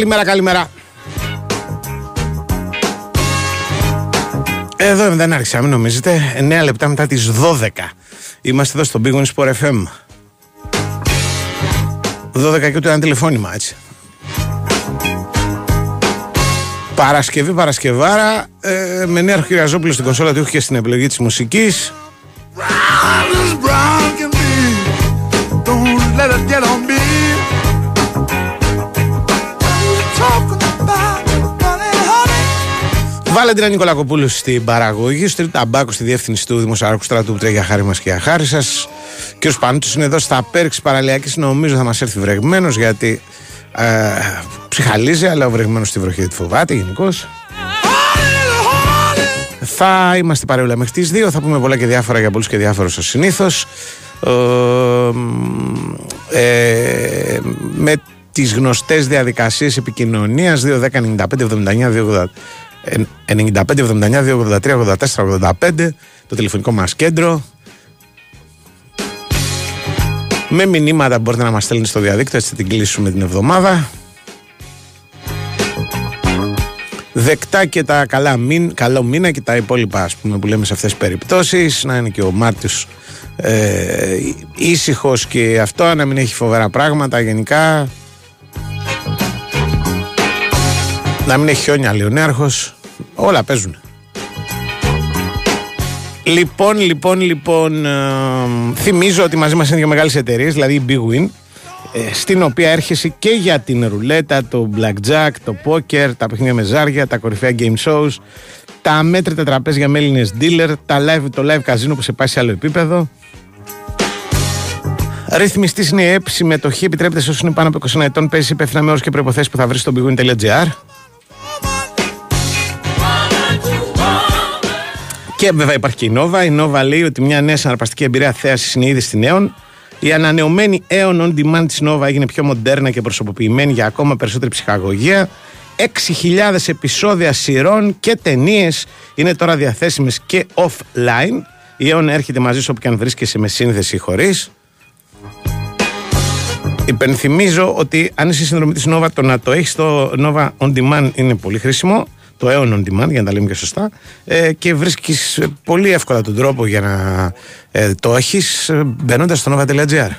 Καλημέρα, καλημέρα. Εδώ δεν άρχισα, μην νομίζετε. 9 λεπτά μετά τις 12. Είμαστε εδώ στο Big Win Sport FM. 12 και ούτε ένα τηλεφώνημα, έτσι. Παρασκευή, Παρασκευάρα, ε, με νέο Κυριαζόπουλο στην κονσόλα του και στην επιλογή της μουσικής. Honey. Βάλεντινα Νικολακοπούλου στην παραγωγή, στο ταμπάκου στη διεύθυνση του Δημοσιάρχου Στρατού που τρέχει για χάρη μας και για χάρη σας. Και ο Σπανούτο είναι εδώ στα πέρξη παραλιακής. Νομίζω θα μας έρθει βρεγμένος γιατί ε, ψυχαλίζει, αλλά ο βρεγμένος στη βροχή τη φοβάται γενικώς. Θα είμαστε παρεούλα μέχρι τις 2. Θα πούμε πολλά και διάφορα για πολλούς και διάφορους ω συνήθως. Ε, με τις γνωστές διαδικασίες επικοινωνίας 2, 10, 95, 79, 2, 95, 79, 2, 83, 84, 85 το τηλεφωνικό μας κέντρο. Με μηνύματα που μπορείτε να μας στέλνετε στο διαδίκτυο έτσι θα την κλείσουμε την εβδομάδα. Δεκτά και τα καλά μήν, καλό μήνα και τα υπόλοιπα ας πούμε, που λέμε σε αυτές τις περιπτώσεις να είναι και ο Μάρτιος ε, ήσυχος και αυτό να μην έχει φοβερά πράγματα γενικά να μην έχει χιόνια λέει ο νέαρχος όλα παίζουν Λοιπόν, λοιπόν, λοιπόν, ε, θυμίζω ότι μαζί μας είναι δύο μεγάλες εταιρείες, δηλαδή η Big Win, ε, στην οποία έρχεσαι και για την ρουλέτα, το blackjack, το poker, τα παιχνίδια με ζάρια, τα κορυφαία game shows, τα μέτρητα τραπέζια με Έλληνες dealer, τα live, το live casino που σε πάει σε άλλο επίπεδο. Ρυθμιστής είναι η ΕΠ, συμμετοχή επιτρέπεται σε όσους είναι πάνω από 21 ετών, παίζει υπεύθυνα με όρους και προποθέσει που θα βρεις στο bigwin.gr. Και βέβαια υπάρχει και η Nova. Η Nova λέει ότι μια νέα συναρπαστική εμπειρία θέασης είναι ήδη στην Aeon. Η ανανεωμένη Aeon On Demand της Nova έγινε πιο μοντέρνα και προσωποποιημένη για ακόμα περισσότερη ψυχαγωγία. 6.000 επεισόδια σειρών και ταινίες είναι τώρα διαθέσιμες και offline. Η Aeon έρχεται μαζί σου όπου και αν βρίσκεσαι με σύνθεση ή χωρίς. Υπενθυμίζω ότι αν είσαι συνδρομή της Nova το να το έχεις στο Nova On Demand είναι πολύ χρήσιμο το Aeon On Demand για να τα λέμε και σωστά ε, και βρίσκεις ε, πολύ εύκολα τον τρόπο για να ε, το έχεις ε, μπαίνοντας στο nova.gr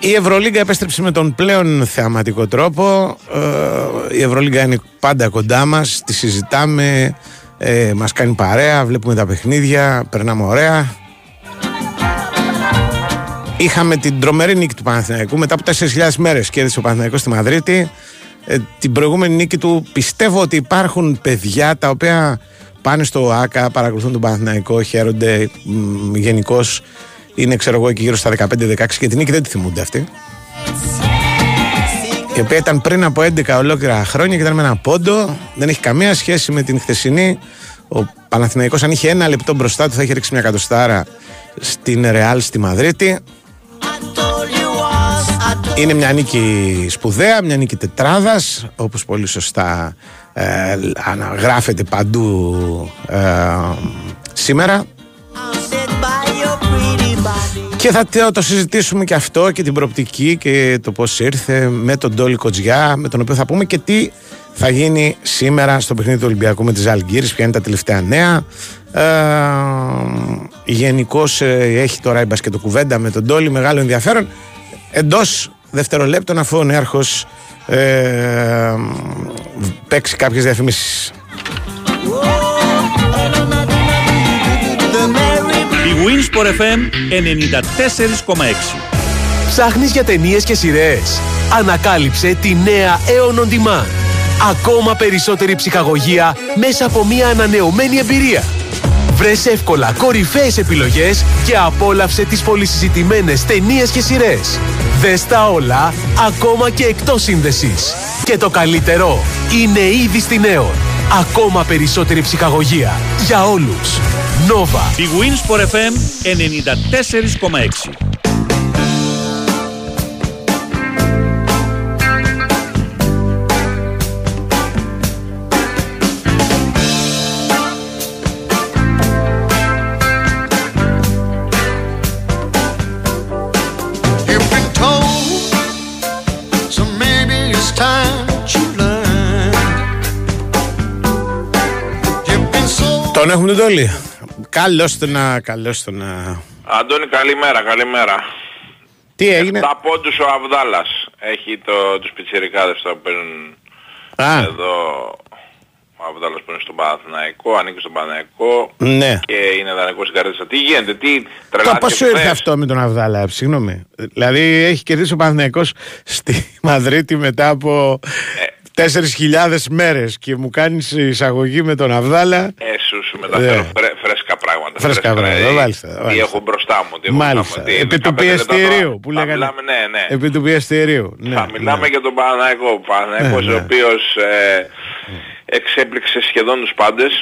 Η Ευρωλίγκα επέστρεψε με τον πλέον θεαματικό τρόπο. Ε, η Ευρωλίγκα είναι πάντα κοντά μας, τη συζητάμε, ε, μας κάνει παρέα, βλέπουμε τα παιχνίδια, περνάμε ωραία. Είχαμε την τρομερή νίκη του Παναθηναϊκού μετά από 4.000 μέρες κέρδισε ο Παναθηναϊκός στη Μαδρίτη. Ε, την προηγούμενη νίκη του πιστεύω ότι υπάρχουν παιδιά τα οποία πάνε στο ΆΚΑ, παρακολουθούν τον Παναθηναϊκό, χαίρονται γενικώς. Είναι ξέρω εγώ εκεί γύρω στα 15-16 και την νίκη δεν τη θυμούνται αυτοί. Η οποία ήταν πριν από 11 ολόκληρα χρόνια και ήταν με ένα πόντο. Δεν έχει καμία σχέση με την χθεσινή. Ο Παναθηναϊκός αν είχε ένα λεπτό μπροστά του θα είχε ρίξει μια κατοστάρα στην Ρεάλ στη Μαδρίτη. Είναι μια νίκη σπουδαία, μια νίκη τετράδας, όπως πολύ σωστά ε, αναγράφεται παντού ε, σήμερα. Και θα το- το συζητήσουμε και αυτό και την προοπτική και το πώς ήρθε με τον Ντόλι Κοτζιά, με τον οποίο θα πούμε και τι θα γίνει σήμερα στο παιχνίδι του Ολυμπιακού με τις Αλγύρες, ποια είναι τα τελευταία νέα. Ε, Γενικώς έχει τώρα η μπασκετοκουβέντα με τον Ντόλι μεγάλο ενδιαφέρον. Εντός δευτερολέπτων αφού ο νέαρχος ε, παίξει κάποιες διαφημίσεις. Η Winsport FM 94,6. Ψάχνεις για ταινίες και σειρές. Ανακάλυψε τη νέα Aeon On Demand. Ακόμα περισσότερη ψυχαγωγία μέσα από μια ανανεωμένη εμπειρία. Βρες εύκολα κορυφαίες επιλογές και απόλαυσε τις πολυσυζητημένες ταινίες και σειρές. Δες τα όλα, ακόμα και εκτός σύνδεσης. Και το καλύτερο, είναι ήδη στη Νέον. Ακόμα περισσότερη ψυχαγωγία για όλους. Νόβα. Η Winsport FM 94,6. Τον έχουμε τον Τόλι. Καλώς το να, καλώς το να. Αντώνη, καλημέρα, καλημέρα. Τι έγινε; Τα πόντους ο Αβδάλας. Έχει το, τους πιτσιρικάδες που παίρνουν Α, εδώ. Ο Αβδάλας που είναι στον Παναθηναϊκό, ανήκει στον Παναθηναϊκό ναι. και είναι δανεικός στην Καρδίτσα. Τι γίνεται, τι Τώρα τρελάθηκε πώς σου ήρθε χθες; αυτό με τον Αβδάλα, συγγνώμη. Δηλαδή έχει κερδίσει ο Παναθηναϊκός στη Μαδρίτη μετά από Ε. 4.000 μέρες και μου κάνεις εισαγωγή με τον Αβδάλα. Ε, σου, σου μεταφέρω Ναι. φρέ, φρέσκα πράγματα. Φρέσκα πράγματα, δηλαδή, μάλιστα, Τι μάλιστα. έχω μπροστά μου. Τι έχω Μάλιστα. μπροστά μου, τι, Επί του 15 λεπτά πιεστηρίου τώρα. που Θα λέγανε. Μιλάμε, ναι, ναι. Επί του πιεστηρίου. Ναι, Θα μιλάμε ναι. για τον Παναθηναϊκό. Ο Παναθηναϊκός Ναι, ναι. ο οποίος ε, εξέπληξε σχεδόν τους πάντες.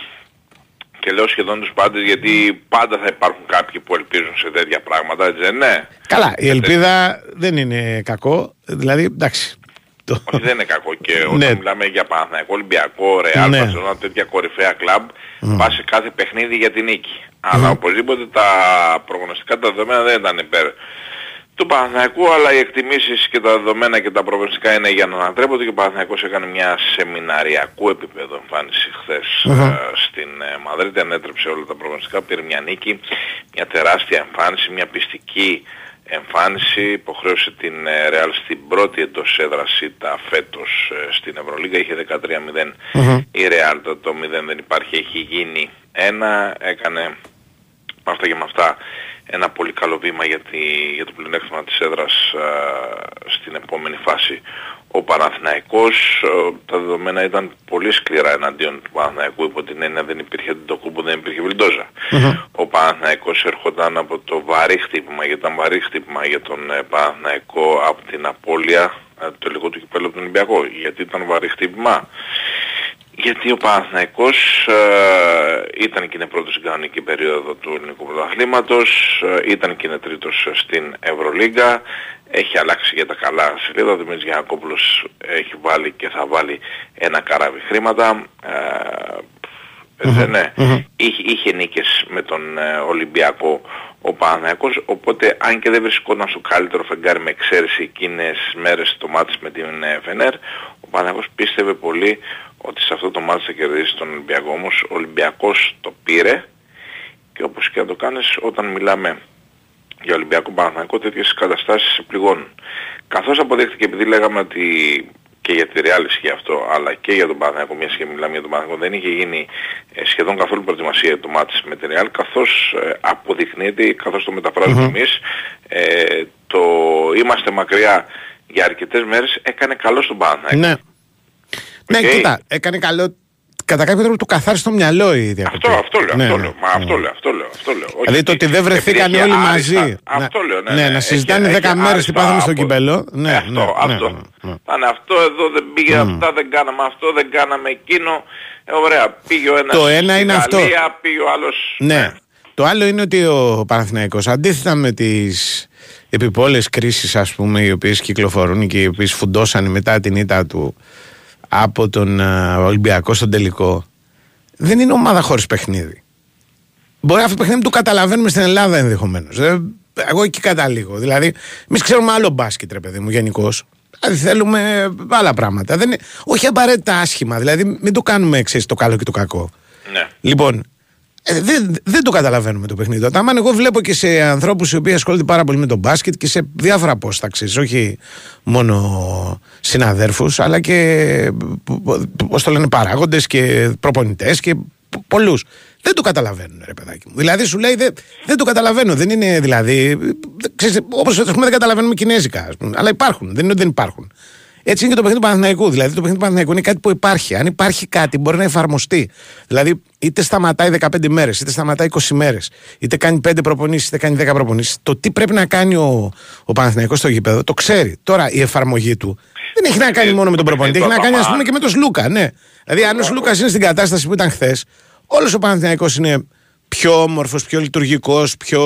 Και λέω σχεδόν τους πάντες γιατί πάντα θα υπάρχουν κάποιοι που ελπίζουν σε τέτοια πράγματα, έτσι δεν είναι; Καλά, η ελπίδα δεν είναι κακό. Δηλαδή, εντάξει. Το... Όχι δεν είναι κακό και όταν Ναι. μιλάμε για Παναθηναϊκό, Ολυμπιακό, Ρεάλ, Ναι. Μπαρσελόνα, τέτοια κορυφαία κλαμπ, πας σε κάθε παιχνίδι για την νίκη. Αλλά οπωσδήποτε τα προγνωστικά τα δεδομένα δεν ήταν υπέρ του Παναθηναϊκού, αλλά οι εκτιμήσεις και τα δεδομένα και τα προγνωστικά είναι για να ανατρέπονται και ο Παναθηναϊκός έκανε μια σεμιναριακού επίπεδο εμφάνιση χθες ε, στην ε, Μαδρίτη, ανέτρεψε όλα τα προγνωστικά, πήρε μια νίκη, μια τεράστια εμφάνιση, μια πιστική εμφάνιση, υποχρέωσε την ε, Real στην πρώτη εντός έδρας ήττα φέτος ε, στην Ευρωλίγα, είχε 13-0 η Real, το, το 0 δεν υπάρχει, έχει γίνει ένα, έκανε με αυτά και με αυτά ένα πολύ καλό βήμα για, τη, για το πλεονέκτημα της έδρας α, στην επόμενη φάση. Ο Παναθηναϊκός, ε, τα δεδομένα ήταν πολύ σκληρά εναντίον του Παναθηναϊκού υπό την έννοια δεν υπήρχε Αντιτοκούμπο, δεν υπήρχε Βιλντόζα. Ο Παναθηναϊκός ερχόταν από το βαρύ χτύπημα, γιατί ήταν βαρύ χτύπημα για τον ε, Παναθηναϊκό από την απώλεια ε, το λίγο του κυπέλου από τον Ολυμπιακό. Γιατί ήταν βαρύ χτύπημα; Γιατί ο Παναθηναϊκός ε, ήταν και είναι πρώτος στην κανονική περίοδο του ελληνικού πρωταθλήματος, ε, ήταν και είναι τρίτος στην Ευρωλίγκα, έχει αλλάξει για τα καλά σελίδα, ο Δημήτρης Γιανακόπουλος έχει βάλει και θα βάλει ένα καράβι χρήματα. Ε, έτσι, ναι. Είχε, είχε νίκες με τον ε, Ολυμπιακό ο Παναθηναϊκός, οπότε αν και δεν βρισκόταν στο καλύτερο φεγγάρι με εξαίρεση εκείνες μέρες το μάτς με την ε, Φενέρ, ο Παναθηναϊκός πίστευε πολύ ότι σε αυτό το μάτς θα κερδίσει τον Ολυμπιακό. Όμως ο Ολυμπιακός το πήρε και όπως και να το κάνεις όταν μιλάμε για Ολυμπιακό Παναθηναϊκό τέτοιες καταστάσεις σε πληγώνουν. Καθώς αποδείχθηκε επειδή λέγαμε ότι και για τη Real ισχύει αυτό, αλλά και για τον Παναθηναϊκό, μια και μιλάμε για τον Παναθηναϊκό, δεν είχε γίνει ε, σχεδόν καθόλου προετοιμασία για το ματς με τη Real, καθώς ε, αποδεικνύεται, καθώς το μεταφράζουμε εμείς, ε, το είμαστε μακριά για αρκετές μέρες έκανε καλό στον Παναθηναϊκό. Ναι. Ναι, Οκ. κοίτα, έκανε καλό. Κατά κάποιο τρόπο του καθάρισε το μυαλό η διακοπή. Αυτό, αυτό λέω, Ναι, αυτό ναι, λέω. Μα ναι. αυτό λέω, αυτό λέω, αυτό λέω. Όχι Δηλαδή το ότι δεν βρεθήκαν επειδή όλοι έχει μαζί. άριστα- να- Αυτό λέω, ναι. ναι, ναι. να Έχει- συζητάνε έχει 10 μέρες τι άριστα πάθαμε στο από- κύπελλο. Ναι, Ε, ναι, αυτό, ναι, αυτό. ναι, ναι. Πάνε αυτό εδώ δεν πήγε αυτά, δεν κάναμε αυτό, δεν κάναμε εκείνο. Ε, ωραία, πήγε ο ένας Το ένα στη είναι αυτό. Γαλλία, πήγε ο άλλος... Ναι. Το άλλο είναι ότι ο Παναθηναϊκός αντίθετα με τις επιπόλες κρίσεις ας πούμε οι οποίες κυκλοφορούν και οι οποίες φουντώσαν μετά την ήττα του από τον α, Ολυμπιακό στον τελικό δεν είναι ομάδα χωρίς παιχνίδι. Μπορεί αυτό το παιχνίδι να το καταλαβαίνουμε στην Ελλάδα ενδεχομένως. Εγώ εκεί καταλήγω. Δηλαδή, εμείς ξέρουμε άλλο μπάσκετ, ρε παιδί μου, γενικώς. Δηλαδή, θέλουμε άλλα πράγματα. Δεν είναι, όχι απαραίτητα άσχημα. Δηλαδή, μην το κάνουμε εξή το καλό και το κακό. Ναι. Λοιπόν, ε, δεν, δεν το καταλαβαίνουμε το παιχνίδι. Όταν εγώ βλέπω και σε ανθρώπους οι οποίοι ασχολούνται πάρα πολύ με τον μπάσκετ και σε διάφορα πόστα, ξέρεις, όχι μόνο συναδέρφους, αλλά και πώς το λένε, παράγοντες και προπονητές και πολλούς. Δεν το καταλαβαίνουν, ρε παιδάκι μου. Δηλαδή σου λέει δεν, δεν το καταλαβαίνω. Δεν είναι δηλαδή. Όπως δεν καταλαβαίνουμε κινέζικα, ας πούμε. Αλλά υπάρχουν. Δεν είναι ότι δεν υπάρχουν. Έτσι είναι και το παιχνίδι του Παναθηναϊκού. Δηλαδή το παιχνίδι του Παναθηναϊκού είναι κάτι που υπάρχει. Αν υπάρχει κάτι, μπορεί να εφαρμοστεί. Δηλαδή, είτε σταματάει 15 μέρες, είτε σταματάει 20 μέρες, είτε κάνει 5 προπονήσεις, είτε κάνει 10 προπονήσεις. Το τι πρέπει να κάνει ο, ο Παναθηναϊκός στο γήπεδο το ξέρει. Τώρα η εφαρμογή του δεν έχει να κάνει μόνο με τον προπονητή, έχει να κάνει ας πούμε και με τον Σλούκα. Ναι. Δηλαδή, αν ο Σλούκας είναι στην κατάσταση που ήταν χθες, όλος ο Παναθηναϊκός είναι πιο όμορφος, πιο λειτουργικός, πιο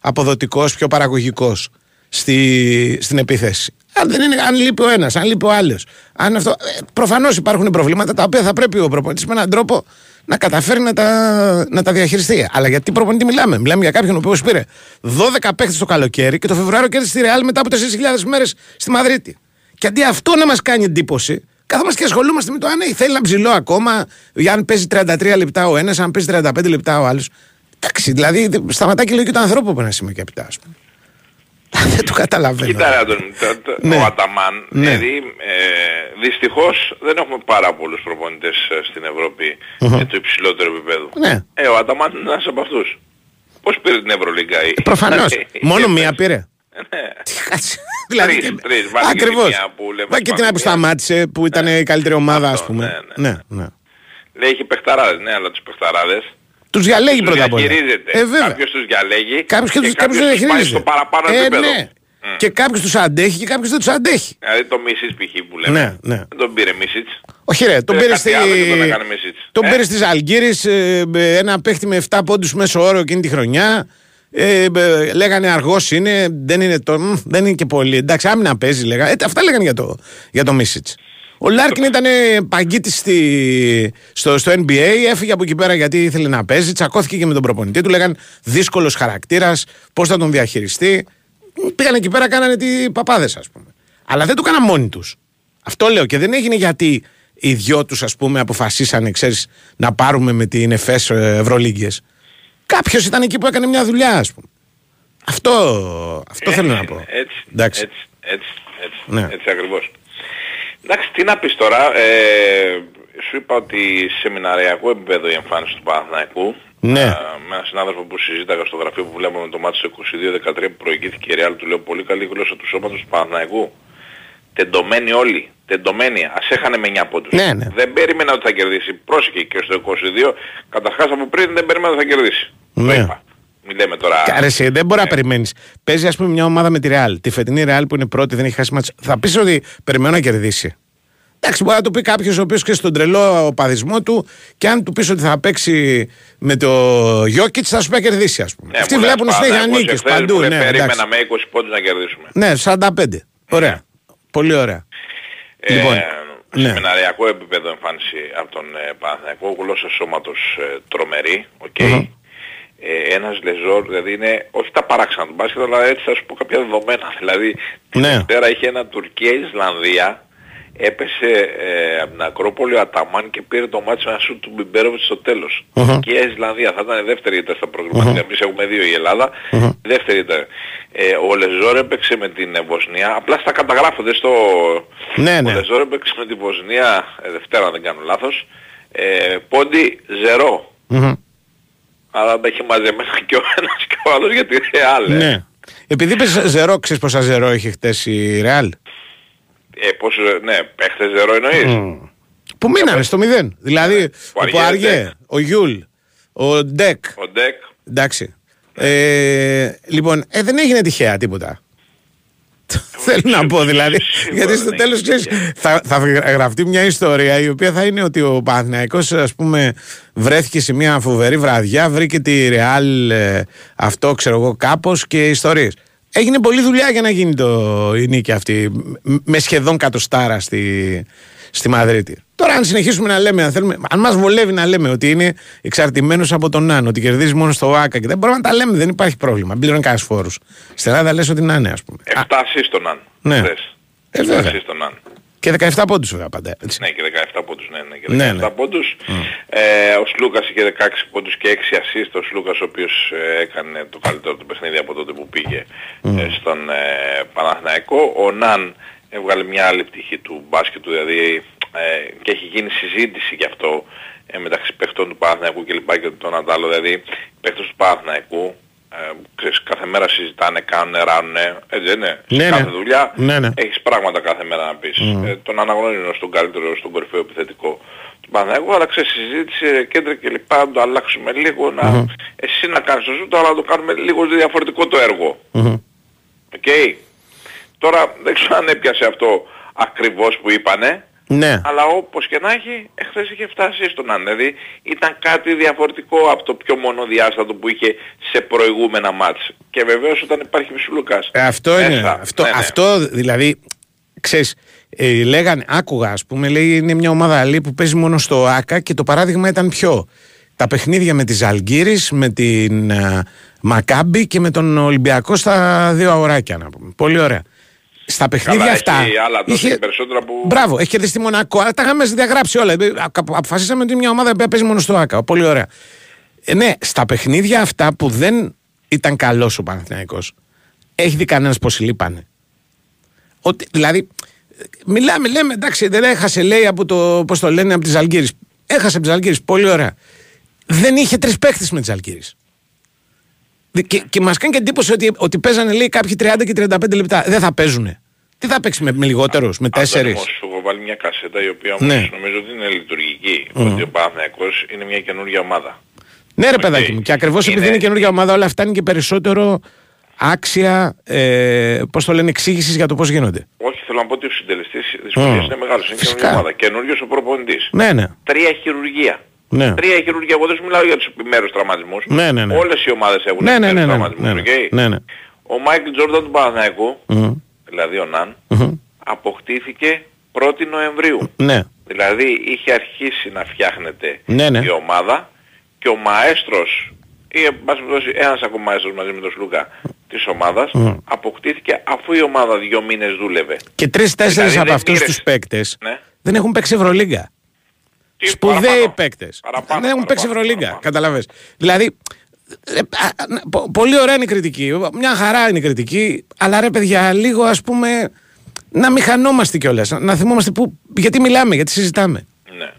αποδοτικός, πιο παραγωγικός στη, στην επίθεση. Αν, δεν είναι, αν λείπει ο ένας, αν λείπει ο άλλος. Αυτό, ε, προφανώς υπάρχουν προβλήματα τα οποία θα πρέπει ο προπονητής με έναν τρόπο να καταφέρει να τα, να τα διαχειριστεί. Αλλά γιατί προπονητή μιλάμε; Μιλάμε για κάποιον ο οποίος πήρε 12 παίχτε το καλοκαίρι και το Φεβρουάριο κέρδισε τη Ρεάλ μετά από 4.000 μέρες στη Μαδρίτη. Και αντί αυτό να μας κάνει εντύπωση, κάθομαστε και ασχολούμαστε με το αν θέλει ένα ψηλό ακόμα, για αν παίζει 33 λεπτά ο ένας, αν παίζει 35 λεπτά ο άλλος. Εντάξει, δηλαδή σταματάει και η λογική του ανθρώπου από ένα σημείο και επιτά, ας πούμε. Δεν το καταλαβαίνω. Κοίτα, ρε, τον- το- το- Ναι. ο Αταμάν, Ναι. δηλαδή ε, δυστυχώς δεν έχουμε πάρα πολλούς προπονητές ε, στην Ευρωπη με το υψηλότερο επίπεδο. Ναι. Ε, ο Αταμάν είναι ένας από αυτούς. Πώς πήρε την Ευρωλίγκα η... Προφανώς. η- Μόνο η- μία πήρε. Ε, Ναι. Κάτσε. δηλαδή. Τρεις, τρεις. Βάλε και τη Ακριβώς. μία που λέμε Βάλε και την άλλη που Ισπανία. σταμάτησε που ήταν η καλύτερη ομάδα, ας Αυτό, πούμε. ναι, Ναι, ναι. Λέει έχει παιχταράδες, ναι, αλλά τους παιχταράδες Τους διαλέγει τους πρώτα απ' όλα. διαχειρίζεται. Ε, βέβαια. Κάποιος τους διαλέγει Κάποιος και του κάποιος τους πάει διαχειρίζεται. στο παραπάνω ε, επίπεδο. ναι. Και κάποιος τους αντέχει και κάποιος δεν τους αντέχει. Δηλαδή το Μίσιτς π.χ. που λέμε. Ναι, ναι. Δεν τον πήρε Μίσιτς. Όχι, ρε, τον Πήρε πήρε κάτι στη. άλλο και τον έκανε Μίσιτς. Τον Ε; πήρε στη Αλγύρη ένα παίχτη με 7 πόντους μέσω όρο εκείνη τη χρονιά. Ε, ε, λέγανε αργός είναι, δεν είναι, το, μ, δεν είναι και πολύ. Εντάξει, άμυνα παίζει, λέγανε. Ε, αυτά λέγανε για το, για το Μίσιτς. Ο Λάρκιν ήταν παγκίτης στο, στο NBA, έφυγε από εκεί πέρα γιατί ήθελε να παίζει, τσακώθηκε και με τον προπονητή του. Λέγανε δύσκολος χαρακτήρας, πώς θα τον διαχειριστεί. Πήγαν εκεί πέρα, κάνανε τι παπάδες, ας πούμε. Αλλά δεν το έκαναν μόνοι τους. Αυτό λέω και δεν έγινε γιατί οι δυο τους, ας πούμε, αποφασίσανε, ξέρεις, να πάρουμε με την ΕΦΕΣ Ευρωλίγκες. Κάποιος ήταν εκεί που έκανε μια δουλειά, ας πούμε. Αυτό, αυτό θέλω να πω. Ε, Έτσι, Εντάξει. έτσι, έτσι, έτσι, Ναι. έτσι ακριβώς. Εντάξει, τι να πεις τώρα, ε, σου είπα ότι σε σεμιναριακό επίπεδο η εμφάνιση του Παναθηναϊκού Ναι. ε, με έναν συνάδελφο που συζήταγα στο γραφείο που βλέπαμε το μάτι στο 22-13 που προηγήθηκε η Real του λέω πολύ καλή γλώσσα του σώματος του Παναθηναϊκού. Τεντωμένοι όλοι. Τεντωμένοι. Ας έχανε με 9 πόντους. Ναι, ναι. Δεν περίμενα ότι θα κερδίσει. Πρόσεχε και στο 22. Καταρχάς από πριν δεν περίμενα ότι θα κερδίσει. Ναι. Το είπα. Μην λέμε τώρα... Άρα εσύ δεν μπορεί να Ναι. περιμένεις. Παίζει, ας πούμε, μια ομάδα με τη Real. Τη φετινή Real που είναι πρώτη, δεν έχει χάσει ματς. Θα πεις ότι περιμένω να κερδίσει. Εντάξει, μπορεί να το πει κάποιος ο οποίος και στον τρελό οπαδισμό του και αν του πεις ότι θα παίξει με το Γιόκιτς, θα σου πει να κερδίσει, ας πούμε. Ναι, Αυτοί μου λες, βλέπουν συνέχεια Παναθηναϊκός νίκες εχθές παντού. μου Ναι, λέει, εντάξει. περίμενα με 20 πόντους να κερδίσουμε. ναι, 45. Ωραία. Πολύ ωραία. Ε, Λοιπόν, ναι. Σε μεναριακό επίπεδο εμφάνιση από τον ε, Παναθηναϊκό, γλώσσα σώματος ε, τρομερή, οκ. Μμμ. Ε, ένας Λεζόρ, δηλαδή είναι όχι τα παράξενα του μπάσκετ, αλλά έτσι θα σου πω κάποια δεδομένα. Δηλαδή ναι. την Δευτέρα είχε ένα Τουρκία-Ισλανδία, έπεσε ε, από την Ακρόπολη ο Αταμάν και πήρε το μάτσο ένα σου του Μπιμπέροβιτς στο τέλος. Uh-huh. Και η Ισλανδία θα ήταν η δεύτερη ήταν στα προγραμματικά. Uh-huh. Εμείς έχουμε δύο η Ελλάδα. Uh-huh. Δεύτερη ήταν. Ε, ο Λεζόρ έπαιξε με την ε, Βοσνία. Απλά στα καταγράφονται στο... Ναι, ναι. Ο Λεζόρ έπαιξε με την Βοσνία ε, Δευτέρα, αν δεν κάνω λάθος Ε, πόντι 0. Αλλά τα είχε μαζεμένα και ο ένας και ο άλλος για τη Ρεάλ. ε. Ναι. Επειδή είπε ζερό, ξέρεις πόσα ζερό είχε χτες η Real; Ε, πώς, ε, ναι, παίχτες ζερό εννοείς; Που μείνανε στο μηδέν; Δηλαδή, Ο ο Αργέ, Πουαριέ, Ντεκ. ο Γιούλ, ο Ντεκ. Ο Ντεκ, Εντάξει. Ε, λοιπόν, ε, δεν έγινε τυχαία τίποτα. Θέλω να πω δηλαδή. Σίγουρα γιατί δεν στο έγινε τέλος ξέρεις, τυχαία. θα, θα γραφτεί μια ιστορία η οποία θα είναι ότι ο Παναθηναϊκός ας πούμε βρέθηκε σε μια φοβερή βραδιά, βρήκε τη Ρεάλ ε, αυτό ξέρω εγώ κάπως και ιστορίες. Έγινε πολλή δουλειά για να γίνει το, η νίκη αυτή μ- με σχεδόν κατοστάρα στη, στη Μαδρίτη. Τώρα, αν συνεχίσουμε να λέμε, αν, θέλουμε, αν μας βολεύει να λέμε ότι είναι εξαρτημένος από τον Ναν, ότι κερδίζει μόνο στο ΆΚΑ και δεν μπορούμε να τα λέμε, δεν υπάρχει πρόβλημα. Πληρώνει κανένας φόρους. Στην Ελλάδα λες ότι να είναι, ας πούμε. Α, 7 ασίστοναν. Ναι. χθες. Ε, 7 βέβαια. ασίστοναν. Και 17 πόντους βέβαια πάντα. Έτσι. Ναι, και 17 πόντους, ναι, ναι, και 17 Ναι, ναι. πόντους. Ε, ο Σλούκας είχε 16 πόντους και 6 assist. Ο Σλούκας ο οποίος ε, έκανε το καλύτερο του παιχνίδι από τότε που πήγε ε, στον ε, Παναθηναϊκό. Ο Ναν έβγαλε μια άλλη πτυχή του μπάσκετ του, δηλαδή ε, και έχει γίνει συζήτηση γι' αυτό ε, μεταξύ παιχτών του Παναθηναϊκού και λοιπά και των αντάλλων. Δηλαδή, οι παίχτες του Παναθηναϊκού ε, ξέρεις, κάθε μέρα συζητάνε, κάνουν, ράνουνε, έτσι δεν είναι; Σε Ναι, κάθε ναι. δουλειά Ναι, ναι. έχεις πράγματα κάθε μέρα να πεις. Ε, τον αναγνωρίζω στον καλύτερο, στον κορυφαίο επιθετικό του Παναθηναϊκού, αλλά ξέρεις, συζήτηση, κέντρα και λοιπά, να το αλλάξουμε λίγο, να, εσύ να κάνεις το ζούτο, αλλά να το κάνουμε λίγο διαφορετικό το έργο. Μμμ. Οκ. Τώρα δεν ξέρω αν έπιασε αυτό ακριβώς που είπανε, Ναι. αλλά όπως και να έχει, εχθές είχε φτάσει στον αν. Δηλαδή ήταν κάτι διαφορετικό από το πιο μονοδιάστατο που είχε σε προηγούμενα μάτς. Και βεβαίως όταν υπάρχει Μισουλούκας. Ε, αυτό είναι. μέσα. Αυτό, Ναι, ναι. αυτό δηλαδή, ξέρεις, ε, λέγανε, άκουγα ας πούμε, λέει είναι μια ομάδα άλλη που παίζει μόνο στο ΆΚΑ και το παράδειγμα ήταν ποιο. Τα παιχνίδια με τη Ζαλγκύρης, με την ε, Μακάμπη και με τον Ολυμπιακό στα δύο αγοράκια να πούμε. Πολύ ωραία. Στα παιχνίδια Καλά, αυτά. έχει άλλα τότε, περισσότερα που- Μπράβο, έχει κερδίσει τη Μονακό, αλλά τα είχαμε διαγράψει όλα. Ε, α- Αποφασίσαμε ότι είναι μια ομάδα που παίζει μόνο στο ΆΚΑ. Πολύ ωραία. Ε, ναι, στα παιχνίδια αυτά που δεν ήταν καλός ο Παναθηναϊκός έχει δει κανένας πώς λείπανε. Ότι, δηλαδή, μιλάμε, λέμε, εντάξει, δεν έχασε, λέει, από το, πώς το λένε, από τη Ζαλγκύρη. Έχασε από τη Ζαλγκύρη, πολύ ωραία. Δεν είχε τρεις παίχτε με τη Ζαλγκύρη. Και, και μας κάνει και εντύπωση ότι, ότι παίζανε, λέει, κάποιοι 30 και 35 λεπτά. Δεν θα παίζουνε. Τι θα παίξει με, με λιγότερους, με τέσσερις; Αντώνη, μου, σου έχω βάλει μια κασέτα η οποία όμως Ναι. νομίζω ότι είναι λειτουργική. Ότι ο Παναθηναϊκός είναι μια καινούργια ομάδα. Ναι, ρε Οκ. παιδάκι μου. Και ακριβώς επειδή Είναι- είναι καινούργια ομάδα, όλα αυτά είναι και περισσότερο άξια, ε, πώς το λένε, εξήγησης για το πώς γίνονται. Όχι, θέλω να πω ότι ο συντελεστής δυσκολίας Μμ. είναι μεγάλος. Είναι Φυσικά. καινούργια ομάδα. Καινούριος ο προπονητής. Ναι, ναι. Τρία χειρουργία. Ναι. Τρία χειρουργία. Εγώ δεν σου μιλάω για τους επιμέρους τραυματισμούς. Ναι, ναι, ναι. Όλες οι ομάδες έχουν Ναι, ναι, επιμέρους ναι, ναι, τραυματισμούς. ναι, οκ; ναι, ναι. Ο Μάικλ Τζόρνταν του Παναθηναϊκού, Μμμ. δηλαδή ο Ναν, Μμμ. αποκτήθηκε 1η Νοεμβρίου. Ναι. Δηλαδή είχε αρχίσει να φτιάχνεται Ναι, ναι. η ομάδα και ο μαέστρος ή εν πάση περιπτώσει ένας ακόμα μαέστρος μαζί με τον Σλούκα της ομάδας αποκτήθηκε αφού η ομάδα δύο μήνες δούλευε. Και τρει-τέσσερι Δηλαδή, από δεν αυτούς πήρες- τους παίκτες Ναι. δεν έχουν παίξει Ευρωλίγκα. Τι Σπουδαίοι παραπάνω. παίκτες. Παραπάνω, Δεν έχουν παίξει παραπάνω, Ευρωλίγκα. παραπάνω. Καταλαβες. Δηλαδή. ε, α, α, πο- πολύ ωραία είναι η κριτική. Μια χαρά είναι η κριτική. Αλλά ρε παιδιά, λίγο ας πούμε. Να μην χανόμαστε κιόλας. Να θυμόμαστε που, γιατί μιλάμε, γιατί συζητάμε. Ναι, ναι.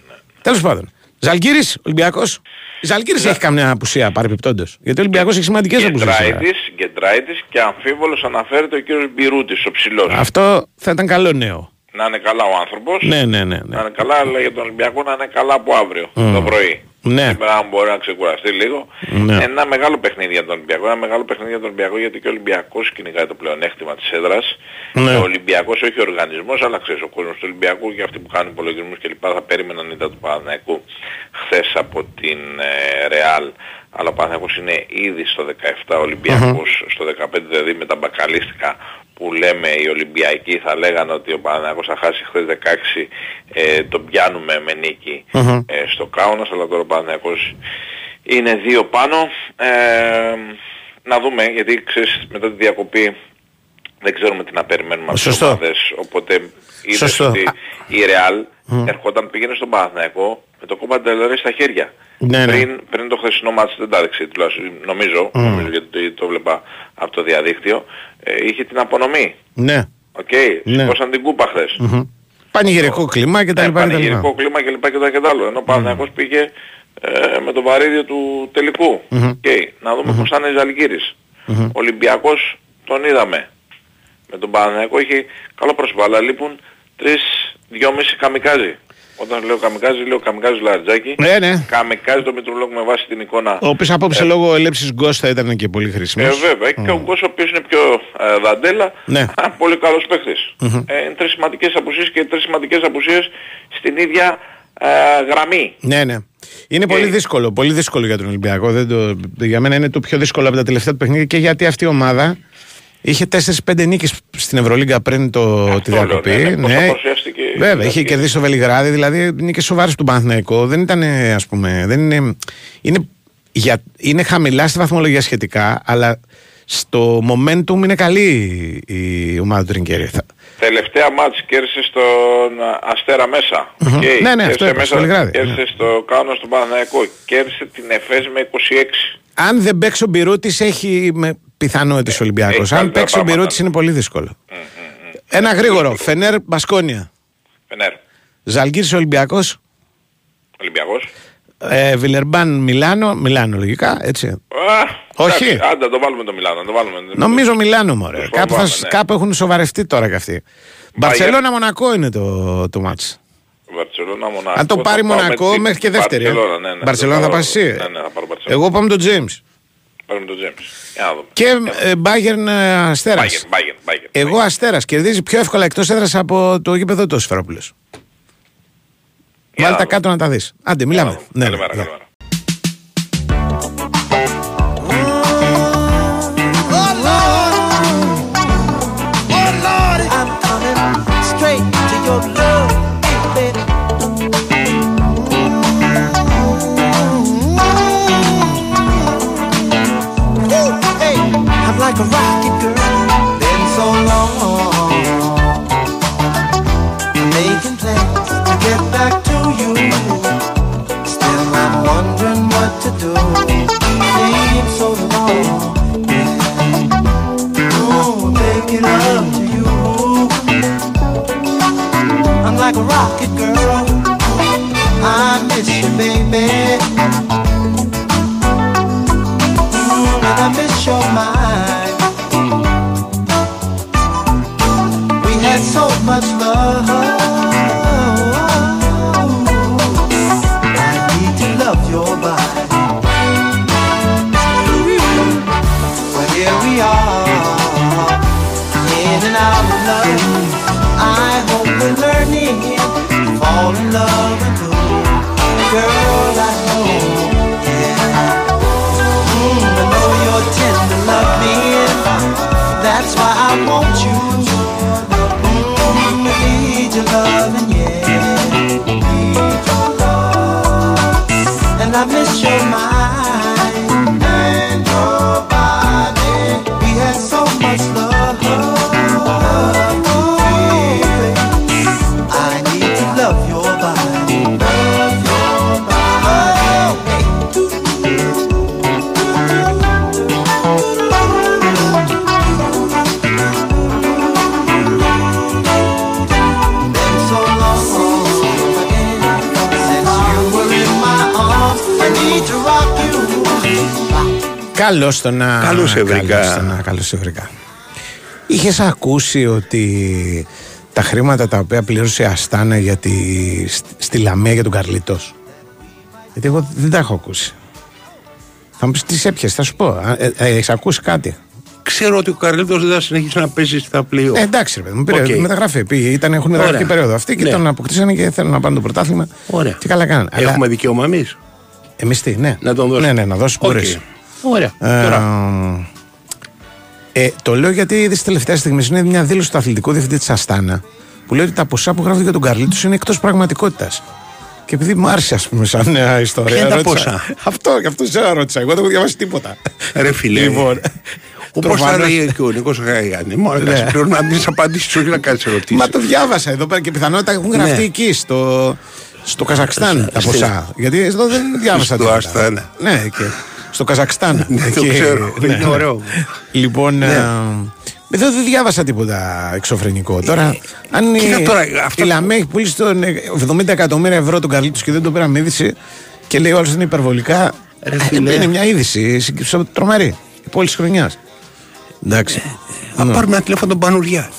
Τέλος πάντων. Ζαλγκύρη, Ολυμπιακός. Η Ζαλγκύρη έχει καμιά απουσία παρεμπιπτόντω. Γιατί ο Ολυμπιακός έχει σημαντικές απουσίες. Γκεντράιτης, Γκεντράιτης και αμφίβολος αναφέρεται ο κύριος Μπιρούτης, ο ψηλός. Αυτό θα ήταν καλό νέο. Να είναι καλά ο άνθρωπος. Ναι, ναι, ναι. Να ναι. είναι καλά, αλλά για τον Ολυμπιακό να είναι καλά από αύριο το πρωί. Ναι. Σήμερα αν μπορεί να ξεκουραστεί λίγο. Ναι. Ένα μεγάλο παιχνίδι για τον Ολυμπιακό. Ένα μεγάλο παιχνίδι για τον Ολυμπιακό γιατί και ο Ολυμπιακός κυνηγάει το πλεονέκτημα της έδρας. Ναι. Ο Ολυμπιακός όχι ο οργανισμός, αλλά ξέρεις ο κόσμος του Ολυμπιακού και αυτοί που κάνουν υπολογισμούς και λοιπά θα περίμεναν ήττα του Παναθηναϊκού χθες από την ε, Ρεάλ. Αλλά ο Παναθηναϊκός είναι ήδη στο 17, ο ολυμπιακος στο 15 δηλαδή με τα μπακαλίστικα που λέμε οι Ολυμπιακοί θα λέγανε ότι ο Παναθηναϊκός θα χάσει χθες 16 ε, τον πιάνουμε με νίκη Μμμ. ε, στο Κάουνας αλλά τώρα ο Παναθηναϊκός είναι δύο πάνω ε, να δούμε γιατί ξέρεις μετά τη διακοπή δεν ξέρουμε τι να περιμένουμε από τις Σωστό. ομάδες οπότε είδες Σωστό. ότι η Ρεάλ ερχόταν πήγαινε στον Παναθηναϊκό με το Copa del Rey στα χέρια Ναι, ναι. πριν, πριν το χθεσινό ματς δεν τα έδειξε τουλάχιστον νομίζω, νομίζω γιατί το βλέπα από το διαδίκτυο ε, είχε την απονομή Ναι. Οκ, Ναι. σηκώσαν την κούπα χθες. Πανηγυρικό κλίμα και τα Ε, λοιπά. και τα λοιπά. πανηγυρικό κλίμα και λοιπά και τα και τα άλλο. Ενώ ο Παναθηναϊκός πήγε ε, με το βαρύδιο του τελικού. Οκ, Να δούμε πώς θα είναι η Ζαλγκίρις. Ο Ολυμπιακός τον είδαμε. Με τον Παναθηναϊκό είχε καλό πρόσωπο, αλλά λείπουν τρεις, δυόμιση καμικάζι. Όταν λέω καμικάζι, λέω καμικάζι Λαριτζάκη. Ναι, ναι. Καμικάζι το Μητρολόγο με βάση την εικόνα. Ο οποίος απόψε λόγω έλευση γκος θα ήταν και πολύ χρήσιμος. Ε, βέβαια. Και ο Γκος ο οποίος είναι πιο ε, δαντέλα, Ναι. α, πολύ καλός παίχτης. Ε, είναι τρεις σημαντικές απουσίες και τρεις σημαντικές απουσίες στην ίδια ε, γραμμή. Ναι, ναι. Είναι πολύ δύσκολο, πολύ δύσκολο για τον Ολυμπιακό. Δεν το, για μένα είναι το πιο δύσκολο από τα τελευταία του παιχνίδια και γιατί αυτή η ομάδα είχε 4-5 νίκες στην Ευρωλίγκα πριν το, τη λέω, διακοπή. ναι, ναι, πώς παρουσιάστηκε η Βέβαια, είχε Ευρωλίγκα. κερδίσει το Βελιγράδι, δηλαδή νίκες σοβαρές του Παναθηναϊκό. Δεν ήταν, ας πούμε. Δεν είναι, είναι, για, είναι χαμηλά στη βαθμολογία σχετικά, αλλά στο momentum είναι καλή η ομάδα του Τρινκιέρι. Θα- Τελευταία μάτς κέρδισε στον α, Αστέρα μέσα. Οκ. Ναι, ναι, Κέρδισε αυτό είπα, στο Βελιγράδι, Κέρδισε ναι. στο Κάουνας στον Παναθηναϊκό. Κέρδισε την Εφές με 26. Αν δεν παίξει ο Μπυρούτη, έχει με πιθανότητες ο Ολυμπιακός. έχει Αν καλύτερα παίξει ο πράγματα. Μπυρούτη, είναι πολύ δύσκολο. Ένα γρήγορο. Φενέρ Μπασκόνια. Φενέρ. Ζαλγκύρη Ολυμπιακός. Ολυμπιακός. Ε, Βιλερμπάν Μιλάνο, Μιλάνο λογικά, έτσι. Α, Όχι. εντάξει, Άντε, το βάλουμε το Μιλάνο. Το βάλουμε. Νομίζω Μιλάνο, μωρέ. Το Κάπου, θα, φοβάμαι, ναι. κάπου έχουν σοβαρευτεί τώρα κι αυτοί. Μπαρσελόνα Μονακό είναι το, το μάτς. Βαρκελόνα, Μονακό. Αν το πάρει θα πάμε Μονακό την μέχρι και δεύτερη. ε. Μπαρσελόνα, ναι, ναι. Μπαρσελόνα θα πάρω- πας εσύ. Ναι, ναι, θα πάρω Μπαρσελόνα. Εγώ πάμε τον James. Πάρουμε τον James. Για να δούμε. Και ε, Bayern ε, Αστέρας. Bayern, Bayern, Bayern. Εγώ Αστέρας κερδίζει πιο εύκολα εκτός έδρας από το γήπεδο του Σφερόπουλος. Για Βάλτε να τα δούμε. κάτω να τα δεις. Άντε, μιλάμε. Για να δούμε. Ναι, Καλημέρα, ναι. καλημέρα. Καλώς τονα. Καλώς σε βρήκα. καλώς τονα- Καλώς σε βρήκα. Είχες ακούσει ότι τα χρήματα τα οποία πλήρωσε η Αστάνα για τη, στη- στη Λαμία για τον Καρλίτος; Γιατί εγώ δεν τα έχω ακούσει. Θα μου πεις τι έπιασε, θα σου πω. Έχεις ακούσει κάτι; Ξέρω ότι ο Καρλίτος δεν θα συνεχίσει να παίζει στα πλοία. Ε, εντάξει, ρε παιδί μου, πήρε Οκ. μεταγραφή. Πήγε, ήταν, έχουν μεταγραφική Ωραία. περίοδο αυτή και Ναι. τον αποκτήσανε και θέλουν να πάνε το πρωτάθλημα. Ωραία. Τι καλά κάνανε. Αλλά Έχουμε δικαίωμα εμείς. εμείς τι, ναι. Να τον δώσουμε. Ναι, ναι, να δώσει Οκ. Μπορείς. Ωραία. Ε, Τώρα. ε, το λέω γιατί είδες τελευταία στιγμή είναι μια δήλωση του αθλητικού διευθυντή της Αστάνα που λέει ότι τα ποσά που γράφονται για τον Καρλίτου είναι εκτός πραγματικότητας. Και επειδή μου άρεσε, ας πούμε, σαν ε, ιστορία. Ποια είναι τα ρώτησα- ποσά; Αυτό, γι' αυτό σε ρώτησα. Εγώ δεν έχω διαβάσει τίποτα. Ρε φίλε. Λοιπόν, Όπως θα προφανώς- λέει και ο Νίκος Γαϊάννη. Μόνο Ναι. να πρέπει να δίνει απαντήσεις, όχι να κάνεις ερωτήσεις. Μα το διάβασα εδώ πέρα και πιθανότητα έχουν γραφτεί Ναι. εκεί στο, στο Καζακστάν τα Στη- ποσά. Γιατί εδώ δεν διάβασα Στο τίποτα. Αστάνα. Ναι, και στο Καζακστάν. Ναι, το Εκεί- ξέρω. ναι. Είναι ωραίο. Λοιπόν, Ναι. ε, εδώ δεν διάβασα τίποτα εξωφρενικό. Τώρα, αν η, κοίτα τώρα, αυτό η που- Λαμέ έχει πουλήσει τον ε, 70 εκατομμύρια ευρώ τον Καρλίτου και δεν το πήραμε είδηση και λέει όλο είναι υπερβολικά. Ρε ε, φίλε. είναι μια είδηση συγκ- τρομερή. Η πόλη της χρονιάς. Εντάξει. Να πάρουμε ένα τηλέφωνο τον Πανουριά.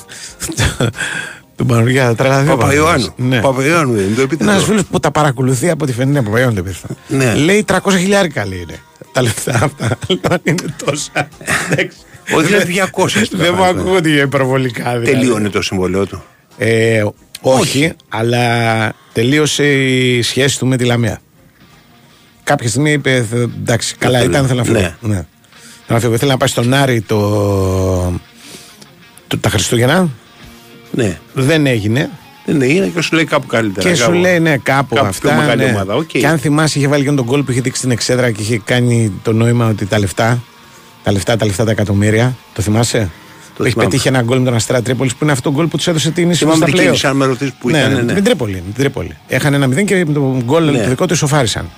Τον Πανουργιά, τρελαδί. Παπαϊωάννου. Ναι. Παπαϊωάννου δεν είναι το επίθετο. Ένα φίλος που τα παρακολουθεί από τη φαινή από Παπαϊωάννου το επίθετο. Ναι. Λέει 300 χιλιάρικα λέει είναι. Τα λεφτά αυτά. Λοιπόν είναι τόσα. Εντάξει. Όχι, Δεν- είναι 200 Δεν μου πράγματα. ακούγονται για υπερβολικά. δηλαδή. Τελείωνε το συμβολέο του. Ε, όχι, αλλά τελείωσε η σχέση του με τη Λαμία. Κάποια στιγμή είπε, «Θε- εντάξει, καλά θέλω. ήταν, θέλω να φύγω. Ναι. Ναι. Θέλω να φύγω. Ήθελε να πάει στον Άρη το, το, τα Χριστούγεννα. Ναι. Δεν έγινε. Δεν είναι και σου λέει κάπου καλύτερα. Και σου κάπου- λέει ναι, κάπου, κάπου αυτά. πιο μεγάλη ναι. ομάδα. οκ. Και αν θυμάσαι, είχε βάλει και το γκολ που είχε δείξει στην εξέδρα και είχε κάνει το νόημα ότι τα λεφτά, τα λεφτά, τα λεφτά, τα εκατομμύρια. Το θυμάσαι; Το έχει θυμάμαι. πετύχει ένα γκολ με τον Αστέρα Τρίπολης που είναι αυτό το γκολ που τους έδωσε την ίσο Θυμάμαι στα την πλέον. κίνηση, αν με ρωτήσεις που ναι, ήταν, ναι, ναι. Με την Τρίπολη. Με την Τρίπολη. Έχανε ένα μηδέν και με τον γκολ Ναι. το δικό του ισοφάρισαν.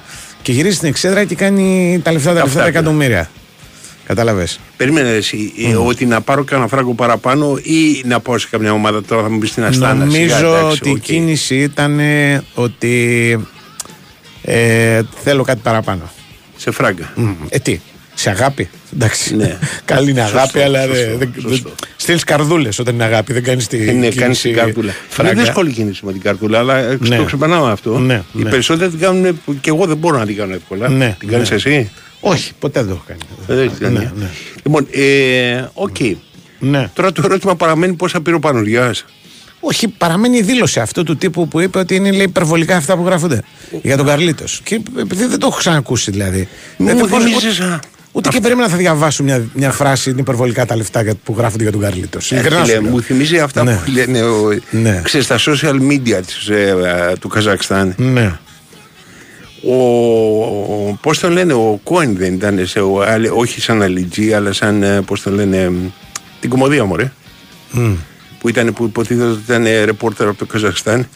Και γυρίζει στην εξέδρα και κάνει τα λεφτά, τα λεφτά, τα Αυτά, εκατομμύρια. Κατάλαβες. Περίμενε εσύ ε, ότι να πάρω κανένα φράγκο παραπάνω ή να πάω σε καμιά ομάδα τώρα θα μου πεις στην Αστάνα. Νομίζω σιγά, εντάξει, ότι η οκ. κίνηση ήταν ε, ότι Ε, θέλω κάτι παραπάνω. Σε φράγκα. Μμ, Ε, τι, σε αγάπη; Εντάξει. Ναι. Καλή είναι Σωστό, αγάπη, αλλά σωστό, δεν. σωστό. Στείλεις καρδούλες όταν είναι αγάπη, δεν κάνεις τη. Ε, ναι, κάνεις κίνηση την καρδούλα. φράγκα. Είναι δύσκολη κίνηση με την καρδούλα, αλλά ε, Ναι. το ξεπερνάμε αυτό. Ναι, Οι ναι. περισσότεροι την κάνουν και εγώ δεν μπορώ να την κάνω εύκολα. Ναι, την κάνεις ναι. εσύ; Όχι, ποτέ δεν το έχω κάνει. Ε, Δεν έχεις κάνει. Ναι, ναι. Λοιπόν, ε, οκ. Ναι. Τώρα το ερώτημα παραμένει πόσα πήρε ο Πανουργιάς. Όχι, παραμένει η δήλωση αυτού του τύπου που είπε ότι είναι λέει, υπερβολικά αυτά που γράφονται για τον Καρλίτος. Και επειδή δεν το έχω ξανακούσει δηλαδή. Μου δεν μπορώ- θυμίζεις, α, Ούτε και περίμενα θα διαβάσω μια, μια φράση είναι υπερβολικά τα λεφτά για- που γράφονται για τον Καρλίτος. Ε, φίλε, μου θυμίζει αυτά Ναι. που λένε ο, Ναι. ξέρεις, στα social media της, ε, ε, του Καζακστάν. Ναι. Ο, ο, πώς τον λένε, ο Κόιν δεν ήταν, σε, ο, άλλη- όχι σαν αλητζή, αλλά σαν, ε, πώς τον λένε, μ, την κομμωδία μου, ρε. Που, ήταν, που υποτίθεται ότι ήταν ε, ρεπόρτερ από το Καζακστάν.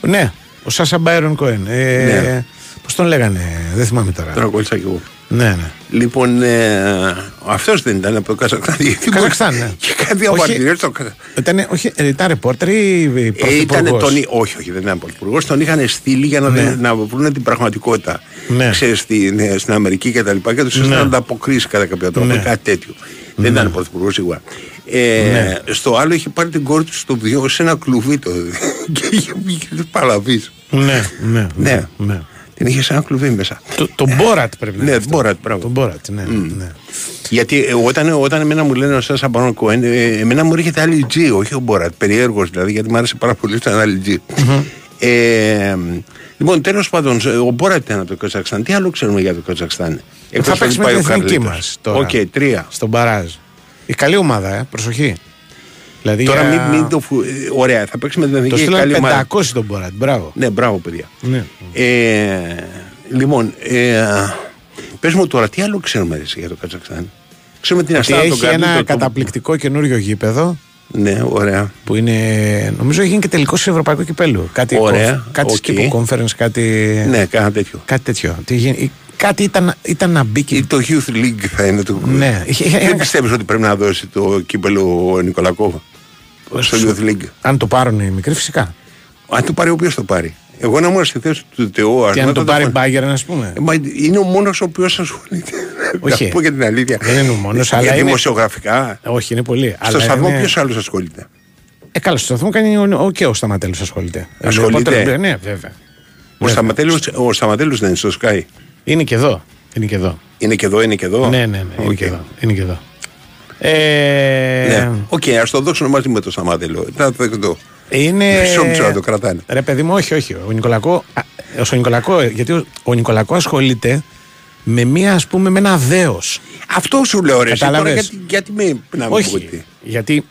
ναι, ο Σάσα Μπάιρον Κοέν. Ε, Ναι. Πώς τον λέγανε, δεν θυμάμαι τώρα. Τώρα κόλλησα κι εγώ. Ναι, ναι. Λοιπόν, ε, αυτός δεν ήταν από το Καζακστάν. γιατί Καζακστάν, ναι. Και κάτι Όχι. απαντηρές στο Καζακστάν. Ήταν, όχι, ε, ήταν ρεπόρτερ ή Ε, ήταν πρωθυπουργός; τον, όχι, όχι, δεν ήταν πρωθυπουργός. Τον είχαν στείλει για να, Ναι. να βρουν την πραγματικότητα. Ναι. Ξέρεις, στην, ε, στην Αμερική και τα λοιπά. Και τους Ναι. να ανταποκρίσεις κατά κάποιο τρόπο. Ναι. Κάτι τέτοιο. Δεν ήταν πρωθυπουργός σίγουρα. Ε, Ναι. Στο άλλο είχε πάρει την κόρη του στο βιό σε ένα κλουβί το. και είχε βγει και τους παλαβεί. Ναι, ναι. Ναι. ναι. Την είχες σε ένα κλουβί μέσα. Το, το Μπόρατ πρέπει να Ναι, είναι. αυτό. Borat, μπράβο. Το Μπόρατ, ναι. ναι. Γιατί ε, όταν, όταν εμένα μου λένε ο Σάσα Μπαρόν Κοέν, ε, εμένα μου έρχεται Ali G, όχι ο Μπόρατ. Περιέργω δηλαδή, γιατί μου άρεσε πάρα πολύ σαν Ali G. Ε, λοιπόν, τέλος πάντων, ο Μπόρατ ήταν από το Καζακστάν. Τι άλλο ξέρουμε για το Καζακστάν; Εκτός Θα ότι παίξει με πάει την ο εθνική Καρλίτος. μας τώρα. Οκ, τρία. Στον Μπαράζ. Η καλή ομάδα, ε, προσοχή. Δηλαδή Τώρα για- μην, μην το φου... ε, Ωραία, θα παίξει με την Το εθνική στείλανε καλή ομάδα. 500 τον Μπόρατ, μπράβο. Ναι, μπράβο, παιδιά. Ναι. Ε, λοιπόν, ε, πες μου τώρα, τι άλλο ξέρουμε εσύ για το Καζακστάν; Ξέρουμε την Ότι αστάνα των έχει ένα Καρλίτων, το- καταπληκτικό καινούριο γήπεδο Ναι, ωραία. που είναι. Νομίζω έχει γίνει και τελικός σε ευρωπαϊκό κυπέλο. Κάτι, Ωραία, κομφ- κάτι οκ. σκύπο conference, κάτι. Ναι, κάνα τέτοιο. Κάτι τέτοιο. Τι γίνει- Κάτι ήταν, ήταν να μπει και. Ή το Youth League θα είναι το. Ναι, είχε- είχε- Δεν πιστεύεις ότι πρέπει να δώσει το κύπελο ο Νικολακόβα; Στο Youth League. Αν το πάρουν οι μικροί, φυσικά. Αν το πάρει, ο οποίος το πάρει. Εγώ να ήμουν στη θέση του Θεού, ας Και πούμε, αν το θα πάρει φω- Μπάγκερ, ας πούμε. Ε, μα είναι ο μόνος ο οποίος ασχολείται. Όχι. Να πω και την αλήθεια. Δεν είναι ο μόνος, Για αλλά είναι- δημοσιογραφικά. Όχι, είναι πολύ. Στο αλλά σταθμό είναι- ποιος άλλος ασχολείται; Ε, καλά, στο σταθμό κάνει ο, ο, και ο Σταματέλος ασχολείται. Ασχολείται; Οπότε, Ναι, βέβαια. Ο Σταματέλος, ο Σταματέλος δεν είναι στο Sky; Είναι και εδώ. Είναι και εδώ. Είναι και εδώ, είναι και εδώ; Ναι, ναι, ναι. Είναι Οκ. και εδώ. Είναι και εδώ. Ε, Ναι. Οκ, ας το δώσουν μαζί με το Σταματέλο. Θα το δω. Είναι. Μισό μισό να το κρατάνε. Ρε παιδί μου, όχι, όχι. Ο Νικολακό, α, ο Νικολακό γιατί ο, ο Νικολακό ασχολείται με μία, ας πούμε, με ένα δέος. Αυτό σου λέω ρε. εσύ, Κατάλαβες; Τώρα γιατί, γιατί με να μην πω όχι. τι. Γιατί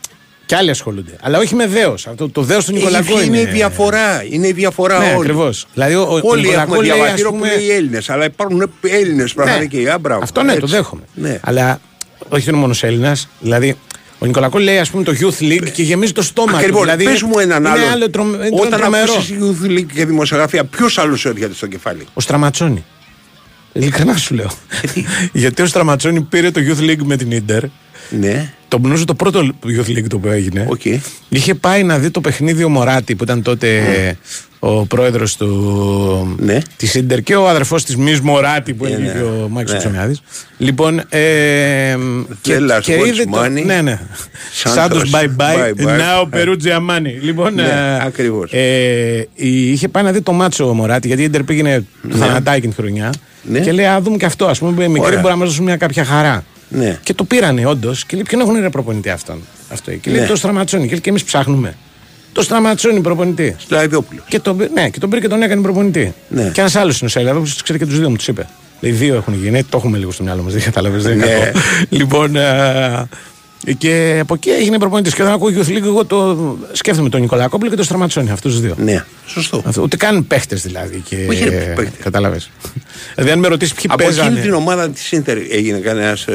κι άλλοι ασχολούνται. Αλλά όχι με δέος. Αυτό, το δέος του Ε, Νικολακό είναι, είναι. η διαφορά. Είναι η διαφορά Ναι, όλη. ακριβώς. Δηλαδή, ο, ο Όλοι Νικολακό έχουμε λέει, ας διαβατήριο πούμε, που λέει Έλληνες, αλλά υπάρχουν Έλληνες πραγματικοί. Ναι. Α, μπράβο. Αυτό ναι, το Έτσι. δέχομαι. Ναι. Αλλά όχι δεν είναι μόνος Έλληνας. Δηλαδή, ο Νικολακός λέει ας πούμε το Youth League και γεμίζει το στόμα Ακριβώς. του. Δηλαδή, Πες είναι- μου έναν είναι άλλο. άλλο τρομε- είναι Όταν τρομερό. ακούσεις Youth League και δημοσιογραφία, ποιος άλλος σου έρχεται στο κεφάλι; Ο Στραματσόνη. Ειλικρινά σου λέω. Γιατί ο Στραματσόνη πήρε το Youth League με την Ιντερ. Ναι. Το νομίζω το πρώτο Youth League το που έγινε. Οκ. Είχε πάει να δει το παιχνίδι ο Μοράτι που ήταν τότε ο πρόεδρος Ναι. της Ιντερ και ο αδερφός της Μη Μωράτη που Ε, έλεγε ναι. και ο Μάκης Ναι. Ψωμιάδη. Λοιπόν. Ε, και, last και watch είδε το. money. Ναι, ναι. Santos, Santos bye bye. bye bye. Now Perugia money. Λοιπόν. Ναι, ε, ακριβώς. Ε, είχε πάει να δει το μάτσο ο Μωράτη γιατί η Ιντερ πήγαινε του θανατάει εκείνη τη χρονιά. Ναι. Και λέει: Α δούμε και αυτό. Α πούμε, μικρή Ωραία. μπορεί να μας δώσουν μια κάποια χαρά. Ναι. Και το πήρανε όντως και λέει: Ποιον έχουν ρε προπονητή αυτόν; Αυτό. Και λέει: Ναι. Το στραματσόνι. Και λέει: Και εμείς ψάχνουμε. Το στραματσόνι προπονητή. Λαϊδόπουλο. Και τον, ναι, και τον πήρε και τον έκανε προπονητή. Ναι. Και ένας άλλος είναι ο Σέλιδα που ξέρει και τους δύο μου τους είπε. Λέει: Δύο έχουν γίνει. Το έχουμε λίγο στο μυαλό μας. Δεν κατάλαβε. Δεν είναι Ναι. κακό. Λοιπόν. ε, και από εκεί έγινε προπονητής. Και όταν ακούω Youth League, εγώ το σκέφτομαι τον Νικολακόπουλο και τον Στραματσόνι. Αυτούς τους δύο. Ναι, σωστό. Αυτό, ούτε καν παίχτες δηλαδή. Και... Όχι, ρε, παίχτες. Κατάλαβες. δηλαδή, αν με ρωτήσεις ποιοι Από εκείνη παίζανε. την ομάδα της Ίντερ έγινε κανένας.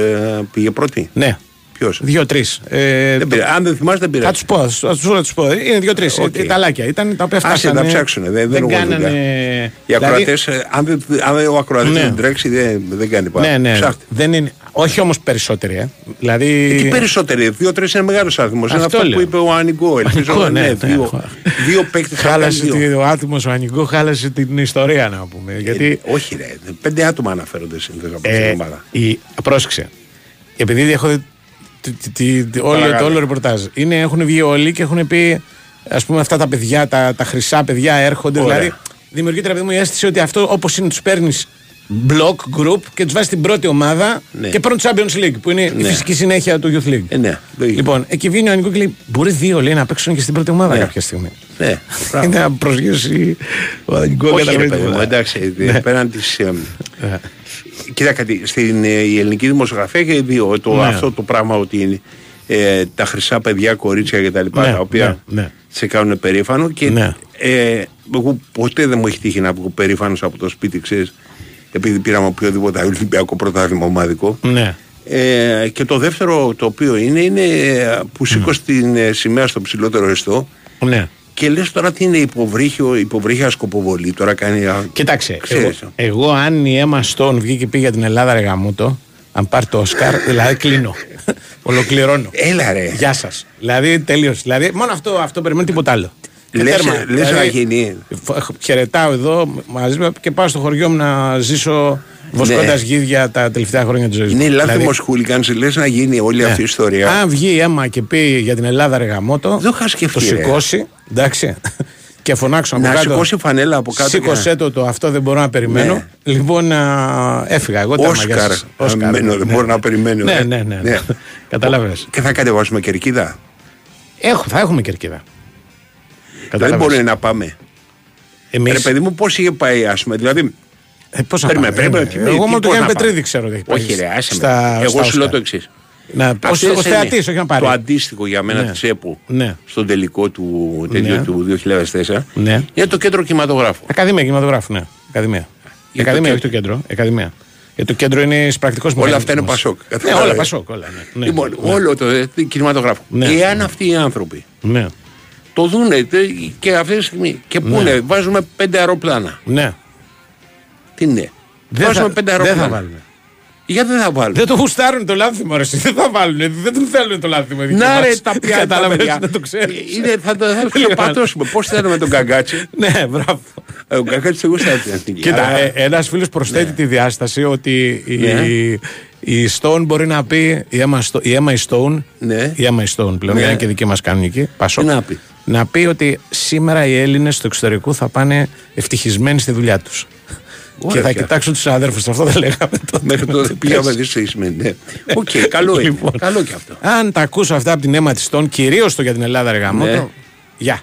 πήγε πρώτη; Ναι, Ποιος; δύο-τρεις. Ε, Δεν πειράζει. Αν δεν θυμάσαι, δεν Θα πειράζει. τους πω, θα τους θα τους πω. Είναι δύο-τρεις. Οκ. Okay. Ταλάκια ήταν τα οποία Άσε, φτάσανε. τα ψάξουνε, δεν- δεν έχω κάνανε. Οι δηλαδή- ακροατές, αν, δεν- αν ο ακροατής Ναι. δεν τρέξει, δεν, δεν κάνει πάρα. Ναι, ναι. Ψάχτε. Δεν είναι... Όχι όμως περισσότεροι, ε. Δηλαδή. Τι περισσότεροι, δύο-τρεις είναι μεγάλος αριθμό. Είναι Αυτό αυτό λέω. που είπε ο Ανικό. Ελπίζω Ανικό, ναι, ναι, ναι. δύο, δύο παίκτες Χάλασε τη- ο άτιμο ο Ανικό, χάλασε την ιστορία να πούμε. Γιατί όχι, ρε. Πέντε άτομα αναφέρονται συνήθω από την ε, ομάδα. η, πρόσεξε. Επειδή έχω δει τη- τη- τη- τη- όλο, Παρακάτω. το όλο ρεπορτάζ. Είναι, έχουν βγει όλοι και έχουν πει, ας πούμε, αυτά τα παιδιά, τα, τα χρυσά παιδιά έρχονται. Ωραία. Δηλαδή, δημιουργείται ρε παιδί μου η αίσθηση ότι αυτό όπως είναι, τους παίρνεις μπλοκ, group και τους βάζει στην πρώτη ομάδα Ναι. και παίρνουν Champions League που είναι η Ναι. φυσική συνέχεια του Youth League. Ε, ναι, λογικό. Λοιπόν, εκεί βγαίνει ο Ανικό και λέει: Μπορεί δύο λέει, να παίξουν και στην πρώτη ομάδα Ναι. κάποια στιγμή. Ναι, μπράβο. Είναι να προσγειώσει ο Ανικό Όχι, ρε παιδί μου, εντάξει, Ναι. πέραν της. Κοίτα κάτι, στην ε, η ελληνική δημοσιογραφία έχει δύο. Το, Ναι. Αυτό το πράγμα ότι είναι, ε, τα χρυσά παιδιά, κορίτσια κτλ. Ναι, τα οποία ναι, ναι. σε κάνουν περήφανο και Ναι. ε, εγώ ποτέ δεν μου έχει τύχει να βγω περήφανος από το σπίτι, ξέρεις, επειδή πήραμε οποιοδήποτε Ολυμπιακό πρωτάθλημα ομαδικό. Ναι. Ε, και το δεύτερο το οποίο είναι, είναι ε, που σήκωσε την ε, σημαία στο ψηλότερο εστό ναι. και λες τώρα τι είναι υποβρύχιο, υποβρύχια σκοποβολή. Τώρα κάνει. α, Κοίταξε, εγώ, Ξέρεις. εγώ αν η Έμα Στόν βγήκε και πήγε για την Ελλάδα ρε γαμούτο, αν πάρει το Όσκαρ, δηλαδή κλείνω. Ολοκληρώνω. Έλα ρε. Γεια σας. Δηλαδή τελείως. Δηλαδή μόνο αυτό, αυτό περιμένω τίποτα άλλο. Και Λες- τέρμα. λες Δηλαδή, να γίνει. φ- Χαιρετάω εδώ μαζί μου και πάω στο χωριό μου να ζήσω βοσκώντας Ναι. γίδια τα τελευταία χρόνια της ζωής μου. Είναι Δηλαδή, λάθος χούλικαν, λες να γίνει όλη αυτή η ναι. ιστορία. Αν βγει η Έμα και πει για την Ελλάδα ρε γαμότο, Δεν είχα σκεφτεί, το ρε. σηκώσει, εντάξει, και φωνάξω από Να κάτω. σηκώσει φανέλα από κάτω Σήκωσέ και το, το αυτό δεν μπορώ να περιμένω. Ναι. Λοιπόν, α, έφυγα εγώ. τέρμα, γεια Όσκαρ. σας. Όσκαρ, Αμένο, δεν μπορώ να περιμένω, Ναι, ε. ναι, ναι. Ναι. Κατάλαβες. Και θα κατεβάσουμε κερκίδα. Έχω, θα έχουμε κερκίδα. Δεν Κατάλαβες. μπορεί να πάμε. Εμείς, Ρε παιδί μου, πώς είχε πάει, ας πούμε. Δηλαδή, ε, πώς να Περίμενε, πάμε, περίμενε, ε, τι- Εγώ τι- μόνο το πώς Γιάννη να πάμε. Πετρίδη ξέρω ότι έχει πάει όχι, ρε, άσε με. στα- Εγώ στα σου λέω Όσκαρ. το εξής. Να, ως, ως θεατής, όχι να πάρει. Το αντίστοιχο για μένα Ναι. της ΕΠΟ Ναι. στον τελικό του, τέτοιο Ναι. του 2004 Ναι. είναι το κέντρο κινηματογράφου. Ακαδημία κινηματογράφου, ναι. Ακαδημία. Για το Ακαδημία, όχι κέντρο. το κέντρο. Ακαδημία. Γιατί το κέντρο είναι πρακτικός Όλα αυτά είναι Πασόκ. Ναι, Κατάλαβε. όλα Πασόκ. Όλα, ναι. Ναι. Λοιπόν, ναι. όλο το ε, κινηματογράφο. Ναι. Εάν αυτοί οι άνθρωποι Ναι. Το δούνε τε- και αυτή τη στιγμή και πούνε, βάζουμε πέντε αεροπλάνα. ναι. Τι είναι; Δεν βάζουμε θα, πέντε δεν αεροπλάνα. θα βάλουν. Γιατί δεν θα βάλουν. Δεν το γουστάρουν το λάθιμο, ρε. εσύ. Δεν θα βάλουν. Δεν τον θέλουν το λάθιμο. οι δικοί Να ρε μας. τα πιάτα Κατάλαβες, παιδιά. Δεν το ξέρεις. Είναι, θα το θα το πατώσουμε. Πώς θέλουμε τον Καγκάτσι; Ναι, μπράβο. Ε, Ο Καγκάτσι δεν γουστάρει την εθνική. Κοίτα, Αλλά- ε, ένας φίλος προσθέτει τη διάσταση ότι η, Ναι. η Stone μπορεί να πει, η Emma, Sto- η Emma Stone, Ναι. η Emma Stone πλέον, Ναι. είναι και δική μας κανονική, Πασόκ, Τι να πει; Να πει ότι σήμερα οι Έλληνες του εξωτερικού θα πάνε ευτυχισμένοι στη δουλειά τους. Και θα πια. κοιτάξουν τους αδέρφους. Αυτό δεν λέγαμε τότε. Μέχρι τότε πήγαμε δυσφυγισμένοι. Ναι. Οκ, καλό είναι. Λοιπόν. Καλό και αυτό. Αν τα ακούσω αυτά από την αίμα της Stone, κυρίως το για την Ελλάδα, ρε γαμότο, Ναι. Γεια.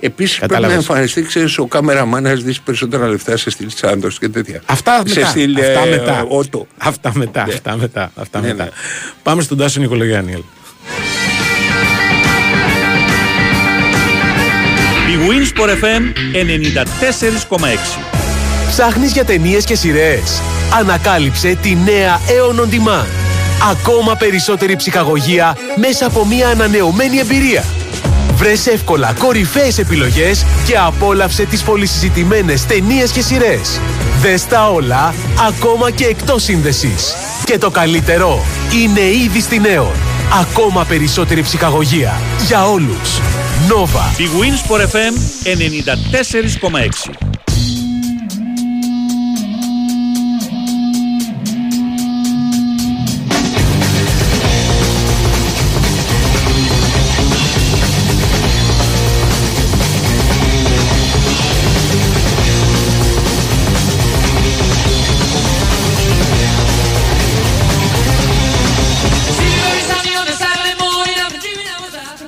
Επίσης πρέπει Κατάλαβες. να εμφανιστεί, ξέρεις, ο κάμεραμάν να ζητήσει περισσότερα λεφτά σε στυλ Σάντος και τέτοια. Αυτά σε μετά. στυλ αυτά ε, μετά. Ότο. Αυτά μετά. Ναι. Αυτά μετά. Αυτά Ναι, μετά. ναι. Πάμε στον Τάσο Νικολογιάννη. Winsport FM 94,6. Ψάχνεις για ταινίες και σειρές. Ανακάλυψε τη νέα Aeon On Demand. Ακόμα περισσότερη ψυχαγωγία μέσα από μια ανανεωμένη εμπειρία. Βρες εύκολα κορυφαίες επιλογές και απόλαυσε τις πολυσυζητημένες ταινίες και σειρές. Δες τα όλα, ακόμα και εκτός σύνδεσης. Και το καλύτερο, είναι ήδη στην Aeon. Ακόμα περισσότερη ψυχαγωγία. Για όλους. Nova. Η Winsport FM 94,6.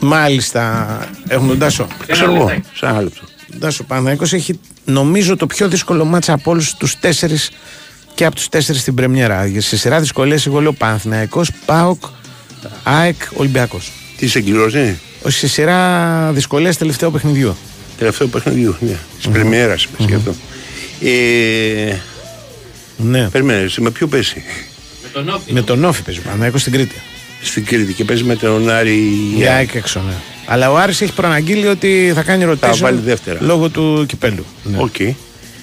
Μάλιστα. Έχουμε τον Τάσο. Ξέρω εγώ. Σε ένα λεπτό. Τάσο Παναθηναϊκός έχει νομίζω το πιο δύσκολο μάτσα από όλους τους τέσσερις και από τους τέσσερις στην Πρεμιέρα. Σε σειρά δυσκολίες, εγώ λέω Παναθηναϊκός, Πάοκ, ΑΕΚ, Ολυμπιακός. Τι σε κληρώσει. Όχι σε σειρά δυσκολίες τελευταίου παιχνιδιού. Τελευταίο παιχνιδιού. Ναι. Τη πρεμιέρα είπες γι' αυτό. Ε, Ναι. Περιμένε, με ποιο πέσει; Με τον ΟΦΗ παίζει ο Παναθηναϊκός στην Κρήτη. Στην Κρήτη και παίζει με τον Άρη. Η ΑΕΚ έξω, ναι. Αλλά ο Άρης έχει προαναγγείλει ότι θα κάνει rotation βάλει δεύτερα. λόγω του κυπέλου. Ναι. Οκ.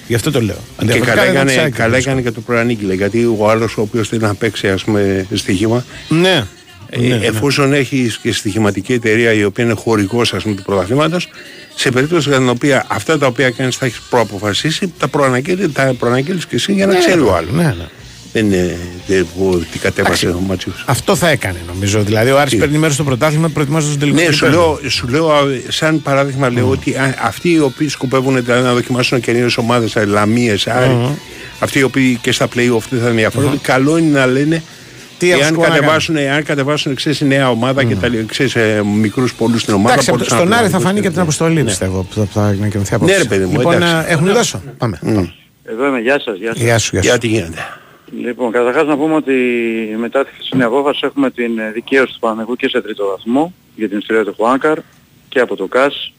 Γι' αυτό το λέω. Και Διαφορετικά καλά δεν θα έκανε, ψάξει καλά κανείς. έκανε και το προανήγγειλε. Γιατί ο άλλο ο οποίος θέλει να παίξει ας πούμε, στοίχημα, Ναι. ε, Ναι, ναι. εφόσον έχει και στοιχηματική εταιρεία η οποία είναι χορηγός του πρωταθλήματος, σε περίπτωση για την οποία αυτά τα οποία κάνεις θα έχεις προαποφασίσει, τα προαναγγείλει τα προαναγγείλεις και εσύ για να Ναι, ξέρει ναι, ο άλλος. Ναι, ναι. Δεν είναι δεν, που τι κατέβασε ο Μάτσιος. Αυτό θα έκανε νομίζω. Δηλαδή ο Άρης Τι; παίρνει μέρος στο πρωτάθλημα προετοιμάζοντας τον τελικό. Ναι, σου γήπεδο. λέω, σου λέω, α, σαν παράδειγμα, λέω ότι α, αυτοί οι οποίοι σκοπεύουν δηλαδή, να δοκιμάσουν καινούριες ομάδες, Λαμίες, Άρη, αυτοί οι οποίοι και στα playoff δεν θα ενδιαφέρονται, καλό είναι να λένε Τι έχουν εάν σκοπό να κατεβάσουν, εάν κατεβάσουν ξέρεις, η νέα ομάδα και τα ξέρεις, ε, μικρούς πολλούς στην ομάδα. Εντάξει, πολλούς στον Άρη θα αναπληρωματικούς φανεί και από την και- αποστολή, πιστεύω, που θα, θα ανακοινωθεί απόψε. Ναι, ρε παιδί μου, Λοιπόν, εντάξει. ε, έχουν δώσω. Πάμε. Εδώ είμαι, γεια σας, γεια σας. Γεια σου, γεια σου. Για τι γίνεται. Λοιπόν, καταρχάς να πούμε ότι μετά τη χθεσινή απόφαση έχουμε την ε, δικαίωση του Παναγικού και σε τρίτο βαθμό για την ιστορία του Χουάνκαρ και από το ΚΑΣ.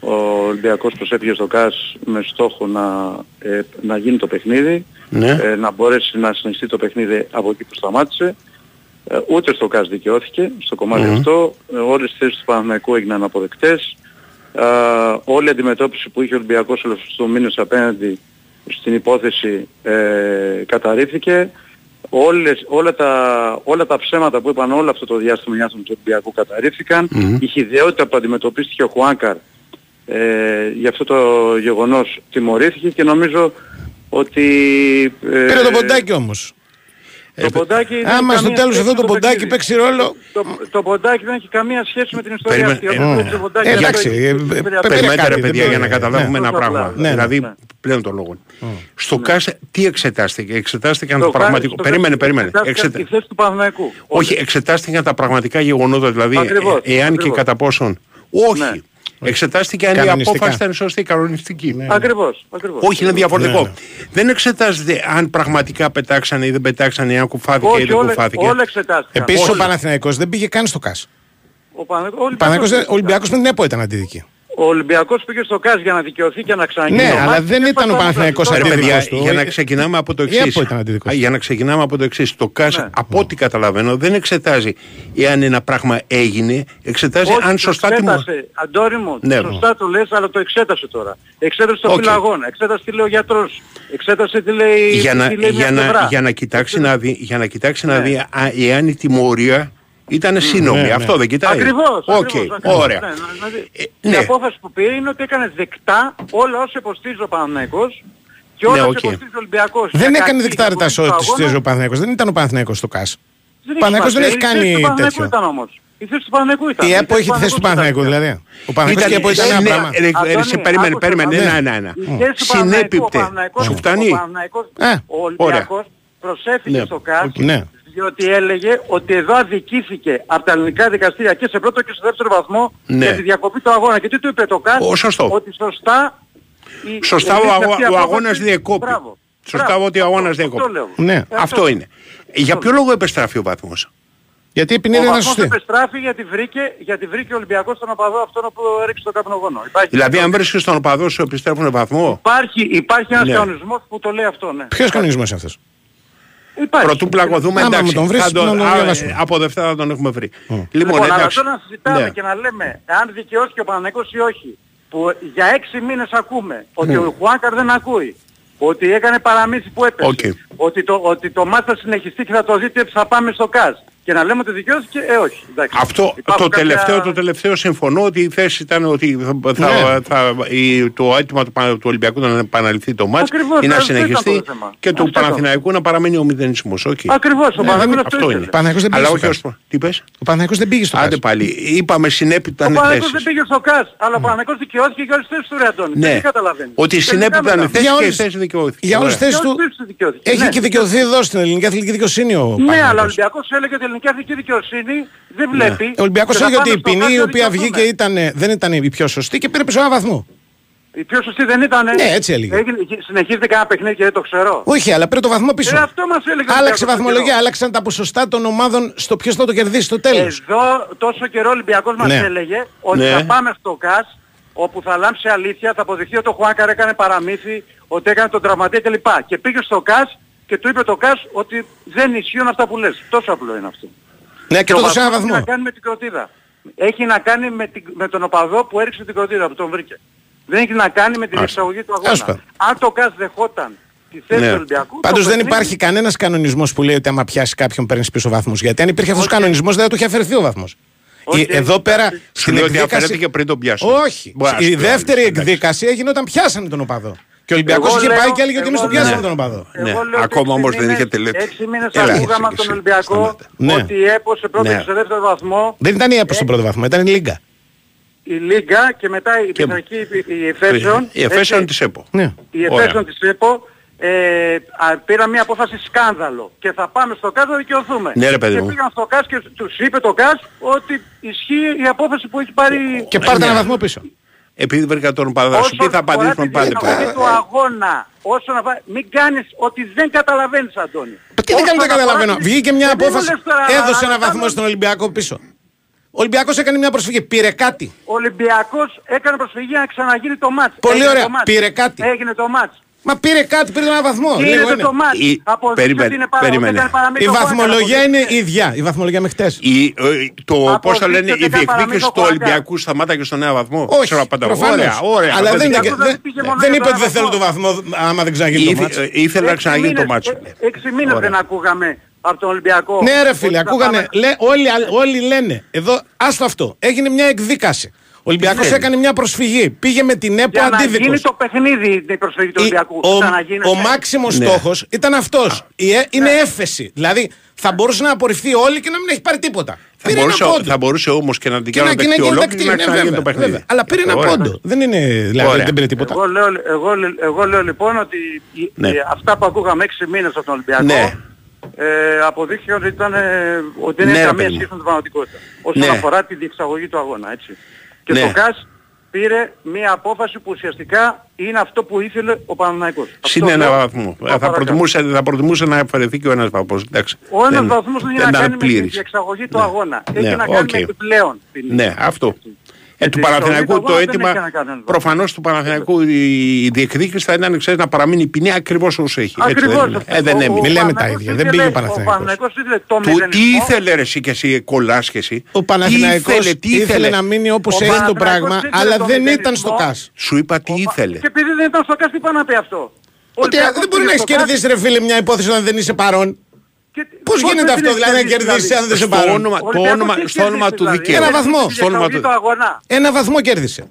Ο Ολυμπιακός προσέφυγε στο ΚΑΣ με στόχο να, ε, να γίνει το παιχνίδι, Ναι. ε, να μπορέσει να συνεχιστεί το παιχνίδι από εκεί που σταμάτησε. Ε, ούτε στο ΚΑΣ δικαιώθηκε, στο κομματι αυτό. Ε, όλες οι θέσεις του Παναγικού έγιναν αποδεκτές. Ε, όλη η αντιμετώπιση που είχε ο Ολυμπιακός όλος στο μήνες απέναντι στην υπόθεση ε, καταρρίφθηκε. Όλες, όλα, τα, όλα τα ψέματα που είπαν όλο αυτό το διάστημα οι άνθρωποι του Ολυμπιακού καταρρίφθηκαν. Η χιδεότητα που αντιμετωπίστηκε ο Χουάνκαρ ε, για αυτό το γεγονός τιμωρήθηκε και νομίζω ότι... ε, Πήρε το ποντάκι όμως. Το ποντάκι δεν Άμα έχει στο καμία τέλος σχέση αυτό με το ποντάκι παιχνίδι. παίξει ρόλο. Το, το ποντάκι δεν έχει καμία σχέση με την ιστορία Περίμενε, αυτή. ε, Αυτό ε, το ποντάκι ε, αυτό εντάξει, έχει- ε, ε, έχει- πε- έχει- πε- Περιμένετε κάτι, ρε δεν παιδιά μπορεί. για να καταλάβουμε Ναι. ένα Τόσο πράγμα. απλά. Ναι, δηλαδή ναι. πλέον το λόγο. Στο ΚΑΣ τι εξετάστηκε; Εξετάστηκαν Το το πραγματικό. στο- Περίμενε, περίμενε. εξετάστηκαν Εξετα- Η θέση του Παναθηναϊκού. Όχι, εξετάστηκαν τα πραγματικά γεγονότα, δηλαδή Ακριβώς, ε, εάν και ακριβώς. κατά πόσον. Όχι. Ναι. Εξετάστηκε αν η Κανονιστικά. απόφαση ήταν σωστή, κανονιστική. Ακριβώς, ακριβώς. Όχι, είναι διαφορετικό. Ναι, ναι. Δεν εξετάζεται αν πραγματικά πετάξανε ή δεν πετάξανε, αν κουφάθηκε ή Όχι, δεν όλα, κουφάθηκε. όλα εξετάστηκαν. Επίσης ο Όλα. Παναθηναϊκός δεν πήγε καν στο ΚΑΣ. Ο Παναθηναϊκός- ο Ο Παναθηναϊκός δεν- ο Ολυμπιακός Ολυμπιακός με την ΕΠΟ ήταν αντίδικη. Ο Ολυμπιακός πήγε στο ΚΑΣ για να δικαιωθεί και να ξαναγίνει. Ναι, το αλλά μάτς δεν και ήταν ο έπαθαν Παναθηναϊκός όλα. Ρε αντίδικος παιδιά, του. για να Ε, ξεκινάμε από το η εξής. ΕΠΟ ήταν αντίδικος. Για να ξεκινάμε από το εξής. Το ΚΑΣ, Ναι. από ό,τι καταλαβαίνω, δεν εξετάζει εάν ένα πράγμα έγινε, εξετάζει Όχι, αν το σωστά τιμω... εξέτασε. Αντώνη μου, Ναι. σωστά το λες, αλλά το εξέτασε τώρα. Εξέτασε το Οκ. φύλλο αγώνα, εξέτασε τι λέει ο γιατρός, εξέτασε τι λέει, για, να, τι λέει μια για, να, πλευρά. για να κοιτάξει, να δει, για να, κοιτάξει να Ναι. δει α, εάν η τιμωρία ήταν σύνομη. ναι, ναι. Αυτό δεν κοιτάει. Ακριβώς, Οκ, ακριβώς, ακριβώς. ωραία. Ναι, δηλαδή, Ε, Η ναι. απόφαση που πήρε είναι ότι έκανε δεκτά όλα όσα υποστήριζε ο Παναθηναϊκός και όλα Ναι, όσα οκ. υποστήριζε ο Ολυμπιακός. Δεν Για έκανε κακή δεκτά ρε τα διαχωριστική σώτη αγώνα. της ο Παναθηναϊκός. Δεν ήταν ο Παναθηναϊκός στο ΚΑΣ. Δεν Ο Παναθηναϊκός δεν έχει σημασία. Η θέση κάνει του Παναθηναϊκού τέτοιο. ήταν όμως. Η θέση του Παναθηναϊκού ήταν. Η ΕΠΟ έχει τη θέση του Παναθηναϊκού δηλαδή. Ο Παναθηναϊκός και η ΕΠΟ ήταν ένα ναι, πράγμα. ρε, ρε, Αντώνη, σε περίμενε, άκουσε περίμενε. να Ναι, δεις. ναι, ναι. Η θέση του Παναθηναϊκού, ο Συνέπιπτε. Παναθηναϊκός- Σου φτάνει; Ο Παναθηναϊκός, Ε, ο Ολυμπιακός προσέφυγε Ναι, στο ΚΑΣ Ναι. Διότι έλεγε ότι εδώ αδικήθηκε από τα ελληνικά δικαστήρια και σε πρώτο και σε δεύτερο βαθμό Ναι. για τη διακοπή του αγώνα. Και τι του είπε το ΚΑΣ, Ω, σωστό. ότι σωστά... η- Σωστά ο, ελήφθη αγώ- αυτή η ο απόφαση. αγώνας διεκόπη. Μπράβο. Σωστά Μπράβο. ότι ο αγώνας Αυτό- διεκόπη. αυτό λέω. Ναι. Αυτό είναι. Για ποιο λόγο επεστράφει ο βαθμός; Γιατί η Ο ποινή δεν ήταν βαθμός σωστή. επεστράφει γιατί βρήκε, γιατί βρήκε ο Ολυμπιακός τον οπαδό αυτόν που έριξε τον καπνογόνο. Υπάρχει, Δηλαδή, αν βρίσκεις στον οπαδό σου επιστρέφουν βαθμό, υπάρχει, υπάρχει ένας Ναι. κανονισμός που το λέει αυτό, ναι. Ποιος κανονισμός είναι αυτός; Υπάρχει. προτού πλακωθούμε, Άμα εντάξει. μου τον βρεις, θα τον- να τον α, διαβάσουμε. από Δευτέρα θα τον έχουμε βρει. Λοιπόν, Λοιπόν, αλλά εντάξει. τώρα να συζητάμε Ναι. και να λέμε αν δικαιώθηκε ο Παναθηναϊκός ή όχι, που για έξι μήνες ακούμε ότι Ναι. ο Χουάνκαρ δεν ακούει, ότι έκανε παραμύθι που έπεσε, Οκ. ότι, το, ότι το μάτς θα συνεχιστεί και θα το δείτε θα πάμε στο ΚΑΣ. Και να λέμε ότι δικαιώθηκε, ε όχι. Εντάξει. Αυτό Υπάρχουν το κάποια- τελευταίο, το τελευταίο συμφωνώ ότι η θέση ήταν ότι θα, θα, Ναι. θα- η- το αίτημα του, Πα- του Ολυμπιακού να επαναληφθεί το μάτς Ακριβώς, ή να αυτό ήταν συνεχιστεί το θέμα. και του Αυτό ήταν. Παναθηναϊκού να παραμένει ο μηδενισμός. Όχι. Ακριβώς, ο Παναγικός αυτό, Αυτό ήθελε. είναι. Ο Παναθηναϊκός δεν πήγε Αλλά στο όχι ΚΑΣ. ως προ- Τι πες; Ο Παναθηναϊκός δεν πήγε στο Άντε ΚΑΣ. πάλι. Είπαμε συνέπειτα Ο Παναγικός θέσεις. δεν πήγε στο ΚΑΣ, αλλά ο Παναγικός δικαιώθηκε για όλες τις θέσεις του ρε Αντώνη. Ναι. Δεν καταλαβαίνεις. Ότι Τελικά συνέπειταν μετά. θέσεις Για και η όλες- θέση δικαιώθηκε. Για όλες Ωραία. τις θέσεις Για του όλες τις θέσεις δικαιώθηκε. έχει Ναι. και δικαιωθεί εδώ στην ελληνική αθλητική δικαιοσύνη ο Ναι, αλλά ο Παναθηναϊκός. Ολυμπιακός έλεγε ότι η ελληνική εθνική δικαιοσύνη δεν βλέπει. Ο Ολυμπιακός και θα έλεγε ότι πάμε η στο ποινή ΚΑΣ η να οποία δικαιωθούμε. βγήκε ήταν, δεν ήταν η πιο σωστή και πήρε πίσω ένα βαθμό. Η πιο σωστή δεν ήταν. Ναι, έτσι έλεγε. Έγινε, συνεχίζεται κανένα παιχνίδι και δεν το ξέρω. Όχι, αλλά πήρε το βαθμό πίσω. Ε, αυτό μας έλεγε ο Άλλαξε Ολυμπιακός βαθμολογία, καιρό. άλλαξαν τα ποσοστά των ομάδων στο ποιος θα το κερδίσει στο τέλος. Εδώ τόσο καιρό ο Ολυμπιακός μας Ναι. έλεγε ότι Ναι. θα πάμε στο ΚΑΣ όπου θα λάμψει αλήθεια, θα αποδειχθεί ότι ο Χουάκαρ έκανε παραμύθι, ότι έκανε τον τραυματία κλπ. Και πήγε στο ΚΑΣ και του είπε το ΚΑΣ ότι δεν ισχύουν αυτά που λες. Τόσο απλό είναι αυτό. Ναι, και ο το δώσε ένα βαθμός βαθμό. Έχει να κάνει με την κροτίδα. Έχει να κάνει με, την, με τον οπαδό που έριξε την κροτίδα, που τον βρήκε. Δεν έχει να κάνει με την Άστα. εξαγωγή του Άστα. αγώνα. Αν το ΚΑΣ δεχόταν τη θέση Ναι. του Ολυμπιακού... Πάντως το δεν παιχνίδι- υπάρχει κανένας κανονισμός που λέει ότι άμα πιάσει κάποιον παίρνεις πίσω βαθμούς. Γιατί αν υπήρχε αυτός ο κανονισμός δεν θα του είχε αφαιρεθεί ο βαθμός. Όχι, Εδώ πέρα εντάξει. Σου στην λέει ότι αφαιρέθηκε εκδίκαση. πριν τον πιάσουν. Όχι. Μπορεί να Η σου πει ο δεύτερη άλλος, εντάξει. εκδίκαση έγινε όταν πιάσανε τον οπαδό. Και ο Ολυμπιακός Εγώ είχε λέω- πάει και έλεγε ότι εμεί εγώ τον πιάσαμε λέω- τον οπαδό. Ναι, Εγώ λέω ότι ακόμα έξι όμως δεν μήνες- είχε τελειώσει. Έξι μήνες Έλα, ακούγαμε εσύ, από τον εσύ, Ολυμπιακό σταμάτα. Ναι. ότι έπωσε πρώτο Ναι. και σε δεύτερο βαθμό Δεν ήταν η έπο στον πρώτο βαθμό, ήταν η Λίγκα. η Λίγκα και μετά η πειθαρχική η Εφέσεων. Η Εφέσεων έτσι, της ΕΠΟ. Ναι. Η Ωραία. Εφέσεων της ΕΠΟ ε, α, πήρα μια απόφαση σκάνδαλο και θα πάμε στο ΚΑΣ να δικαιωθούμε. Ναι, ρε, παιδί και μου. πήγαν στο ΚΑΣ και τους είπε το ΚΑΣ ότι ισχύει η απόφαση που έχει πάρει Και πάρτε ένα βαθμό πίσω. Επειδή βρήκα τον παδά σου, τι θα απαντήσουμε πάντα. πάντα. του αγώνα, όσον αφορά, μην κάνεις ότι δεν καταλαβαίνεις Αντώνη. Τι δεν Όσον κάνω, δεν αφορά καταλαβαίνω; τη- Βγήκε μια Ε, μην μου απόφαση, λες τώρα, έδωσε αλλά ένα βαθμό κάνω- στον Ολυμπιακό πίσω. Ο Ολυμπιακός έκανε μια προσφυγή, πήρε κάτι. Ο Ολυμπιακός έκανε προσφυγή να ξαναγίνει το μάτς. Πολύ Έγινε ωραία. το μάτς. Πήρε κάτι. Έγινε το μάτς. Μα πήρε κάτι, πήρε ένα βαθμό. Λίγο Γίνεται είναι. το μάτς. Η- Αποδείξτε περίμενε, ότι είναι πάρα- περίμενε. ότι έκανε παραμύθι Η ο Χουάνκαρ, βαθμολογία είναι αποδείξτε. ίδια. Η βαθμολογία με χτες. Η, ε, το πώς θα Αποδείξτε λένε, ότι η έκανε παραμύθι διεκδίκηση ο του Χουάνκαρ. Ολυμπιακού σταμάταγε στον ένα βαθμό. Όχι, Ξέρω απαντάω. προφανώς. Ωραία, ωραία. Αλλά δεν, απαντάω. είναι- δεν δεν, πήγε μόνο δεν για είπε τον ότι δεν θέλω το βαθμό. βαθμό άμα δεν ξαναγίνει το Ήθε- μάτσο. ε, Ήθελε να Έξι ξαναγίνει το μήνες- μάτσο. ε, Έξι μήνες Ωραία. δεν ακούγαμε από τον Ολυμπιακό. Ναι, ρε ότι φίλε, θα ακούγανε. πάμε- Λέ, όλοι, όλοι λένε. Εδώ, άστο αυτό. Έγινε μια εκδίκαση. Ο Ολυμπιακός Θέλει. έκανε μια προσφυγή. Πήγε με την ΕΠΟ Για να γίνει αντίδικο. το παιχνίδι η προσφυγή του Ολυμπιακού. Ο, Ξαναγίνεται. ο μάξιμος Ναι. στόχος ήταν αυτός. Είναι έφεση. Δηλαδή θα μπορούσε να απορριφθεί όλοι και να μην έχει πάρει τίποτα. Θα Πήρε μπορούσε, ένα πόντο. θα μπορούσε όμως και να την Και να κάνω και να δεκτή γίνει ολόκληρη δεκτή. να Ναι, ξαναγίνει βέβαια, το παιχνίδι. βέβαια. Αλλά πήρε ένα Ωραία. πόντο. Δεν είναι. Δηλαδή Ωραία. δεν πήρε τίποτα. Εγώ λέω, εγώ, λέ- εγώ λέω λοιπόν ότι η- Ναι. η- αυτά που ακούγαμε 6 μήνες από τον Ολυμπιακό Ναι. ε, αποδείχθηκαν ότι, ήταν, ε, ότι δεν Ναι, έχει ρε καμία παιδί μου. σχέση με την πραγματικότητα. Όσον Ναι. αφορά τη διεξαγωγή του αγώνα. Έτσι. Και Ναι. το ΚΑΣ πήρε μια απόφαση που ουσιαστικά είναι αυτό που ήθελε ο Παναναϊκός. Συν ένα βαθμό. Θα προτιμούσε, θα προτιμούσε να αφαιρεθεί και ο ένας βαθμός. Εντάξει. Ο ένας Δεν- βαθμός δεν έχει δεν να ήταν κάνει με την πλήρης. διεξαγωγή του Ναι. αγώνα. Ναι, Έχει να κάνει οκ. με επιπλέον. ποινή. Ναι, αυτό. Ε, του Η Παναθηναϊκού διεξαγωγή του το αγώνα δεν αίτημα, έχει να κάνει με το. προφανώς του Παναθηναϊκού η η διεκδίκηση θα ήταν ξέρεις, να παραμείνει η ποινή ακριβώς όσο έχει. Έτσι δεν Ακριβώς. είναι. Ε, δεν Ο- έμεινε. ο Μην λέμε τα Παναθηναϊκός ίδια. Δεν ήθελε- πήγε ο Ο Παναθηναϊκός. Παναθηναϊκός ήθελε το Του, τι μηδενισμό. ήθελε ρε εσύ και εσύ κολλάς και εσύ. Ο Παναθηναϊκός Τι ήθελε, τι ήθελε ήθελε; να μείνει όπως Ο έχει το Παναθηναϊκός πράγμα, ήθελε αλλά το δεν μηδενισμό. ήταν στο ΚΑΣ. Σου είπα τι ήθελε. Και επειδή δεν ήταν στο ΚΑΣ τι πάει να πει αυτό. Ο Ότι Ολυμπιακός δεν μπορεί πήγε να έχει στο ΚΑΣ κερδίσει, ρε φίλε, μια υπόθεση όταν δεν είσαι παρόν. Και- Πώς πώς γίνεται δεν αυτό, την δηλαδή, να έχει κερδίσεις αν δεν είσαι Στο παρόν. όνομα, Ο το Ολυμπιακός όνομα, τι έχει στο όνομα κερδίσει, του δηλαδή; δικαίου. Ένα Έχει βαθμό. κερδίσει Στο όνομα διεξαγωγή του- του αγώνα. Ένα βαθμό κέρδισε.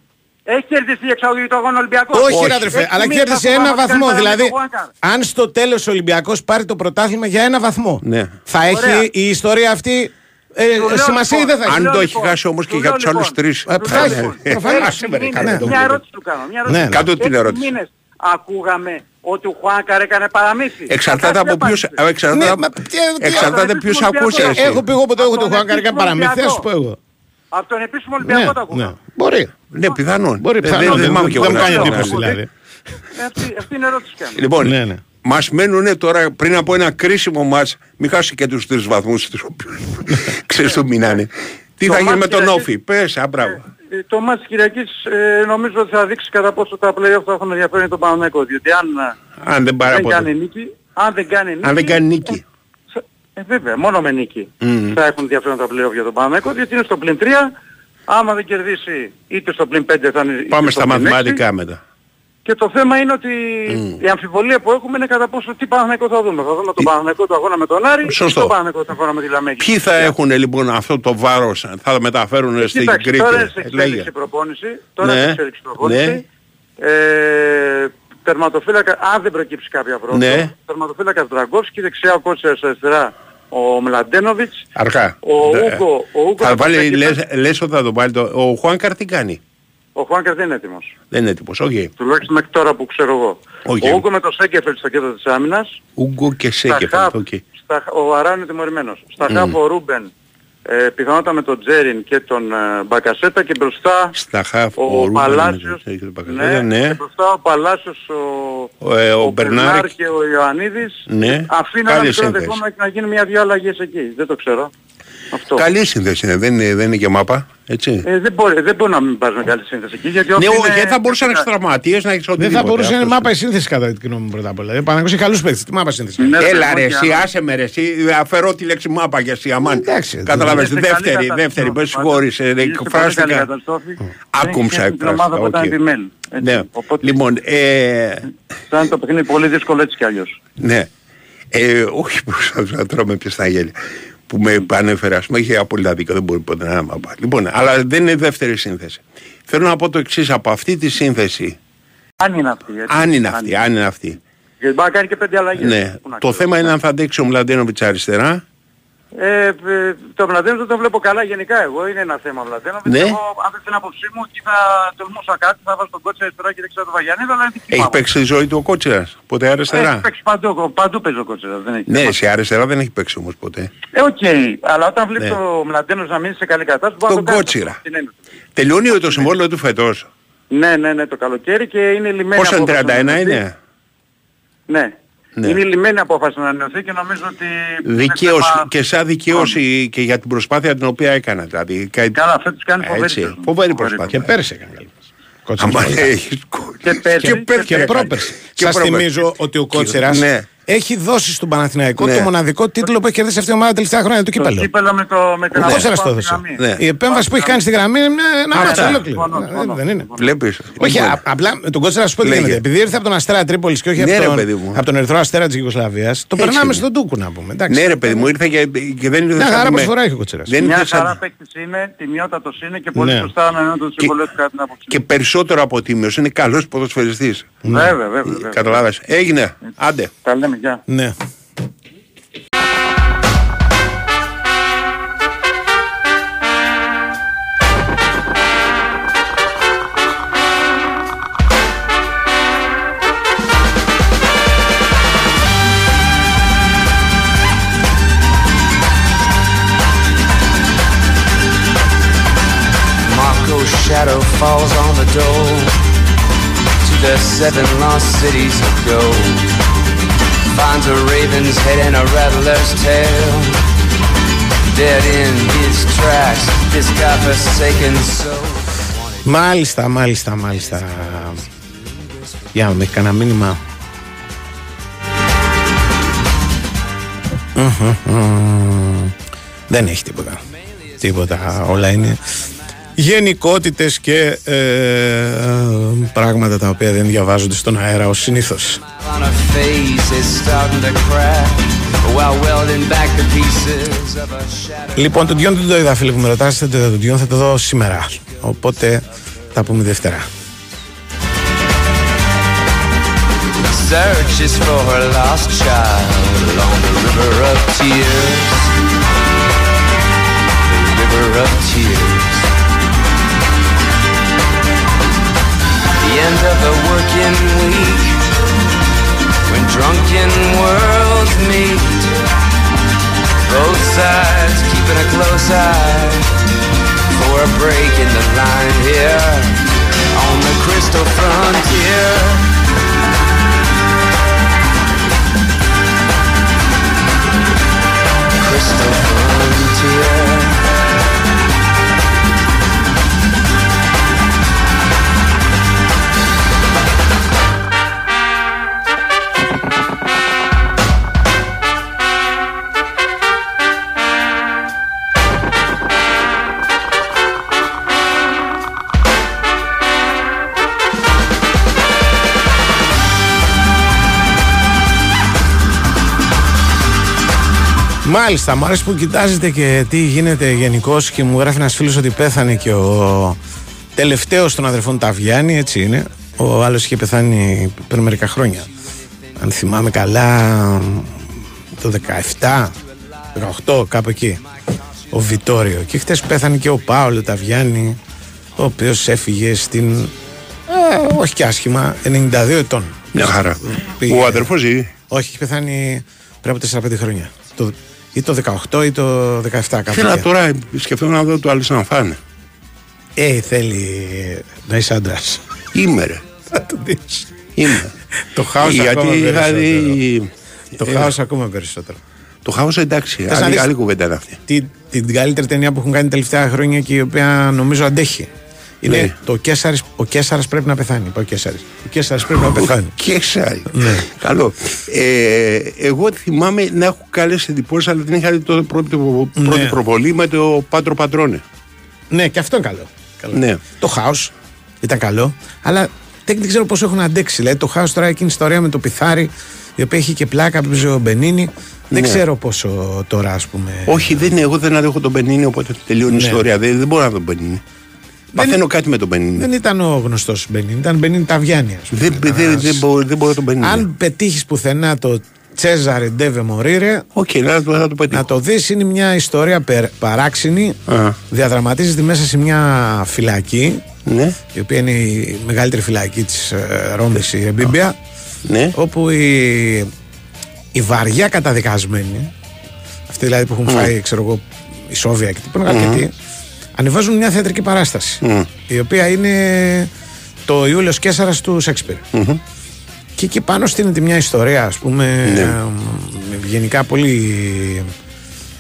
Έχεις κερδίσει η εξαγωγή του αγώνα Ολυμπιακός. Όχι, Όχι. ρε αδερφέ, Έξι αλλά μήνες κέρδισε θα ένα φοβάμαι βαθμό. ότι Δηλαδή, κάνει παραμύθι ο αν στο τέλος ο Ολυμπιακός πάρει το πρωτάθλημα για ένα βαθμό, Ναι. θα έχει Ωραία. η ιστορία αυτή ε, Του λέω σημασία ή λοιπόν, δεν θα έχει; Αν του το λέω έχει λοιπόν, χάσει όμως και του για λέω τους άλλους λοιπόν, τρεις. Ε, του θα λέω έχει. λοιπόν, Προφανώς. έξι Άσε με, ρε, μήνες, κάνε το Μια μου. ερώτηση του κάνω. Μια Ναι, ερώτηση. ναι. Κάτω την Έξι ερώτηση. Μήνες ακούγαμε ότι ο Χουάνκαρ έκανε παραμύθι. Εξαρτάται Κάτι από ποιους, απάντησε. ε, εξαρτάται, Ναι, από- μα τι- τι- εξαρτάται ποιους ακούς εσύ. Έχω πει εγώ ποτέ Από ότι ο τον Χουάνκαρ έκανε επίσημο παραμύθι, θα σου πω Ολυμπιακό. εγώ. Από τον επίσημο Ολυμπιακό Ναι, το ακούγαμε. ναι. Μπορεί. Ναι, πιθανόν. Μπορεί, Δεν- πιθανόν, δεν δεν θυμάμαι κι εγώ δεν μου να κάνει σου πω εντύπωση κάτι. δηλαδή. Ε, Αυτή, αυτή είναι η ερώτηση που κάνω. Λοιπόν, Ναι, ναι. μας μένουν τώρα πριν από ένα κρίσιμο μάτς, μην χάσει και τους τρεις βαθμούς τους οποίους ξέρεις του μείνανε. Τι Το θα γίνει μάτς με τον Κυριακής- Όφη, πες, α, μπράβο. Ε, Το μάτς της Κυριακής ε, νομίζω ότι θα δείξει κατά πόσο τα play-off θα έχουν ενδιαφέρον τον Παναγενικό. Διότι αν ε, Αν δεν πάρει δεν από κάνει νίκη, αν δεν κάνει νίκη... Αν δεν κάνει νίκη. Ε, ε, βέβαια, μόνο με νίκη Μμμ. θα έχουν ενδιαφέρον τα play-off για τον Παναγενικό, διότι είναι στο πλην 3. Άμα δεν κερδίσει είτε στο πλην 5 θα είναι είτε Πάμε στο στα πλην έξι. μαθηματικά μετά. Και το θέμα είναι ότι η αμφιβολία που έχουμε είναι κατά πόσο τι Παναγενικό θα δούμε. Θα δούμε τον Παναγενικό του αγώνα με τον Άρη Σωστό. ή τον Παναγενικό του αγώνα με τη Λαμέγη. Ποιοι θα έχουν λοιπόν αυτό το βάρος, θα μεταφέρουν στην Κοίταξε, Κρήτη; τώρα είναι σε Λέγε. εξέλιξη προπόνηση. Τώρα Ναι, είναι σε εξέλιξη προπόνηση. Ε, τερματοφύλακα, αν δεν προκύψει κάποια πρόβλημα. Ναι. Τερματοφύλακας Ντραγκόφσκι, δεξιά ο Κότσιρας αριστερά ο Μλαντένοβιτς. Αργά. Ο Ναι. Ούγκο, ο Ούγκο Θα θα βάλει, παίξει- λες, λες ότι θα τον βάλει το... Ο Χουάνκαρ τι κάνει; Ο Χουάνκαρ δεν είναι έτοιμος. Δεν είναι έτοιμος, όχι. Τουλάχιστον μέχρι τώρα που ξέρω εγώ. Οκ. Ο Ούγκο με το Σένκεφελντ στο κέντρο της άμυνας. Ούγκο και Στα Σένκεφελντ. χαφ, οκ. στα, ο Αρά είναι τιμωρημένος. Στα χαφ ο Ρούμπεν, ε, πιθανότατα με τον Τσέριν και τον ε, Μπακασέτα και μπροστά Στα χαφ ο, Ρούμπεν, Παλάσιος, έχει το ναι, Μπακασέτα, ναι. και μπροστά ο Παλάσιος, ο, Ο, ε, ο Μπερνάρ Μπερνάρ και ο Ιωαννίδης. Ναι. Αφήνω Καλές ένα μικρό έμφασεις. ενδεχόμενο να γίνει μια-δυο αλλαγές εκεί. Δεν το ξέρω. Αυτό. Καλή σύνθεση είναι, δεν είναι, δεν είναι και μάπα. Έτσι. Ε, δεν, μπορεί, δεν μπορεί να μην πας με καλή σύνθεση εκεί γιατί ναι, όποιοι όχι, είναι- γιατί θα μπορούσε να έχει τραυματίε, να έχεις Δεν οτιδήποτε. θα μπορούσε να είναι αυτός. μάπα η σύνθεση κατά τη γνώμη μου πρώτα απ' όλα. Δηλαδή, Παναγιώ έχει καλούς παίκτες. Τι μάπα σύνθεση. Ναι, ρε, Έλα παιδί ρε μου, και εσύ, άμα- άσε με ρε εσύ, αφαιρώ τη λέξη μάπα για εσύ αμάν. Εντάξει, Καταλαβες, Είναι σε καλή δεύτερη, καταστροφή. δεύτερη, με Πάντως, συγχωρείς, ε, είναι σε πολύ καλή εκφράστηκα. καταστροφή. Άκουμψα Δεν έχει την ομάδα που εκφράστηκα, ήταν οκ. επιμέλη. Έτσι. Ναι, Οπότε λοιπόν, ε, ήταν το παιχνίδι πολύ δύσκολο έτσι κι αλλιώς. ναι, ε, όχι προσπαθώ να τρώμε πια στα γέλια που με ανέφερε, ας πούμε, είχε απόλυτα δίκιο, δεν μπορεί ποτέ να είναι μάπα. Λοιπόν, αλλά δεν είναι δεύτερη σύνθεση. Θέλω να πω το εξής από αυτή τη σύνθεση, Αν είναι αυτή. Έτσι. αν είναι αυτή, αν είναι αυτή, Γιατί μπορεί να κάνει και πέντε αλλαγές. ναι, Πού να το ξέρω. θέμα είναι αν θα αντέξει ο Μλαντένοβιτς αριστερά, Ε, ε, το Μλαντένο δεν το βλέπω καλά γενικά εγώ. Είναι ένα θέμα Μλαντένο. Ναι. Εγώ αν δεν την άποψή μου εκεί θα τολμούσα κάτι, θα βάζω τον κότσο αριστερά και δεξιά του Βαγιανίδη, αλλά είναι δική μου έχει άποψη. παίξει τη ζωή του ο Κότσιρας, ποτέ αριστερά; Έχει παίξει παντού, παντού παίζει ο κότσος, δεν έχει Ναι, θέμα. σε αριστερά δεν έχει παίξει όμως ποτέ. Ε, οκ. Αλλά όταν βλέπεις Ναι. ο Μλαντένος να μείνει σε καλή κατάσταση, μπορεί να Τον το κάνει. Κότσιρα. Την έννοια. Τελειώνει το συμβόλαιο του φετός. Ναι, ναι, ναι, το καλοκαίρι και είναι λιμένη Πόσο είναι, απόφαση να 31 ανανεωθεί. είναι; Ναι. Ναι. Είναι λιμένη απόφαση να ανανεωθεί και νομίζω ότι... είναι Δικαίωση θέμα- και σαν δικαίωση και για την προσπάθεια την οποία έκανα. Δηλαδή, κα- Καλά, φέτος κάνει φοβερή Έτσι, σεζόν. φοβερή προσπάθεια. Και πέρσι έκανε καλή. Κότσιρα. Άμα πολύ. έχεις Και πέρσι. Και πέρσι Και έκανε. πρόπερση. Και Σας πρόπερση. θυμίζω ότι ο Κότσερας Ναι. Έχει δώσει στον Παναθηναϊκό Ναι. το μοναδικό τίτλο που έχει κερδίσει αυτή η ομάδα τα τελευταία χρόνια του Το κύπελο. κύπελο με, το, με την Ο Κότσερα απόφαση το έδωσε. γραμμή. Ναι. Η επέμβαση που έχει κάνει στη γραμμή είναι μια- ένα Αυτά. μάτσο ολόκληρο. Συμφωνώ, Ε, συμφωνώ. Δεν είναι. Βλέπεις. Όχι, Λοιπόν, α- απλά με τον Κότσερα σου πω τι Λέγε. γίνεται. Επειδή ήρθε από τον Αστέρα Τρίπολης και όχι Ναι, ρε, από, παιδί τον, μου. από τον Ερυθρό Αστέρα της Ιουγκοσλαβίας, το Έτσι περνάμε είναι. στον Τούκου να πούμε. Εντάξει. Ναι ρε παιδί μου ήρθε και, και δεν ήρθε Μια σαν χαρά με- προσφορά έχει ο Κότσερας. Δεν Μια ήρθε σαν- χαρά παίκτης είναι, τιμιότατος είναι και πολύ Ναι. σωστά ανανεώνει το συμβολέο του κατά την άποψή Και μου. περισσότερο από τίμιος είναι καλός ποδοσφαιριστής. Βέβαια, βέβαια. βέβαια. Καταλάβες. Έγινε. Άντε. Τα λέμε, γεια. Ναι. Marco's shadow falls on the door to the seven lost cities of gold. Finds a raven's head and a rattler's tail. Dead in his tracks, this godforsaken soul. Μάλιστα, μάλιστα, μάλιστα. Για να με έχει κανένα μήνυμα. Μμμ, μμμ. Δεν έχει τίποτα. Τίποτα. Όλα είναι γενικότητες και ε, πράγματα τα οποία δεν διαβάζονται στον αέρα ως συνήθως. On her face is starting to crack while welding back the pieces of a shadow. Λοιπόν, τον Διόν δεν το είδα, φίλε που με ρωτάσετε. Το τον Διόν θα το δω σήμερα. Οπότε τα πούμε Δευτέρα. Searches for her lost child along the river of tears. The river of tears. End of the working week when drunken worlds meet. Both sides keeping a close eye for a break in the line here on the crystal frontier. crystal Μάλιστα, μου αρέσει που κοιτάζετε και τι γίνεται γενικώς και μου γράφει ένας φίλος ότι πέθανε και ο τελευταίος των αδερφών Ταβιάννη, έτσι είναι. Ο άλλος είχε πεθάνει πριν μερικά χρόνια. Αν θυμάμαι καλά, το 17, 18, κάπου εκεί. Ο Βιτόριο. Και χτες πέθανε και ο Πάολο Ταβιάννη, ο οποίος έφυγε στην. Ε, όχι και άσχημα, 92 ετών. Μια χαρά. Πήγε- Ο αδερφός ζει. όχι, έχει πεθάνει πριν από 4-5 χρόνια. Το, ή το 18 ή το 17 κάπου. Θέλω εκεί. τώρα σκεφτόμουν να δω το άλλο να φάνε. Ε, θέλει να είσαι άντρας. Είμαι ρε. Θα το δεις. Είμαι. το χάος ακόμα Γιατί περισσότερο. δηλαδή. Το ε, χάος ακόμα περισσότερο. Το χάος εντάξει. Θες να Άλλη, δεις- άλλη κουβέντα είναι αυτή. Τη, την καλύτερη ταινία που έχουν κάνει τα τελευταία χρόνια και η οποία νομίζω αντέχει. Είναι Ναι. το Κέσσαρης, ο Κέσσαρας πρέπει να πεθάνει. Είπε Ο Κέσσαρης. Ο Κέσσαρας πρέπει να πεθάνει. Και ξάει. Ναι. Καλό. Ε, εγώ θυμάμαι να έχω καλέ εντυπώσεις, αλλά δεν είχα δει τότε πρώτη, πρώτη Ναι. προβολή με το Πάτρο Πατρώνε. ναι, και αυτό είναι καλό. καλό. Ναι. Το House ήταν καλό, αλλά δεν, δεν ξέρω πόσο έχουν αντέξει. Δηλαδή, το House τώρα εκείνη η ιστορία με το πιθάρι, η οποία έχει και πλάκα που παίζει ο Μπενίνη. Δεν Ναι. ξέρω πόσο τώρα, ας πούμε. Όχι, δεν είναι. Εγώ δεν αδέχω τον Πενίνη, οπότε τελειώνει η Ναι. ιστορία. Δεν, δεν μπορώ να τον Μπενίνι. Παθαίνω κάτι με τον Μπενίνι. Δεν ήταν ο γνωστός Μπενίνι, ήταν Μπενίνι Ταβιάνι. ας πούμε. Δεν, δεν, δεν, μπορώ, δεν μπορώ τον Μπενίνι. Αν πετύχεις πουθενά το Cesare deve morire, Οκ, να, το- να το πετύχω. να το δεις, είναι μια ιστορία περ- παράξενη. Α. Διαδραματίζεται μέσα σε μια φυλακή, Ναι, η οποία είναι η μεγαλύτερη φυλακή της ε, Ρώμης, η Ρεμπίμπια, ναι. όπου η, η βαριά καταδικασμένη, αυτοί δηλαδή που έχουν φάει, ξέρω εγώ, η Σόβια και τι αρκετοί, ανεβάζουν μια θεατρική παράσταση, Μμ. η οποία είναι το Ιούλιος Κέσσαρας του Σέξπιρ. Και εκεί πάνω στείνεται μια ιστορία, ας πούμε, Ναι. ε, γενικά πολύ,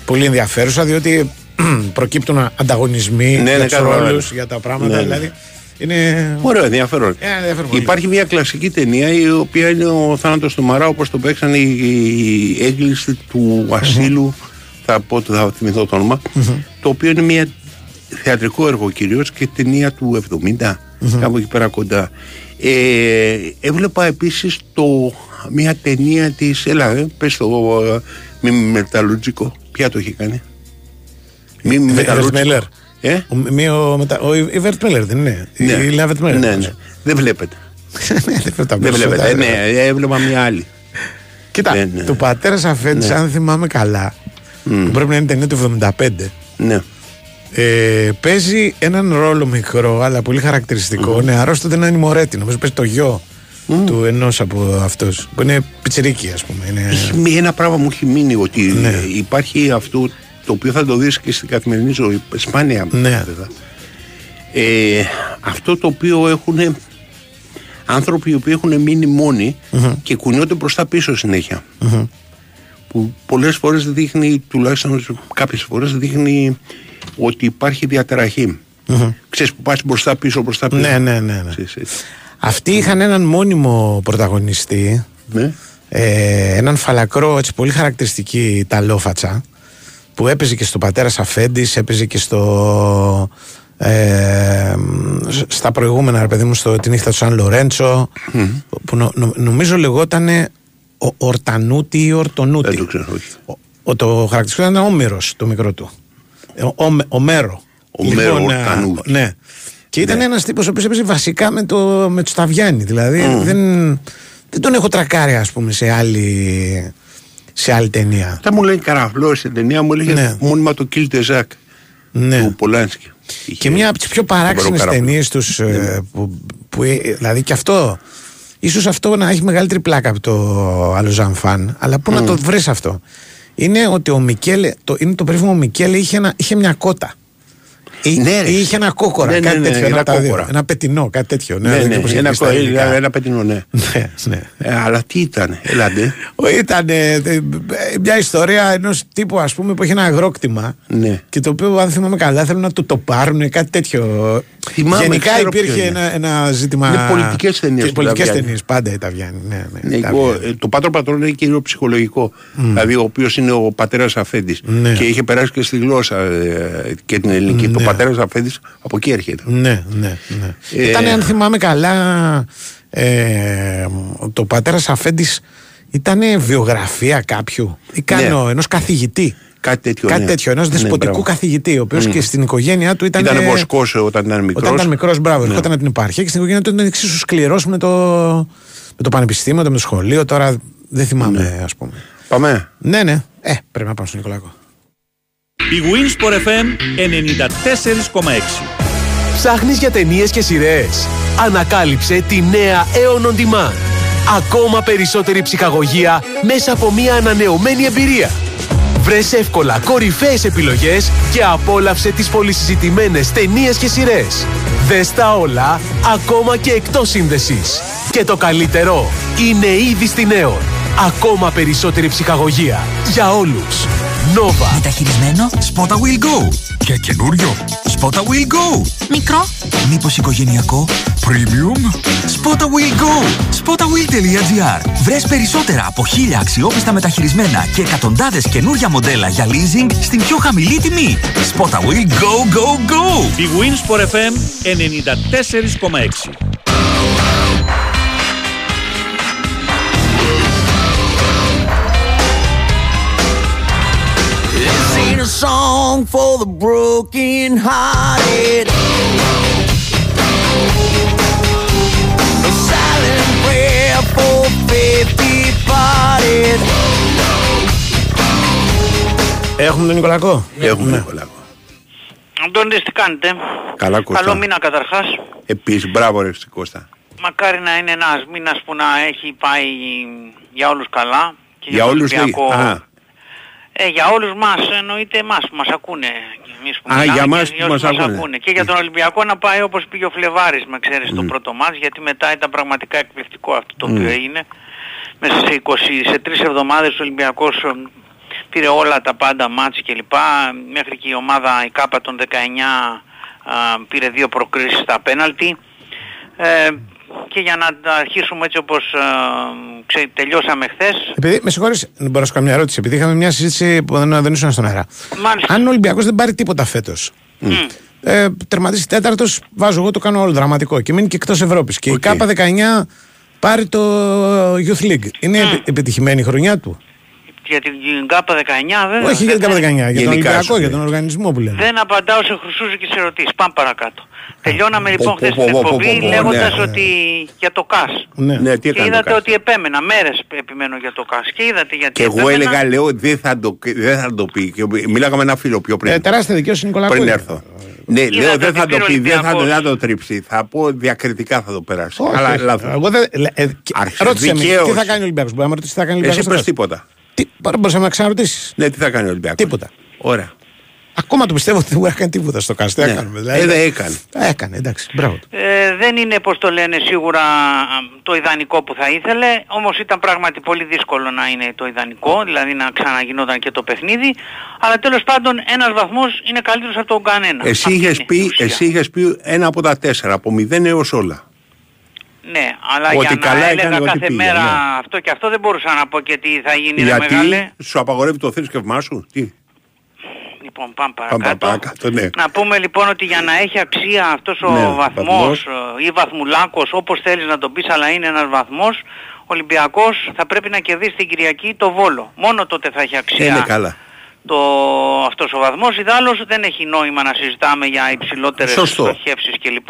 πολύ ενδιαφέρουσα, διότι προκύπτουν ανταγωνισμοί Ναι, για ναι, τους καταλαβαίνω. ρόλους, για τα πράγματα, Ναι, ναι. δηλαδή. Είναι... Ωραίο, ενδιαφέρον. Ε, ενδιαφέρον πολύ. Υπάρχει μια κλασική ταινία η οποία είναι ο Θάνατος του Μαρά όπως το παίξαν οι, οι έγκληση του ασύλου θα πω θα θυμηθώ το όνομα το οποίο είναι μια θεατρικό έργο κυρίως και ταινία του 70 κάπου εκεί πέρα κοντά ε, έβλεπα επίσης το, μια ταινία της έλα ε, πες το ε, μη μεταλλουτζικό ποια το έχει κάνει; Μη Βερτ μεταλλουτζικό Μέλλερ. ε; Ο, μη- ο, μετα- ο Ιβερτ Μέλλερ δεν είναι. Ναι. Η Λάβετ Μέλλερ. ναι, ναι. νομίζω. δεν βλέπετε Ναι, δεν πρέπει να δεν πέσω, βλέπετε τα- ναι, έβλεπα μια άλλη Κοίτα, Ναι, ναι. του πατέρα Αφέντη, Ναι. αν θυμάμαι καλά, που πρέπει να είναι ταινία του 75, ναι ε, παίζει έναν ρόλο μικρό αλλά πολύ χαρακτηριστικό. Mm. Νεαρός τότε να είναι Μωρέτη. Νομίζω παίζει το γιο του ενός από αυτούς. Που είναι πιτσιρίκι, ας πούμε. Είναι... Έχει μει- ένα πράγμα μου έχει μείνει ότι Ναι. ε, υπάρχει αυτό το οποίο θα το δεις και στην καθημερινή ζωή σπάνια Ναι. βέβαια. Ε, αυτό το οποίο έχουν άνθρωποι οι οποίοι έχουν μείνει μόνοι και κουνιόνται μπροστά πίσω συνέχεια που πολλές φορές δείχνει τουλάχιστον κάποιες φορές δείχνει ότι υπάρχει διαταραχή ξέρεις που πας μπροστά πίσω μπροστά πίσω Ναι, ναι, ναι, ναι. Ξέρεις, έτσι. Αυτοί είχαν έναν μόνιμο πρωταγωνιστή. ναι. ε, έναν φαλακρό έτσι πολύ χαρακτηριστική ταλόφατσα που έπαιζε και στο πατέρα Αφέντη, έπαιζε και στο. Ε, σ- στα προηγούμενα, ρε παιδί μου, στο τη νύχτα του Σαν Λορέντσο, που νο- νο- νομίζω λεγόταν ο Ορτανούτη ή Ορτονούτη. δεν το ξέρω όχι. Ο, ο- το χαρακτηριστικό ήταν Όμηρο το μικρό του. Ε, Ο, ο, ο Μέρο. Ο Μέρο ε, Ορτανούτη. Ναι. Και ήταν ένας τύπος ο οποίος έπαιζε βασικά με, το, με τους Σταβιάννη. Δηλαδή δεν, δεν τον έχω τρακάρει, ας πούμε, σε άλλη, σε άλλη ταινία. Αυτά μου λέει καραφλό στην ταινία μου έλεγε Ναι. μόνιμα το Kill the Zack Ναι. του Πολάνσκι. Και μια από τις πιο παράξενες Καραφλό. ταινίες τους. που, που, ε, δηλαδή και αυτό. ίσως αυτό να έχει μεγαλύτερη πλάκα από το άλλο Ζαμφάν. Αλλά πού να το βρεις αυτό. Είναι ότι ο Μικέλε, το, είναι το περίφημο Μικέλε είχε, ένα, είχε μια κότα. Ή, Ναι, ρε. ή είχε ένα κόκορα, Ναι, ναι, κάτι ναι, τέτοιο. ένα ένα, από τα δύο. κόκορα. ένα πετινό, κάτι τέτοιο. Ναι, ναι, όπως ένα, έχει στα κο- ελληνικά. ένα, ένα πετεινό, ναι. Ναι, ναι. Ε, αλλά τι ήταν, έλατε. Ήταν ε, ε, μια ιστορία ενός τύπου ας πούμε που είχε ένα αγρόκτημα Ναι. και το οποίο αν θυμάμαι καλά θέλουν να του το πάρουν κάτι τέτοιο. Θυμάμαι, Γενικά ξέρω ποιο υπήρχε είναι. ένα, ένα ζήτημα. Είναι πολιτικές ταινίες που Πολιτικές τα βγαίνει. ταινίες πάντα η Ταβιάννη. Ναι, ναι, Ναι, η εγώ, Ταβιάννη. ε, το Πάτρο Πατρόν είναι κυρίως ψυχολογικό. Δηλαδή, ο οποίος είναι ο πατέρας Αφέντης. Ναι. Και είχε περάσει και στη γλώσσα ε, και την ελληνική. Το Ναι. Πατέρας Αφέντης από εκεί έρχεται. Ναι, ναι, ναι. Ε, Ήταν, αν θυμάμαι καλά, ε, το πατέρας Αφέντης ήταν βιογραφία κάποιου; Ή κάνω Ναι. ενός καθηγητή; Κάτι τέτοιο. Κάτι ναι. τέτοιο, ενός Ναι, δεσποτικού μπράβο. καθηγητή, ο οποίος και στην οικογένειά του ήταν. Ήταν βοσκός όταν ήταν μικρός. Όταν ήταν μικρός, μπράβο, Ναι. ερχόταν από την επαρχία και στην οικογένειά του ήταν εξίσου σκληρός με το, με το πανεπιστήμιο, με το σχολείο. Τώρα δεν θυμάμαι, Ναι. ας πούμε. Πάμε. Ναι, ναι. Ε, πρέπει να πάμε στον Νικολάκο. Η Winsport FM 94,6. Ψάχνεις για ταινίες και σειρές. Ανακάλυψε τη νέα Aeon On Demand. Ακόμα περισσότερη ψυχαγωγία μέσα από μια ανανεωμένη εμπειρία. Βρες εύκολα κορυφαίες επιλογές και απόλαυσε τις πολυσυζητημένες ταινίες και σειρές. Δες τα όλα, ακόμα και εκτός σύνδεσης. Και το καλύτερο, είναι ήδη στην Aeon. Ακόμα περισσότερη ψυχαγωγία. Για όλους. Νόβα. Μεταχειρισμένο Spotta Will Go. Και καινούριο Spotta Will Go. Μικρό. Μήπως οικογενειακό. Premium. Spotta Will Go. Spottawill.gr Βρες περισσότερα από χίλια αξιόπιστα μεταχειρισμένα και εκατοντάδες καινούρια μοντέλα για leasing στην πιο χαμηλή τιμή. Spotta Will Go Go Go. Η Wins for FM 94,6. Song for the broken hearted. A silent prayer for faith departed. Έχουμε τον Νικολακό. Έχουμε Νικολάκο. Αντώνης τι κάνετε. Καλά, Κώστα. Καλό μήνα καταρχάς. Επίσης, μπράβο ρε Κώστα. Μακάρι να είναι ένας μήνας που να έχει πάει για όλους καλά. Και Για τον όλους λέει. Ολυμπιακό. Α, Ε, για όλους μας, εννοείται εμάς που μας ακούνε. Και Εμείς που Α, μιλάμε για και μας που για όσους μας ακούνε. Και για τον Ολυμπιακό να πάει όπως πήγε ο Φλεβάρης, με ξέρεις, στο πρώτο μάτς, γιατί μετά ήταν πραγματικά εκπληκτικό αυτό το οποίο έγινε. Μέσα σε, 20, σε τρεις εβδομάδες ο Ολυμπιακός ε, πήρε όλα τα πάντα μάτς και λοιπά, μέχρι και η ομάδα η ΚΑΠΑ των 19 α, πήρε δύο προκρίσεις στα πέναλτι. Ε, και για να τα αρχίσουμε έτσι όπως ε, ξε, τελειώσαμε χθες, Επειδή, με συγχωρείς, δεν μπορώ να σου κάνω μια ερώτηση. Επειδή είχαμε μια συζήτηση που δεν, δεν ήσουν στον αέρα. Μάλιστα. Αν ο Ολυμπιακός δεν πάρει τίποτα φέτος. Ε, τερματίσει τέταρτος, βάζω εγώ το κάνω όλο δραματικό και μείνει και εκτός Ευρώπης. Και η ΚΑΠΑ 19 πάρει το Youth League. Είναι επι- επιτυχημένη η χρονιά του; Για την ΚΑΠΑ 19 βέβαια. Όχι για την ΚΑΠΑ 19, για τον Γενικά Ολυμπιακό, σου για λέει. τον οργανισμό που λένε. Δεν απαντάω σε χρυσούζικες ερωτήσεις. Πάμε παρακάτω. Τελειώναμε Πω, λοιπόν πω, χθες πω, την πω, πω, εκπομπή πω, λέγοντας ναι. ότι για το ΚΑΣ. Ναι. Ναι, τι Και έκανε το είδατε Κάστα. ότι επέμενα, μέρες επιμένω για το ΚΑΣ. Και είδατε γιατί Και εγώ επέμενα. έλεγα, λέω, δεν θα το, δεν θα το πει. Και μίλαγα με ένα φίλο πιο πριν. Ε, τεράστια δικαίωση Νικολακού. πριν έρθω. Ναι, Είδατε λέω δεν ότι θα το πήρε ο πει, δεν θα, Ολυμπιακός. δεν θα το τρίψει. Θα πω διακριτικά θα το περάσει. Όχι, Αλλά όχι. λάθος. Εγώ δεν. ε, ε, και- Άρχισε, Ρώτησε με, δικαίως. τι θα κάνει ο Ολυμπιακός. Μπορεί να με ρωτήσει τι θα κάνει ο Εσύ Ολυμπιακό. πες τίποτα. Τι, μπορούσαμε να ξαναρωτήσεις. Ναι, τι θα κάνει ο Ολυμπιακός; Τίποτα. Ωραία. Ακόμα το πιστεύω ότι δεν μπορεί να κάνει τίποτα στο κάστρο. Τι Ναι. να κάνουμε. δηλαδή. Ε, δεν έκανε. Ε, Έκανε, εντάξει. Μπράβο. του. Ε, δεν είναι, πώς το λένε, σίγουρα α, το ιδανικό που θα ήθελε, όμως ήταν πράγματι πολύ δύσκολο να είναι το ιδανικό, δηλαδή να ξαναγινόταν και το παιχνίδι, αλλά τέλος πάντων ένας βαθμός είναι καλύτερος από τον κανένα. Εσύ Αυτή είχες είναι η πει, ουσία. εσύ είχες πει ένα από τα τέσσερα, από μηδέν έως όλα. Ναι, αλλά Ότι για καλά να έκανε, έλεγα ότι κάθε πήγε, μέρα ναι. αυτό και αυτό δεν μπορούσα να πω και τι θα γίνει ρε Γιατί μεγάλε. σου απαγορεύει το θρησκευμά σου. Τι; Λοιπόν, πάμε Πάμε παρακάτω. παρακάτω, ναι. Να πούμε λοιπόν ότι για να έχει αξία αυτός ο Ναι, βαθμός βαθμός. ε, ή βαθμουλάκος, όπως θέλεις να τον πεις, αλλά είναι ένας βαθμός, ο Ολυμπιακός θα πρέπει να κερδίσει την Κυριακή το Βόλο. Μόνο τότε θα έχει αξία Είναι καλά. το, αυτός ο βαθμός. Ιδάλλως δεν έχει νόημα να συζητάμε για υψηλότερες Σωστό. στοχεύσεις κλπ.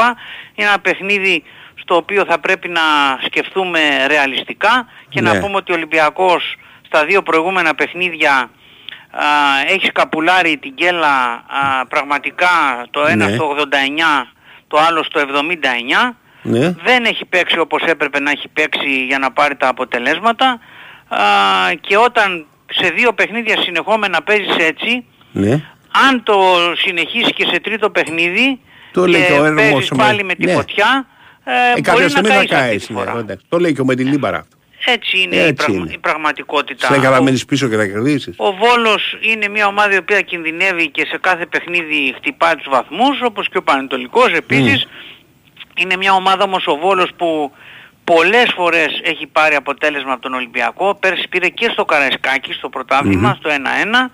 Είναι ένα παιχνίδι στο οποίο θα πρέπει να σκεφτούμε ρεαλιστικά και να Ναι. πούμε ότι ο Ολυμπιακός στα δύο προηγούμενα παιχνίδια α, έχει σκαπουλάρει την κέλα α, πραγματικά το ένα Ναι. στο 89, το άλλο στο 79. Ναι. Δεν έχει παίξει όπως έπρεπε να έχει παίξει για να πάρει τα αποτελέσματα α, και όταν σε δύο παιχνίδια συνεχόμενα παίζεις έτσι, Ναι. αν το συνεχίσεις και σε τρίτο παιχνίδι Το λέει και ο και Έρμος παίζεις ο Μέ- πάλι με τη ναι. φωτιά, ε, Ε, μπορεί κάποια να στιγμή θα καείς αυτή καείς. τη ναι, φορά. εντάξει. Το λέει και ο με τη Λίμπαρα αυτό. Έτσι είναι, η, Έτσι πραγμα- είναι. η πραγματικότητα. Στην καλά Ο- μένεις πίσω και θα κερδίσεις. ο Βόλος είναι μια ομάδα η οποία κινδυνεύει και σε κάθε παιχνίδι χτυπάει τους βαθμούς, όπως και ο Πανετολικός επίσης. Είναι μια ομάδα όμως ο Βόλος που πολλές φορές έχει πάρει αποτέλεσμα από τον Ολυμπιακό. Πέρσι πήρε και στο Καραϊσκάκι, στο πρωταθλημα στο 1-1.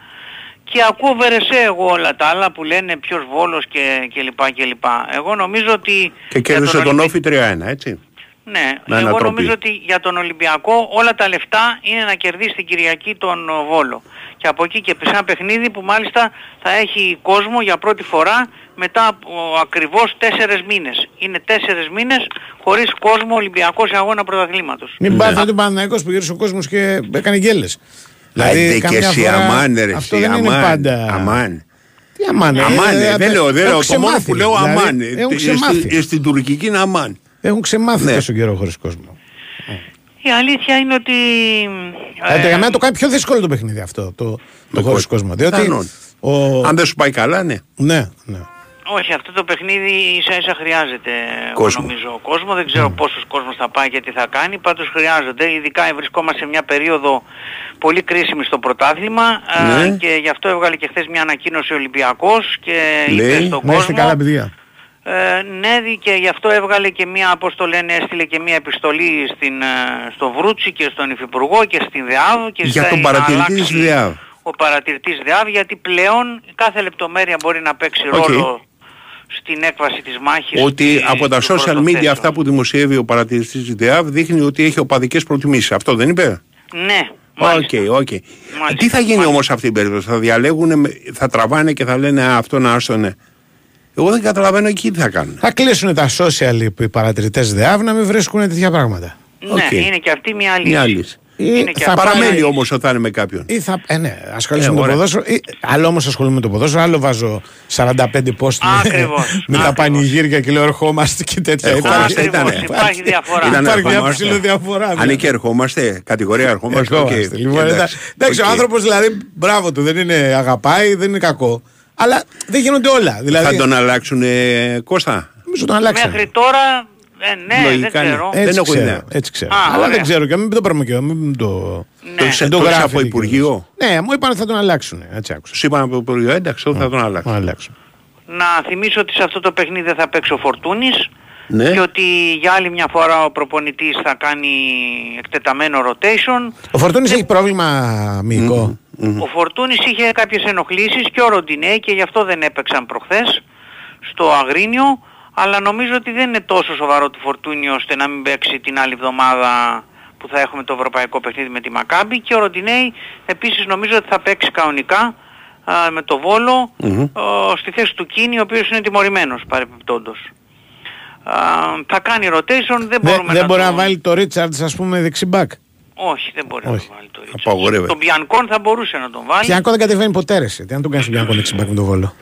Και ακούω βερεσέ εγώ όλα τα άλλα που λένε ποιος Βόλος και, και λοιπά και λοιπά. Εγώ νομίζω ότι... Και για κέρδισε τον Ολυμπι- Όφη 3-1, έτσι. ναι, Με εγώ ανατροπή. νομίζω ότι για τον Ολυμπιακό όλα τα λεφτά είναι να κερδίσει την Κυριακή τον ο, Βόλο. Και από εκεί και σε ένα παιχνίδι που μάλιστα θα έχει κόσμο για πρώτη φορά μετά από ακριβώς τέσσερες μήνες. Είναι τέσσερες μήνες χωρίς κόσμο Ολυμπιακός σε αγώνα πρωταθλήματος. Μην πάθει ότι ο Παναθηναϊκός που γύρισε ο κόσμος και έκανε γκέλες. Άντε και καμιά εσύ φορά αμάν ρε Αυτό εσύ, δεν είναι αμάν, πάντα. αμάν. Τι αμάν, ε, Αμάν, ε, ε, δεν ε, λέω, δεν έχουν λέω. Το μόνο ξεμάθει, που λέω δηλαδή, αμάν. Έχουν Ε, ξεμάθει. στη- Στην τουρκική είναι αμάν. Έχουν ξεμάθει Ναι. τόσο καιρό χωρίς κόσμο. Η αλήθεια είναι ότι... Ε, για μένα το κάνει πιο δύσκολο το παιχνίδι αυτό, το, το χωρίς κόσμο. Διότι Πιθανόν. ο... Αν δεν σου πάει καλά, ναι. Ναι, ναι. Όχι, αυτό το παιχνίδι ίσα ίσα χρειάζεται εγώ Κόσμο. νομίζω κόσμο. Δεν ξέρω πόσος κόσμος θα πάει και τι θα κάνει. Πάντως χρειάζονται. Ειδικά βρισκόμαστε σε μια περίοδο πολύ κρίσιμη στο πρωτάθλημα Ναι. ε, και γι' αυτό έβγαλε και χθες μια ανακοίνωση ο Ολυμπιακός και είπε Λέει, στον να είστε κόσμο καλά παιδιά. ε, ναι, δι- και γι' αυτό έβγαλε και μία, πώς το λένε, έστειλε και μία επιστολή στην, ε, στο Βρούτση και στον Υφυπουργό και στην ΔΕΑΒ και Για ζητάει τον να παρατηρητής της αλλάξει ΔΕΑΒ. Ο παρατηρητής ΔΕΑΒ γιατί πλέον κάθε λεπτομέρεια μπορεί να παίξει Οκ. ρόλο στην έκβαση της μάχης. Ότι του- από τα του social media πρωτοθέσεως. αυτά που δημοσιεύει ο παρατηρητής της ΔΕΑΒ δείχνει ότι έχει οπαδικές προτιμήσεις. Αυτό δεν είπε; Ναι, Οκ, μάλιστα. οκ. Τι θα γίνει όμως σε αυτή την περίπτωση; Θα διαλέγουν, θα τραβάνε και θα λένε «Α, αυτό να άστο ναι». Εγώ δεν καταλαβαίνω εκεί τι θα κάνουν. Θα κλείσουν τα social οι παρατηρητές ΔΕΑΒ να μην βρίσκουν τέτοια πράγματα. Ναι, Οκ. είναι και αυτή μια λύση. Μια λύση. Είναι και θα αυτή μια Παραμένει λύση. όμως όταν είναι με κάποιον. Ή θα, ε, ναι, ασχολείσαι Ε, με το ωραία. ποδόσφαιρο. Ή, άλλο όμως ασχολούμαι με το ποδόσφαιρο, άλλο βάζω 45 post με, Ακριβώς, με τα ακριβώς. πανηγύρια και λέω ερχόμαστε και τέτοια. Ερχόμαστε, Ακριβώς, ήτανε. υπάρχει διαφορά. Ήταν Υπάρχει μια ερχόμαστε. ψηλή διαφορά. Αν δηλαδή. και ερχόμαστε, κατηγορία ερχόμαστε. Ερχόμαστε. οκ. Λοιπόν, Εντάξει. εντάξει, ο Οκ. άνθρωπος δηλαδή, μπράβο του, δεν είναι αγαπάει, δεν είναι κακό. Αλλά δεν γίνονται όλα. Δηλαδή, Θα τον αλλάξουν Κώστα; νομίζω τον αλλάξανε. Μέχρι τώρα, ε, ναι, Λογικά δεν ναι. ξέρω. Ε, Έτσι δεν έχω ξέρω, ιδέα. έτσι ξέρω. Α, Αλλά ωραία. δεν ξέρω και μην το πάρουμε και μην το. Ναι. Το έχεις- δεν το έχεις γράφει από εκεί Υπουργείο. Ναι, μου είπαν ότι θα τον αλλάξουν. Έτσι άκουσα. Σου είπαν από Υπουργείο, εντάξει, τότε θα τον αλλάξουν. Θα τον αλλάξουν. Να θυμίσω ότι σε αυτό το παιχνίδι δεν θα παίξει ο Φορτούνης Ναι. και ότι για άλλη μια φορά ο προπονητής θα κάνει εκτεταμένο rotation. Ο Φορτούνης έχει πρόβλημα μυϊκό. Ο Φορτούνης είχε κάποιες ενοχλήσεις και ο Ροντινέη και γι' αυτό δεν έπαιξαν προχθές στο Αγρίνιο αλλά νομίζω ότι δεν είναι τόσο σοβαρό του Φορτούνη ώστε να μην παίξει την άλλη εβδομάδα που θα έχουμε το ευρωπαϊκό παιχνίδι με τη Μακάμπη και ο Ροντινέη επίσης νομίζω ότι θα παίξει κανονικά α, με το Βόλο α, στη θέση του Κίνη ο οποίος είναι τιμωρημένος παρεπιπτόντος. Α, θα κάνει rotation, δεν Δεν, μπορούμε δεν να μπορεί το- να βάλει το Ρίτσαρντς, ας πούμε, δεξιμπάκ. Όχι, δεν μπορεί Όχι. να το βάλει το Ρίτσαρτ. Απαγορεύεται. Τον Μπιανκόν θα μπορούσε να τον βάλει. Πιανκό δεν κατεβαίνει ποτέ ρε. εσύ. Τι αν τον κάνεις τον Πιανκό δεξιμπάκ με το βόλο;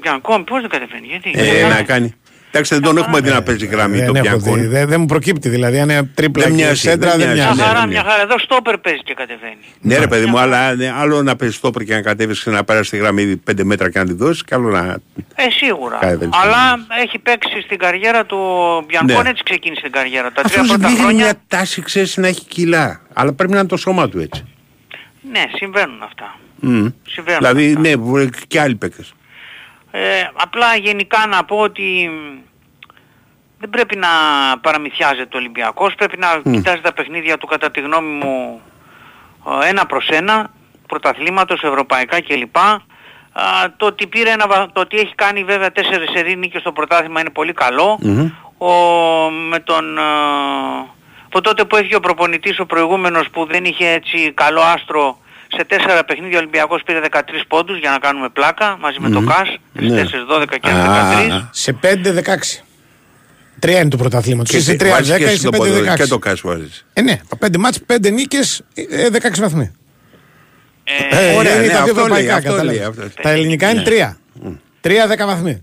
Μπιανκόν πώς δεν κατεβαίνει, γιατί; Ε, να κάνει. Εντάξει, δεν τον έχουμε δει να παίζει γραμμή το Δεν, έχω Πιανκόν. δει. δεν, δεν μου προκύπτει δηλαδή. Αν είναι τρίπλα Δεν και μοιάζει, σέντρα δεν δεν μοιάζει. Μια μοιάζει. ναι, χαρά, ναι. μια χαρά. Εδώ στόπερ παίζει και κατεβαίνει. Ναι, ρε παιδί μου, αλλά ναι, άλλο να παίζει τόπερ και να κατέβεις και να περάσει τη γραμμή 5 μέτρα και να τη δώσεις, και άλλο να. Ε, σίγουρα. Κατεβαίνεις. Αλλά έχει παίξει στην καριέρα του ο Μπιανκόν, Ναι. έτσι ξεκίνησε την καριέρα. Τα τρία Αυτό πρώτα δείχνει χρόνια. μια τάση, ξέρεις, να έχει κιλά. Αλλά πρέπει να είναι το σώμα του έτσι. Ναι, συμβαίνουν αυτά. Μμ. Συμβαίνουν Δηλαδή, αυτά. ναι, μπορεί και άλλοι παίκτες. Ε, απλά γενικά να πω ότι δεν πρέπει να παραμυθιάζεται ο Ολυμπιακός, πρέπει να κοιτάζει τα παιχνίδια του κατά τη γνώμη μου ε, ένα προς ένα, πρωταθλήματος, ευρωπαϊκά κλπ. Α, το, ότι πήρε ένα, βα- το ότι έχει κάνει βέβαια τέσσερις σερί νίκες στο πρωτάθλημα είναι πολύ καλό. Ο, με τον, ε, από τότε που έφυγε ο προπονητής ο προηγούμενος που δεν είχε έτσι καλό άστρο σε τέσσερα παιχνίδια ο Ολυμπιακός πήρε 13 πόντους για να κάνουμε πλάκα μαζί με το ΚΑΣ, 3, 4, 12 και 13. Σε 5-16. Τρία είναι του πρωταθλήματος. Και Είσαι σε- 3-10 βάζεις και ή σε στο ποδο- 5-16. Και το κάσου βάζεις. Ε, ναι, 5 μάτς, 5 νίκες, ε, 16 βαθμοί. Ε, Ε, ωραία, είναι ναι, τα δύο αυτό λέει, ευρωπαϊκά, αυτό κατάλαβες. λέει, αυτό. Τα ελληνικά είναι 3. 3-10 βαθμοί.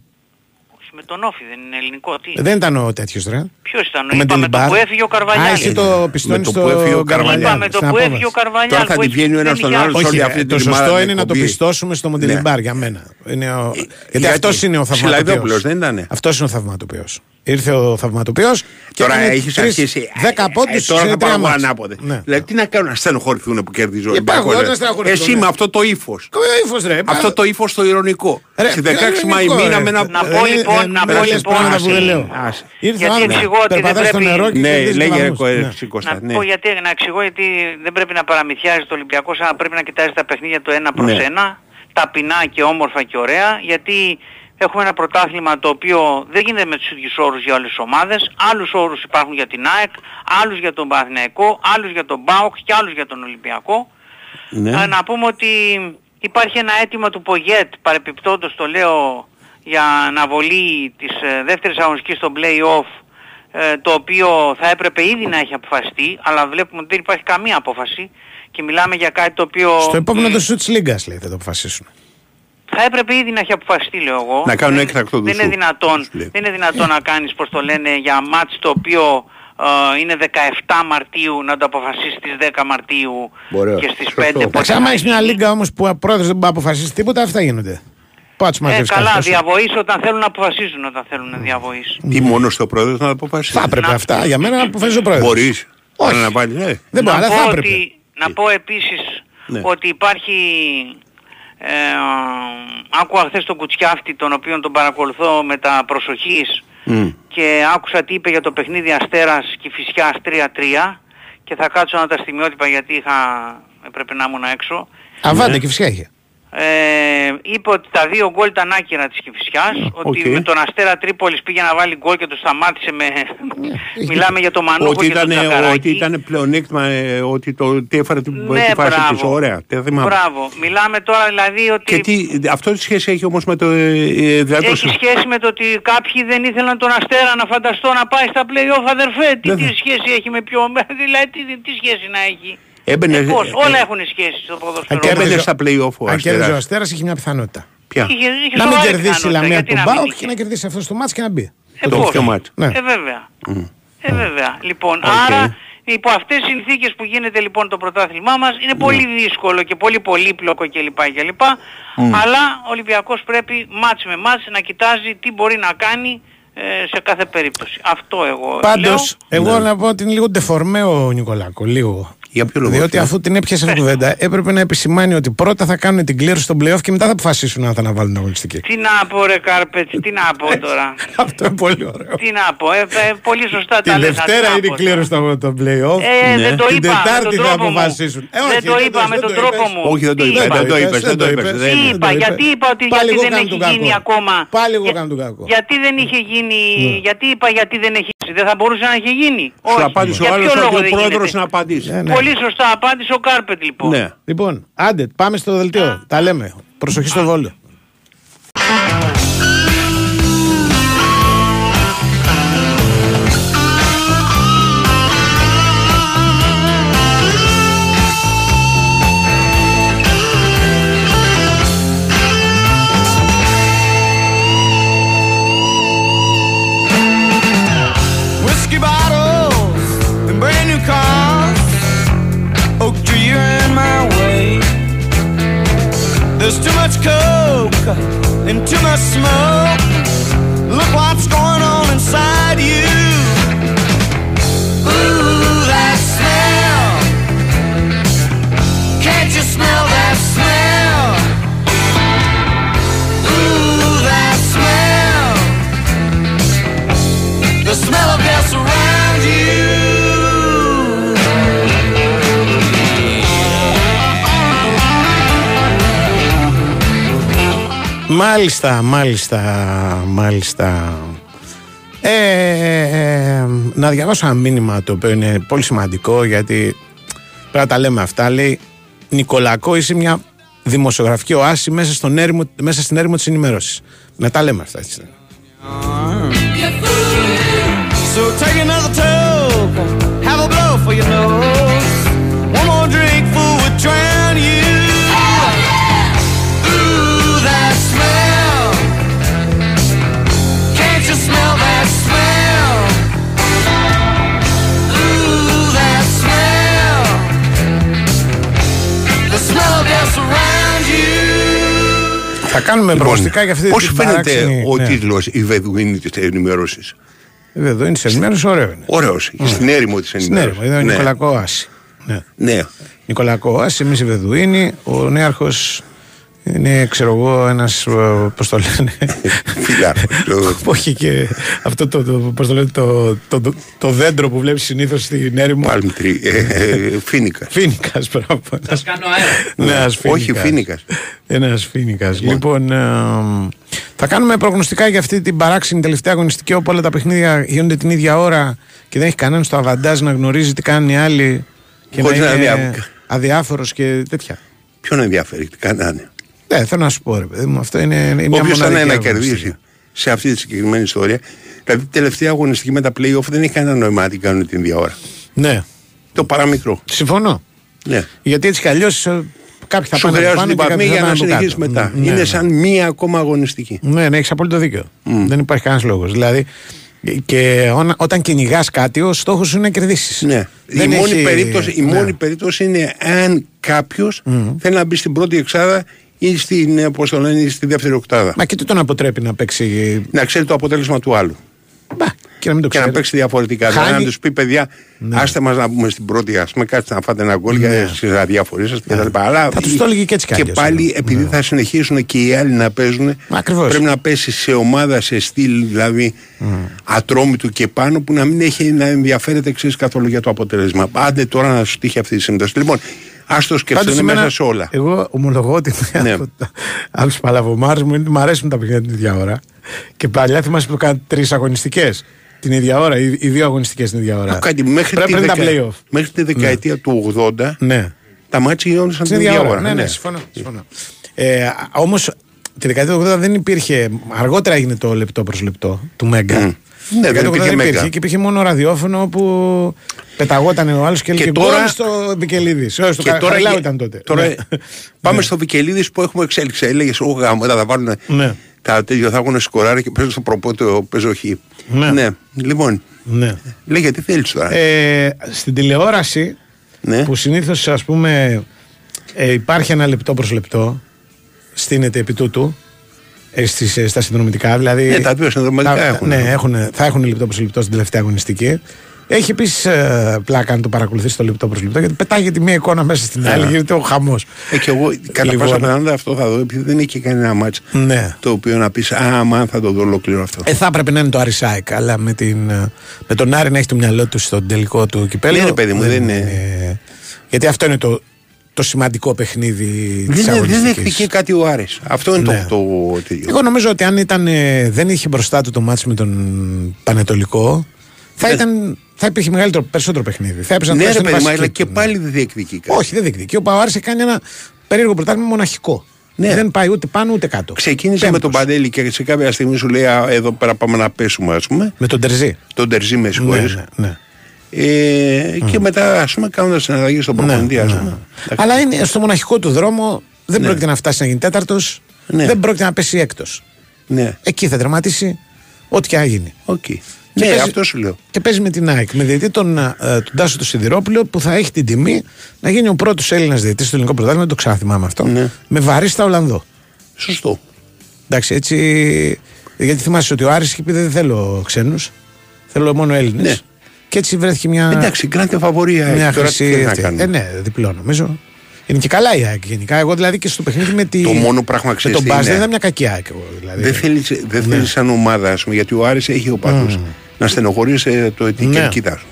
με τον Όφη δεν είναι ελληνικό. Τι. Δεν ήταν ο τέτοιος ρε. Ποιος ήταν, Ο είπαμε το Μεντελιμπάρ. που έφυγε ο Α, Καρβαλιάλ. εσύ το πιστώνεις Με το που έφυγε στο ο Καρβαλιάλ. Καρβαλιάλ. Είπαμε το στην που απόβαση. έφυγε ο Καρβαλιάλ. Τώρα θα που τη έχει- βγαίνει ο ένας δεν στον είχε άλλο. άλλο. σε όλη Όχι, αυτή ε, την το εβδομάδα σωστό την είναι να το εκπομπή. πιστώσουμε στο Μοντελιμπάρ για μένα. Είναι ο... Γιατί, Γιατί; αυτός είναι ο θαυματοποιός. Σιλαϊδόπουλος δεν ήτανε; Αυτός είναι ο θαυματοποιός. Ήρθε ο θαυματοποιός και Τώρα έκανε έχεις τρεις- αρχίσει. 10 ε, πόντους Τώρα σε θα τρία πάω μάτς. ανάποδα. Ναι. Δηλαδή τι να κάνουν να στενοχωρηθούν που κερδίζει ο Υπάρχουν Ολυμπιακός, όταν ρε. στενοχωρηθούν, Εσύ ναι. με αυτό το ύφος. Το ύφος ρε. Αυτό το ύφος το ηρωνικό. Ρε, Στη ποιο 16 Μαΐ ηρωνικό, ρε. μήνα με ένα. Να πω Ε, λοιπόν, ε, να με πω λες λοιπόν, πράγματα που δεν άσε. λέω. Άσε. Ήρθε Γιατί ο άνθρωπος, εξηγώ ότι δεν περπατάει στο πρέπει- νερό και Ναι, κερδίζεις λέγε βαθμούς. ρε Ναι. Κωστή Κώστα. Να ναι. πω γιατί, να εξηγώ γιατί δεν πρέπει να παραμυθιάζει το Ολυμπιακός, αλλά πρέπει να κοιτάζει τα παιχνίδια του ένα προς Ναι. ένα, ταπεινά και όμορφα και ωραία, γιατί έχουμε ένα πρωτάθλημα το οποίο δεν γίνεται με τους ίδιους όρους για όλες τις ομάδες, άλλους όρους υπάρχουν για την ΑΕΚ, άλλους για τον Παναθηναϊκό, άλλους για τον ΠΑΟΚ και άλλους για τον Ολυμπιακό. Ναι. Α, να πούμε ότι υπάρχει ένα αίτημα του Πογέτ, παρεπιπτόντως το λέω, για αναβολή της ε, δεύτερης αγωνιστικής στο play-off, ε, το οποίο θα έπρεπε ήδη να έχει αποφασιστεί, αλλά βλέπουμε ότι δεν υπάρχει καμία απόφαση και μιλάμε για κάτι το οποίο Στο επόμενο το σου της Λίγκας λέει θα το αποφασίσουν. Θα έπρεπε ήδη να έχει αποφασιστεί λέω εγώ. Να κάνουν Δεν- έκτακτο δεν είναι δουσού, δυνατόν, σου λέει. δεν είναι δυνατόν να κάνεις πώς το λένε για μάτς το οποίο ε, είναι 17 Μαρτίου να το αποφασίσεις στις 10 Μαρτίου Ωραίο. και στις Σωστό. 5 Εντάξει, Εντάξει, άμα έχεις μια λίγκα όμως που ο πρόεδρος δεν μπορεί να αποφασίσει τίποτα, αυτά γίνονται. Πού θα τους Ε, μαζεύεις καλά, κάθε τόσο. διαβοής όταν θέλουν να αποφασίζουν όταν θέλουν διαβοής. Ή μόνος στο πρόεδρος να αποφασίσει. Θα έπρεπε αυτά. Για μένα να αποφασίζει ο πρόεδρος. Μπορείς. Όχι. Να βάλεις, ναι. Δεν μπορεί, αλλά πω θα έπρεπε. ότι, να πω επίσης Ναι. ότι υπάρχει ε, άκουγα χθες τον Κουτσιάφτη τον οποίον τον παρακολουθώ με τα προσοχής Μμ. και άκουσα τι είπε για το παιχνίδι Αστέρας και Φυσιάς 3-3 και θα κάτσω να τα στιγμιότυπα γιατί είχα, έπρεπε να ήμουν έξω. Αβάντε και φυσικά είχε. Ε, είπε ότι τα δύο γκολ ήταν άκυρα της Κηφισιάς, ότι οκ. με τον Αστέρα Τρίπολης πήγε να βάλει γκολ και το σταμάτησε με... Μιλάμε για το Μανούχο Ότι και τον ήταν, Τσακαράκη. ότι ήταν πλεονέκτημα, ε, ότι το, τι έφερε την, Ναι, τη φάση μπράβο. της. Ωραία. Δεν θυμάμαι. Μπράβο. Μιλάμε τώρα δηλαδή ότι Και τι, αυτό τι σχέση έχει όμως με το... ε, ε, δηλαδή το- έχει σχέση με το ότι κάποιοι δεν ήθελαν τον Αστέρα να φανταστώ να πάει στα play-off αδερφέ. Τι, Δεν τι θα- σχέση έχει με ποιο... Δηλαδή τι, τι σχέση να έχει; Έμπαινε, Ε, πώς, ε, όλα ε, έχουν σχέση στο ποδόσφαιρο. και έμπαινε έπαιζε- στα play-off ο Αν κέρδιζε ο Αστέρας. Αστέρας είχε μια πιθανότητα. Ποια; Είχε, είχε Να μην σοβαρή κερδίσει η πιθανότητα, Λαμία γιατί του να μην ΠΑΟΚ είχε. και να κερδίσει αυτός το ματς και να μπει. Ε, Το πώς. πιο μάτι. Ναι. Ε, βέβαια. Ε, βέβαια. Λοιπόν, Οκ. άρα υπό αυτές τις συνθήκες που γίνεται λοιπόν το πρωτάθλημά μας είναι πολύ δύσκολο και πολύ πολύπλοκο κλπ. κλπ. Αλλά ο Ολυμπιακός πρέπει ματς με ματς να κοιτάζει τι μπορεί να κάνει ε, σε κάθε περίπτωση. Αυτό εγώ Πάντως, λέω. εγώ να πω ότι είναι λίγο ντεφορμέ ο Νικολάκο. Λίγο. Για ποιο λόγο. Διότι αυτό; αφού την έπιασε αυτή η κουβέντα, έπρεπε να επισημάνει ότι πρώτα θα κάνουν την κλήρωση στον playoff και μετά θα αποφασίσουν αν θα αναβάλουν την αγωνιστική. Τι να πω ρε Κάρπετς, τι να πω τώρα. Αυτό είναι πολύ ωραίο. τι να πω, ε, ε, πολύ σωστά Τη τα λες. Δευτέρα τι να είναι η πω κλήρωση των των playoff. Ε, δεν το Την είπα, με Τετάρτη τον θα τρόπο μου. αποφασίσουν. Ε, Δεν όχι, το είπα, είπες, με δεν τον το τρόπο είπες. μου. Όχι, δεν το Τι είπα, είπα, δεν το είπες, δεν το είπες. είπες. δεν- Τι δεν είπα, το γιατί είπες. είπα ότι Πάλι γιατί εγώ δεν κάνω έχει τον κακό. γίνει ακόμα. Πάλι εγώ Για- κάνω τον κακό. Γιατί δεν είχε γίνει, γιατί είπα γιατί δεν έχει γίνει. Δεν θα μπορούσε να έχει γίνει. Σου Όχι. απάντησε ο Για άλλος ποιο λόγο ότι ο δεν πρόεδρος γίνεται; να απαντήσει. Ε, ναι. Πολύ σωστά απάντησε ο Κάρπετ λοιπόν. Ναι. Λοιπόν, άντε, πάμε στο δελτίο. Τα λέμε. Προσοχή στο βόλιο. Μάλιστα, μάλιστα, μάλιστα. Ε, ε, να διαβάσω ένα μήνυμα το οποίο είναι πολύ σημαντικό γιατί πρέπει να τα λέμε αυτά. Λέει Νικολακό, είσαι μια δημοσιογραφική οάση μέσα, στον έρημο, μέσα στην έρημο της ενημέρωσης. Να τα λέμε αυτά έτσι. So take another toke, have a blow for your nose. Θα κάνουμε προγνωστικά για αυτή Πώς την Λοιπόν, φαίνεται παράξενη... ο ναι. τίτλος «Η Βεδουίνη της ενημέρωσης». Ε, Εδώ είναι σε ενημέρωσης, ωραίο είναι. Ωραίος. Στην έρημο της Στην ενημέρωσης. έρημο, εδώ είναι Ναι. Νικολακό Άση. Ναι. Ναι. Νικολακό Άση, εμείς οι Βεδουίνοι, ο νέαρχος είναι, ξέρω εγώ, ένας, ε, πώς το λένε, Φιλάρχος. το- που έχει και αυτό το, το, πώς το, λένε, το, το, το, το δέντρο που βλέπεις συνήθως στην έρημο. Palm tree. ε, ε, Φίνικας. Φίνικας, μπράβο. Ένας- κάνω αέρα. Νέας Όχι, φίνικας. Φίνικας. Ένας φίνικας. Λοιπόν, ε, θα κάνουμε προγνωστικά για αυτή την παράξενη τελευταία αγωνιστική όπου όλα τα παιχνίδια γίνονται την ίδια ώρα και δεν έχει κανένα στο αβαντάζ να γνωρίζει τι κάνουν οι άλλοι και Χωρίς να να είναι δια- αδιάφορος και τέτοια. Ποιον ενδιαφέρει, τι κάνανε; Ναι, θέλω να σου πω ρε παιδί μου, αυτό είναι, είναι μια Όποιος θα είναι μοναδική να αγωνιστική. κερδίσει σε αυτή τη συγκεκριμένη ιστορία. Δηλαδή, τελευταία αγωνιστική με τα playoff δεν έχει κανένα νόημα να την κάνουν την ίδια ώρα. Ναι, Το παραμικρό. συμφωνώ. Ναι. Γιατί έτσι κι αλλιώς ε, κάποιοι θα Σου πάνε από χρειάζονται πάνω και βαθμοί κάποιοι θα για πάνε να από συνεχίσει κάτω. μετά. Ναι, Είναι ναι. σαν μία ακόμα αγωνιστική. Ναι, ναι, έχεις απόλυτο δίκιο. Δεν υπάρχει κανένας λόγος. Δηλαδή, και ό, όταν κυνηγάς κάτι, ο στόχος σου είναι να κερδίσεις. Ναι. Δεν η, μόνη έχει- περίπτωση, η ναι. μόνη περίπτωση είναι αν κάποιος θέλει να μπει στην πρώτη εξάδα ή στην, ε, πώς το λένε, ή στη δεύτερη οκτάδα. Μα και τι τον αποτρέπει να παίξει; Να ξέρει το αποτέλεσμα του άλλου. Μπα, και να μην το Και να ξέρει. παίξει διαφορετικά. Χάνει- Δηλαδή να τους πει παιδιά, Ναι. άστε μας να πούμε στην πρώτη, ας πούμε, κάτσε να φάτε ένα γκολ Ναι. για τι αδιαφορίε σα κτλ. Αλλά Θα τους το έλεγε και έτσι κι Και αλλιώς, πάλι ναι. επειδή θα συνεχίσουν και οι άλλοι να παίζουν, Ακριβώς. πρέπει να πέσει σε ομάδα, σε στυλ δηλαδή ατρόμητου και πάνω που να μην έχει να ενδιαφέρεται εξή καθόλου για το αποτέλεσμα. Άντε τώρα να σου τύχει αυτή η σύμπτωση. Λοιπόν, α το σκεφτούν Πάντως, μέσα εμένα- σε όλα. Εγώ ομολογώ ότι Ναι. από, τα- από του παλαβομάρους μου είναι ότι μου αρέσουν τα παιχνίδια την ίδια ώρα. Και παλιά θυμάσαι που κάνουν τρεις αγωνιστικές την ίδια ώρα, ή, ή δύο αγωνιστικές την ίδια ώρα. Να κάτι, μέχρι, Πρέπει τη να είναι τα δεκα- playoff. μέχρι τη δεκαετία του 80 Ναι. τα μάτια γινόντουσαν Στην την ίδια ίδια ώρα. ώρα. Ναι, ναι, συμφωνώ. συμφωνώ. Ε, Όμως τη δεκαετία του 80 δεν υπήρχε. Αργότερα έγινε το λεπτό προς λεπτό του Μέγκα. Μμ. Στη Ναι, δεκαετία δεν του 80 υπήρχε δεν Μέγκα. και υπήρχε μόνο ραδιόφωνο που πεταγόταν ο άλλος και έλεγε τώρα- «Γκολ στο Βικελίδης. Στο Και τώρα, Καρλάου γε- ήταν τότε. τώρα Ναι. πάμε στο Βικελίδης που έχουμε εξέλιξη. Έλεγες, Ω γάμο, θα βάλουν Ναι. τα τέτοια, θα έχουν σκοράρει και παίζω στο προπότο, παίζω χ. Ναι. Λοιπόν, Ναι. λέγε τι θέλεις τώρα; Ε, στην τηλεόραση ναι. που συνήθως ας πούμε ε, υπάρχει ένα λεπτό προς λεπτό στείνεται επί τούτου ε, στις, ε, στα συνδρομητικά δηλαδή Ναι, τα δύο συνδρομητικά θα- έχουν. ναι, έχουν, θα έχουν λεπτό προς λεπτό στην τελευταία αγωνιστική έχει επίσης πλάκα αν το παρακολουθήσει το λεπτό προς λεπτό γιατί πετάγεται μία εικόνα μέσα στην άλλη Ναι. γίνεται ο χαμός Ε, και εγώ κατά Λοιπόν. πάσα πιθανότητα αυτό θα δω, επειδή δεν έχει κανένα μάτς ναι. το οποίο να πεις Α, μα θα το δω ολόκληρο αυτό. Ε, θα έπρεπε να είναι το Αρισάικ, αλλά με, την, ε, με τον Άρη να έχει το μυαλό του στον τελικό του κυπέλου. Ναι, ρε παιδί μου, δεν είναι- Γιατί αυτό είναι το, το σημαντικό παιχνίδι της δεν, δεν αγωνιστικής. δέχτηκε κάτι ο Άρης. Αυτό είναι Ναι. το, το τέτοιο. Εγώ νομίζω ότι αν ήταν, ε, δεν είχε μπροστά του το μάτς με τον Πανετολικό, θα, ήταν, θα υπήρχε μεγαλύτερο, περισσότερο παιχνίδι. Θα έπαιζαν ναι, ρε τουλάχιστον παιδί μου, βασική αλλά και του, ναι. πάλι δεν διεκδικεί κάτι. Όχι, δεν διεκδικεί. Ο Παοάρης έκανε ένα περίεργο πρωτάθλημα μοναχικό. Ναι. Δεν πάει ούτε πάνω ούτε κάτω. Ξεκίνησε με Πέμπτος. τον Παντέλη και σε κάποια στιγμή σου λέει «Α, Εδώ πέρα πάμε να πέσουμε, ας πούμε. Με τον Τερζή. Τον Τερζή, με Ναι, συγχωρείς. ναι, ναι. Ε, Και μετά, ας πούμε, κάνοντας συναλλαγή στον προπονητή, ας ναι. πούμε. Αλλά είναι στο μοναχικό του δρόμο, δεν Ναι. πρόκειται να φτάσει να γίνει τέταρτος, Ναι. δεν πρόκειται να πέσει έκτος. Ναι, Εκεί θα τερματίσει ό,τι και να γίνει. οκ. Ναι, παίζει- αυτό σου λέω. Και παίζει με την ΑΕΚ, με διαιτή τον, ε, τον Τάσο του Σιδηρόπουλο που θα έχει την τιμή να γίνει ο πρώτος Έλληνας διαιτής στο ελληνικό πρωτάθλημα, δεν το ξαναθυμάμαι αυτό. Ναι. Με βαρίστα Ολλανδό. Σωστό. Εντάξει, έτσι. Γιατί θυμάσαι ότι ο Άρης είχε πει δεν θέλω ξένους. Θέλω μόνο Έλληνες. Ναι. Και έτσι βρέθηκε μια. Εντάξει, γκράντε φαβορία. Μια έχει. Τώρα τι χρυσή. θέλει να αυτή. κάνουμε. Ε, ναι, διπλό νομίζω. Είναι και καλά η ΑΕΚ γενικά. Εγώ δηλαδή και στο παιχνίδι με, τη... Το μόνο πράγμα με ξέρεις τον τι Μπάζ δεν είναι. ήταν μια κακή ΑΕΚ. Εγώ, δηλαδή. Δεν θέλει δεν Ναι. θέλεις σαν ομάδα, ας πούμε, γιατί ο Άρης έχει οπαδούς να στενοχωρήσει το την Ναι. κερκίδα σου.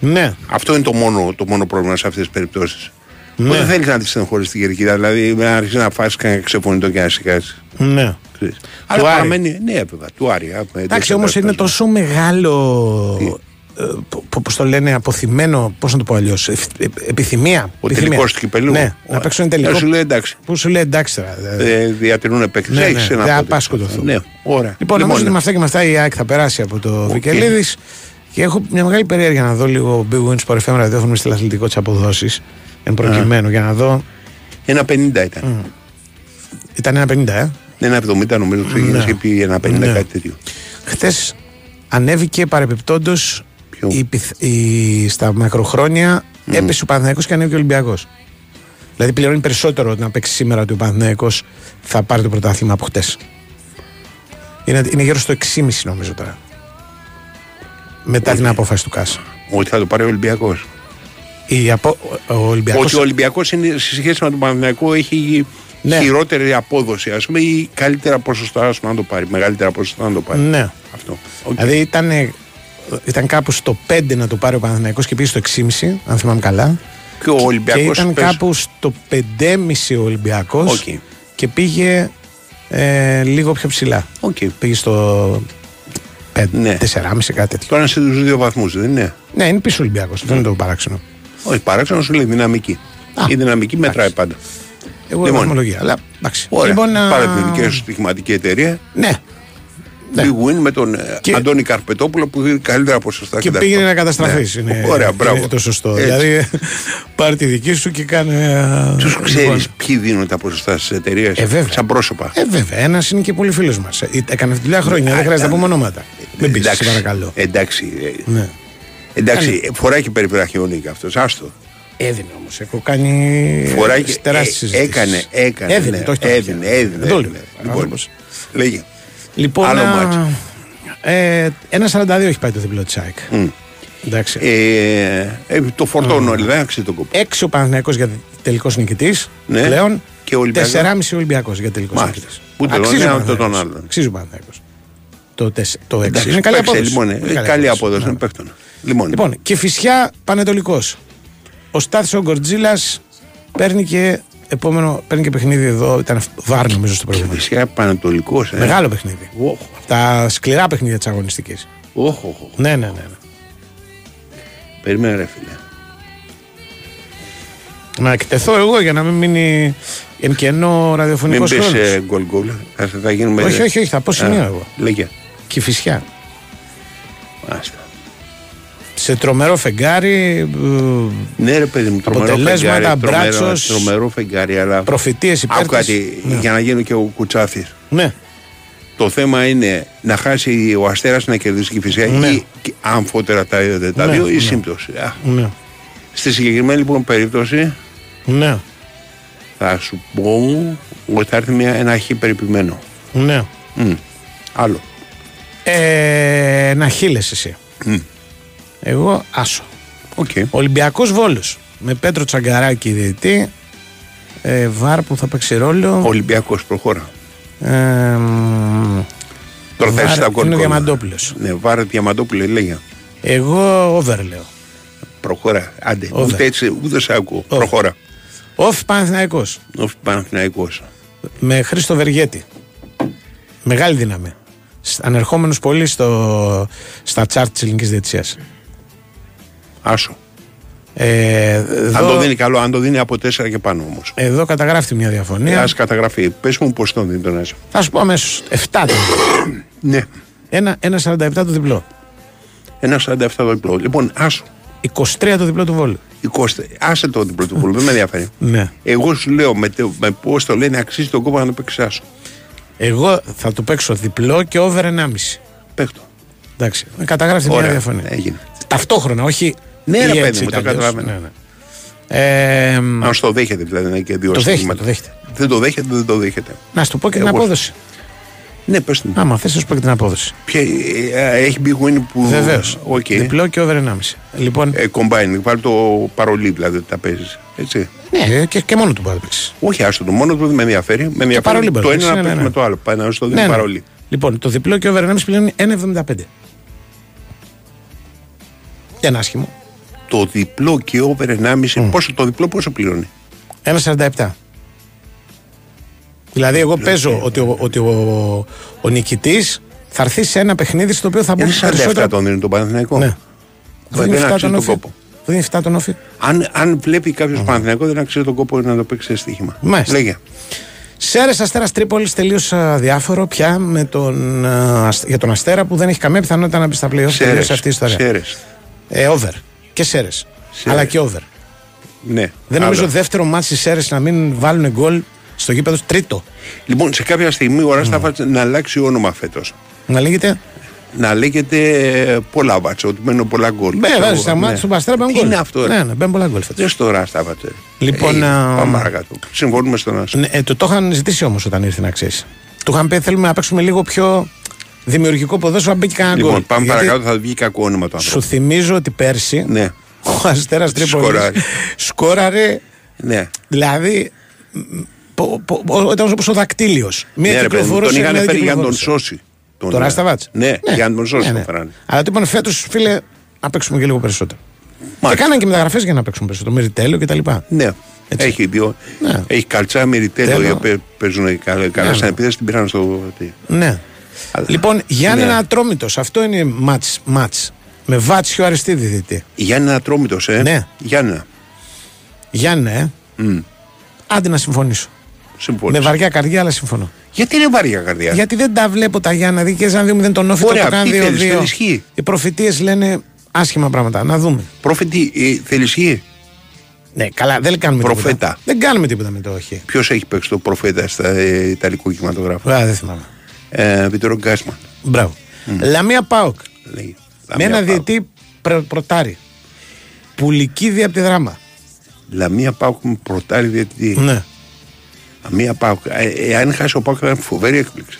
Ναι. Αυτό είναι το μόνο, το μόνο πρόβλημα σε αυτές τις περιπτώσεις. Ναι. Δεν θέλεις να τη στενοχωρήσεις την κερκίδα, δηλαδή να αρχίσει να φάσει κανένα ξεφωνητό και να σηκάσει. ναι. Αλλά Άρη. παραμένει, ναι, βέβαια, του Άρη. α, με Εντάξει, τέτοια όμως είναι περίπτωση. τόσο μεγάλο. Πώς το λένε, αποθυμένο, πώς να το πω αλλιώς. Επιθυμία. Ο επιθυμία. τελικός του κυπελού. Ναι, να παίξουν ένα Ε, τελικό. Σου λέει εντάξει. Που σου λέει εντάξει τώρα. δηλαδή. Ε, διατηρούν παίκτε. Ναι, Έχει ναι, ένα δεν απόδεικτο. απάσκοντο Ναι, ωραία. Λοιπόν, νομίζω ότι με αυτά και με αυτά η ΑΕΚ θα περάσει από το okay. Βικελίδης. Και έχω μια μεγάλη περιέργεια να δω λίγο Big Wins Sport FM ραδιόφωνο στη αθλητικό της αποδόση. Εν προκειμένου για να δω. Ένα 50 ήταν. Ήταν ένα 50, ε; Ένα 70 νομίζω ξεκίνησε Ναι. και πήγε ένα 50 Ναι. κάτι τέτοιο. Χθες ανέβηκε παρεπιπτόντως η, πιθ- η- στα μακροχρόνια έπεσε ο Παναθηναϊκός και ανέβηκε ο Ολυμπιακός. Δηλαδή πληρώνει περισσότερο να παίξει σήμερα ότι ο Παναθηναϊκός θα πάρει το πρωτάθλημα από χτες. Είναι, είναι γύρω στο 6,5 νομίζω τώρα. Μετά την απόφαση του CAS. Ότι θα το πάρει ο Ολυμπιακός. Η απο... Ο Ολυμπιακός... Ότι ο Ολυμπιακός σε σχέση με τον Παναθηναϊκό έχει Ναι. χειρότερη απόδοση, ας πούμε, ή καλύτερα ποσοστά ας πούμε, να το πάρει. Μεγαλύτερα ποσοστά να το πάρει. Ναι. Αυτό. Οκ. Δηλαδή ήταν, ήταν κάπου στο 5 να το πάρει ο Παναθηναϊκός και πήγε στο 6,5 αν θυμάμαι καλά. Και ο Και Ολυμπιακός ήταν πες- κάπου στο 5,5 ο Ολυμπιακός Οκ. και πήγε ε, λίγο πιο ψηλά. Οκ. Πήγε στο 5, Ναι. 4,5 κάτι τέτοιο. Τώρα είναι σε τους δύο βαθμούς, δεν είναι; Ναι, είναι πίσω ο Ολυμπιακός, δεν είναι το παράξενο. Όχι, παράξενο σου λέει δυναμική. Α, η δυναμική μετράει πάντα. Εγώ Λοιπόν. έχω ομολογία, αλλά εντάξει. Ωραία. Λοιπόν, α, Πάρε την δική σου στοιχηματική εταιρεία. Ναι, Ναι. Big Win με τον ε, Και- Αντώνη Καρπετόπουλο που δίνει καλύτερα ποσοστά. και τα πήγαινε λοιπά. να καταστραφείς. Ναι. Είναι, Ωραία, μπράβο. είναι το σωστό. Έτσι. Δηλαδή, πάρε τη δική σου και κάνε. α, Τους λοιπόν. ξέρεις ποιοι δίνουν τα ποσοστά στι εταιρείες Ε, βέβαια. σαν πρόσωπα. Ε, βέβαια, ένας είναι και πολύ φίλος μας. Έκανε αυτή τη δουλειά χρόνια, δεν χρειάζεται να πούμε ονόματα. Μην πεις, σε παρακαλώ. Εντάξει. ε, Ναι. Εντάξει, φοράει και περιπραχιόνι και αυτός. Άστο. Έδινε όμως. Έχω κάνει Φοράει και- τεράστιες ε, συζητήσεις. έκανε, έκανε, Έδινε, ναι, το έχει το έδινε, χέρι. έδινε, Δεν το έδινε. λέω. Λοιπόν, Άνθρωπος. Λέγε. Λοιπόν, Άλλο α, μάτσο. ε, ένα 42 έχει πάει το διπλό της ΑΕΚ. Εντάξει. Ε, ε, το φορτώνω, δεν άξιζε τον κόπο. 6 ο Παναθηναϊκός για τελικός νικητής Ναι. πλέον. Και ο Ολυμπιακός. 4,5 ο Ολυμπιακός για τελικός Μάλιστα. νικητής. Ούτε τον ένα, ούτε τον άλλον. Αξίζει ο Παναθηναϊκός. Το, τεσ- το 6. Εντάξει, είναι καλή παίξε, απόδοση. Λοιπόν, Είναι ε, καλή απόδοση, είναι παίχτον. Λοιπόν, Λοιπόν, και φυσιά Πανετολικός. Ο Στάθης ο Γκορτζίλας παίρνει και επόμενο παίρνει και παιχνίδι εδώ. Ήταν βάρ νομίζω στο προηγούμενο. φυσικά Πανατολικό. Ε. Μεγάλο παιχνίδι. Τα σκληρά παιχνίδια της αγωνιστικής. Όχι, όχι. Ναι, ναι, ναι. ναι. Περίμενε, ρε φίλε. Να εκτεθώ εγώ για να μην μείνει εν κενό ραδιοφωνικός Μην χρόνο. πεις ε, γκολ γκολ. Θα, θα γίνουμε. Όχι, όχι, όχι, θα πω σημείο Α, εγώ. Λέγε. Και φυσιά. Άστα. Σε τρομερό φεγγάρι. ε, Ναι, ρε παιδί μου, τρομερό Αποτελέσματα, φεγγάρι. Τρομερό, μπράτσος, τρομερό φεγγάρι, αλλά. Προφητείες υπέρ Άκου της. κάτι, Ναι. για να γίνω και ο Κουτσάφης. Ναι. Το θέμα είναι να χάσει ο Αστέρας να κερδίσει και φυσικά Ναι. ή και αμφότερα τα, τα Ναι, δύο ή ναι. σύμπτωση. Α, Ναι. Στη συγκεκριμένη λοιπόν περίπτωση Ναι. θα σου πω ότι θα έρθει μια, ένα χ περιποιημένο. Ναι. Μμ. Άλλο. Ε, να χείλες εσύ. Μμ. Εγώ άσο. Okay. Ολυμπιακός Βόλος. Με Πέτρο Τσαγκαράκη διαιτή. Ε, βάρ που θα παίξει ρόλο. Ολυμπιακός προχώρα. Ε, μ, Τώρα θα Βάρ έρθεις τα είναι γκολ. ο γκολ. Διαμαντόπουλος. Ναι, βάρε Διαμαντόπουλο, λέγε. Εγώ over λέω. Προχώρα. Άντε. Over. Ούτε έτσι, ούτε σε ακούω. Προχώρα. Off Παναθηναϊκός. Ο Παναθηναϊκός. Με Χρήστο Βεργέτη. Μεγάλη δύναμη. Σ- Ανερχόμενος πολύ στο, στα τσάρτ της ελληνικής διετησίας. Άσο. Ε, Αν εδώ, το δίνει καλό, αν το δίνει από 4 και πάνω όμως. εδώ καταγράφει μια διαφωνία. Α καταγραφεί. Πες μου πώς τον δίνει τον Άσο. Θα σου πω αμέσως. 7 το διπλό. Ναι. Ένα, ένα 47 το διπλό. Ένα 47 το διπλό. Λοιπόν, άσο. 23 το διπλό του βόλου. 20. Άσε το διπλό του Βόλου, δεν με ενδιαφέρει. Ναι. Εγώ σου λέω με, τε- με πώς το λένε, αξίζει τον κόπο να το παίξει άσο. Εγώ θα το παίξω διπλό και over 1,5. Παίχτω. Εντάξει. Με καταγράφει μια Ωραία. διαφωνία. Έγινε. Ταυτόχρονα, όχι. Ναι, ή ρε παιδί έτσι μου, ή το αλλιώς. καταλαβαίνω. Ναι, ναι. Ε, μ, Αν στο δέχεται δηλαδή να είναι και δύο το δέχεται, στοιχήματα. το δέχεται. Δεν το δέχεται, δεν το δέχεται. Να σου το πω και την Εγώ- απόδοση. Ναι, πες μου. Άμα θες, να σου πω και την απόδοση. Ποια, ε, ε, έχει bwin που. Βεβαίως. Οκ. Διπλό και over 1,5. Λοιπόν, Ε, combine, βάλει το παρολί δηλαδή ότι τα παίζεις. Έτσι. ναι, και, και μόνο του μπορεί να παίξεις. Όχι, άστο το μόνο του δεν με ενδιαφέρει. Με ενδιαφέρει παρολί μπορεί το να ένα παίξει, να ναι, παίξει ναι. με το άλλο. Πάει να σου το δίνει Ναι, ναι. παρολί. Λοιπόν, το διπλό και over 1,5 πλέον είναι 1,75. Δεν είναι άσχημο. Το διπλό και over 1,5. Πόσο το διπλό πόσο πληρώνει; 1,47. Δηλαδή, εγώ παίζω ότι ο, ότι ο, ο νικητής θα έρθει σε ένα παιχνίδι στο οποίο θα μπουν Είναι 47 περισσότερα. τον δίνει τον Παναθηναϊκό. Ναι. Δεν Δίνει 7 αξίζει τον τον όφη. κόπο. Δίνει 7 τον όφη. Αν, αν βλέπει κάποιος Παναθηναϊκό δεν αξίζει τον κόπο να το παίξει σε στοίχημα. Μάλιστα. Λέγε. Σέρε Αστέρας Τρίπολης τελείως διάφορο πια με τον, α, ασ- για τον Αστέρα που δεν έχει καμία πιθανότητα να μπει στα πλοία. Σέρες, αυτή η ιστορία. Σέρες. Ε, over. Και Σέρες. Αλλά και over. Ναι. Δεν νομίζω Άλλο. δεύτερο μάτι οι Σέρες να μην βάλουν γκολ στο γήπεδο τρίτο. Λοιπόν, σε κάποια στιγμή ο Ράσταφατ να αλλάξει όνομα φέτος. Να λέγεται; Να λέγεται ε, πολλά βάτσα, ότι μένουν πολλά γκολ. Ναι, Ξέρω βέβαια, εγώ, στα ναι. μάτια του Αστέρα μπαίνουν Τι γκολ. είναι αυτό, ρε; Ναι, ναι, μπαίνουν πολλά γκολ φέτος. Δεν στο Ράσταφατ. Λοιπόν, α, πάμε παρακάτω. Συμφωνούμε στον Άσο. Ναι, ε, το, το είχαν ζητήσει όμως όταν ήρθε να ξέρεις. Του είχαν πει θέλουμε να παίξουμε λίγο πιο δημιουργικό ποδόσφαιρο, να μπει και κανένα γκολ. Λοιπόν, πάμε Γιατί παρακάτω, θα βγει κακό όνομα του ανθρώπου. Σου θυμίζω ότι πέρσι Ναι, ο Αστέρας Τρίπολης Σκοράρει. σκόραρε. ναι. Δηλαδή. μ, πο- πο- πο- Ήταν όπως ο δακτύλιο. Μία Ναι, ρε παιδί μου, κυκλοφορούσε. τον είχαν μία δεν φέρει για να τον κυκλοφορούσε. σώσει. Τον, Το ε, Ράσταβατ. Ναι, για να τον σώσει ναι, τον ναι. φέρανε. Αλλά του είπαν φέτος, φίλε, να παίξουμε και λίγο περισσότερο. Και Μάλιστα. κάναν και μεταγραφές για να παίξουν περισσότερο. Με ριτέλο κτλ. Ναι. Έτσι. Έχει δύο. Ναι. Έχει καλτσά με ριτέλο, Τέλο. οι οποίοι παίζουν καλά, καλά Ναι, στην ναι. επίθεση, την πήραν στο. τι. Ναι. Αλλά- Λοιπόν, Γιάννη Ναι. Ατρόμητο, αυτό είναι μάτς, μάτς. Με βάτσιο αριστείδη δίτη. Γιάννη Ατρόμητο, ε. Ναι. Γιάννη. Γιάννη, ε. Μμ. Άντε να συμφωνήσω. Συμφωνώ. Με βαριά καρδιά, αλλά συμφωνώ. Γιατί είναι βαριά καρδιά; Γιατί δεν τα βλέπω τα Γιάννα. Δηλαδή και ένα 2-0 τον Όφη, Ωραία, το κάνει τι θέλεις, 2-2. θέλεις χ. Οι προφητείες λένε άσχημα πράγματα. Να δούμε. Πρόφητη, ε, θέλεις ισχύ. Ναι, καλά, δεν κάνουμε Προφέτα. τίποτα. Δεν κάνουμε τίποτα με το όχι. Ποιος έχει παίξει το προφέτα στα ε, Ιταλικού κινηματογράφου; Α, δεν θυμάμαι. Ε, Βιτόρο Γκάσμαν. Μπράβο. Λαμία Πάοκ. Λέει. Με ένα Λαμία ΠΑΟΚ. διαιτητή πρε- πρωτάρι. Πουλικίδη από τη Δράμα. Λαμία ΠΑΟΚ με πρωτάρι διαιτητή. Ναι. Λαμία ΠΑΟΚ. Ε, εάν χάσει ο ΠΑΟΚ θα ήταν φοβερή έκπληξη.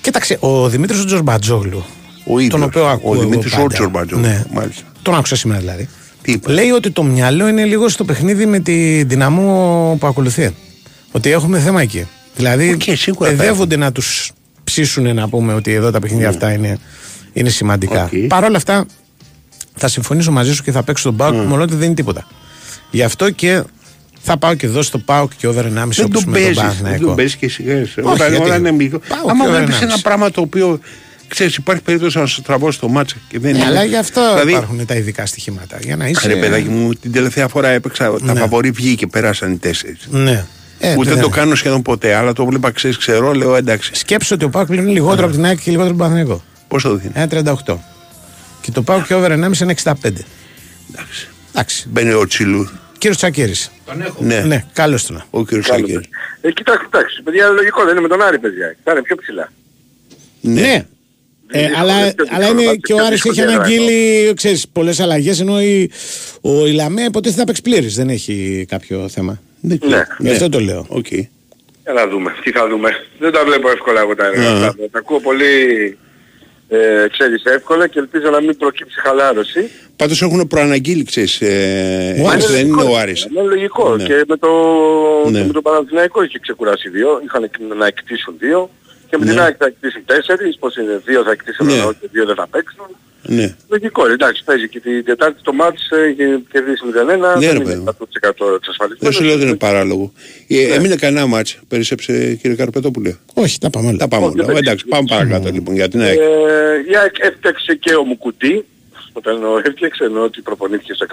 Κοίταξε, ο Δημήτρης ο Τζορμπατζόγλου. Ο ίδιος, τον οποίο ακούω. ο εγώ Δημήτρης πάντα. ο Τζορμπατζόγλου, Ναι. μάλιστα. Τον άκουσα σήμερα δηλαδή. Τι είπε. Λέει ότι το μυαλό είναι λίγο στο παιχνίδι με τη Ντιναμό που ακολουθεί. Ότι έχουμε θέμα εκεί. Δηλαδή, Οκ, σίγουρα θα παιδεύονται να τους ψήσουν να πούμε ότι εδώ τα παιχνίδια αυτά είναι, είναι σημαντικά. Οκ. Παρ' όλα αυτά, θα συμφωνήσω μαζί σου και θα παίξω τον Πάουκ, μόνο ότι δεν είναι τίποτα. Γι' αυτό και θα πάω και εδώ στο Πάουκ και over 1,5 Δεν όπως τον με τον παίζεις. Δεν Παναθηναϊκό. τον παίζεις και σιγά. Όχι, Όταν, γιατί. όταν είναι μικρό. Πάω Άμα και over βλέπεις 1,5. ένα πράγμα το οποίο ξέρεις, υπάρχει περίπτωση να σου τραβώσει το μάτσα και δεν Ναι, είναι. αλλά γι' αυτό δηλαδή, υπάρχουν τα ειδικά στοιχήματα. Για να είσαι. Ρε παιδάκι μου, την τελευταία φορά έπαιξα. Τα Ναι. φαβορή βγήκε και πέρασαν οι τέσσερις. Ναι. Ε, Ούτε ναι. το κάνω σχεδόν ποτέ, αλλά το βλέπα ξέρεις, ξέρω, λέω εντάξει. Σκέψου ότι ο Πάουκ πληρώνει λιγότερο από την ΑΕΚ και λιγότερο από τον Παναθηναϊκό. Πόσο το δίνει; 1,38. Και το Πάουκ και over 1,5 είναι 65. Εντάξει. Εντάξει. Μπαίνει ο Τσιλού. Κύριος Τσακίρη. Ναι, Ναι, καλώ τον. ο κύριος Σάκερ. Ε, κοιτάξτε, κοιτάξτε, παιδιά, λογικό δεν είναι με τον Άρη, παιδιά. Θα είναι πιο ψηλά. Ναι. Ε, Είναι αλλά, δύσκολο, αλλά δύσκολο, είναι βάζει και ο πιο Άρης έχει δύσκολη έδρα αναγγείλει ξέρεις, πολλές αλλαγές ενώ η, ο Ιλαμέ υποτίθεται θα παίξει πλήρης, δεν έχει κάποιο θέμα. Δεν Ναι. ξέρω. Γι' αυτό το λέω. Οκ. Για να δούμε, τι θα δούμε. Δεν τα βλέπω εύκολα εγώ τα έργα Α. αυτά. Τα ακούω πολύ, ε, ξέρεις, εύκολα και ελπίζω να μην προκύψει χαλάρωση. Πάντως έχουν προαναγγείλει, ξέρεις. Ε, Ο Άρης. δεν είναι λογικό, ο Άρης. Είναι λογικό. Ναι. Και με το, Ναι. και με το Παναθηναϊκό είχε ξεκουράσει δύο. Είχαν να εκτίσουν δύο. Και με την Ναι. ΑΕΚ θα εκτίσουν τέσσερις. Πώς είναι, δύο θα εκτίσουν Ναι. ενώ και δύο δεν θα παίξουν. Ναι. Λογικό, εντάξει, παίζει και την Τετάρτη το ματς, έχει κερδίσει 0-1, Ναι, δεν ρε είναι παιδί. 100% εξασφαλισμένο. Δεν σου λέω δεν είναι παράλογο. Ε, έμεινε κανένα ματς. Περισσέψε κύριε Καρπετόπουλε. Όχι, τα πάμε όλα. Τα πάμε Όχι, όλα. δεν Εντάξει, πάμε παρακάτω λοιπόν για την ΑΕΚ. Ε, η ΑΕΚ έφτιαξε και ο Μουκουτί. Όταν εννοώ έφτιαξε εννοώ ότι προπονήθηκε σε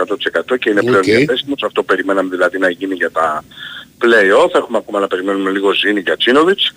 100% και είναι πλέον Οκ. διαθέσιμος. Αυτό περιμέναμε δηλαδή να γίνει για τα play-off. Έχουμε ακόμα να περιμένουμε λίγο Ζίνι, Γκατσίνοβιτς.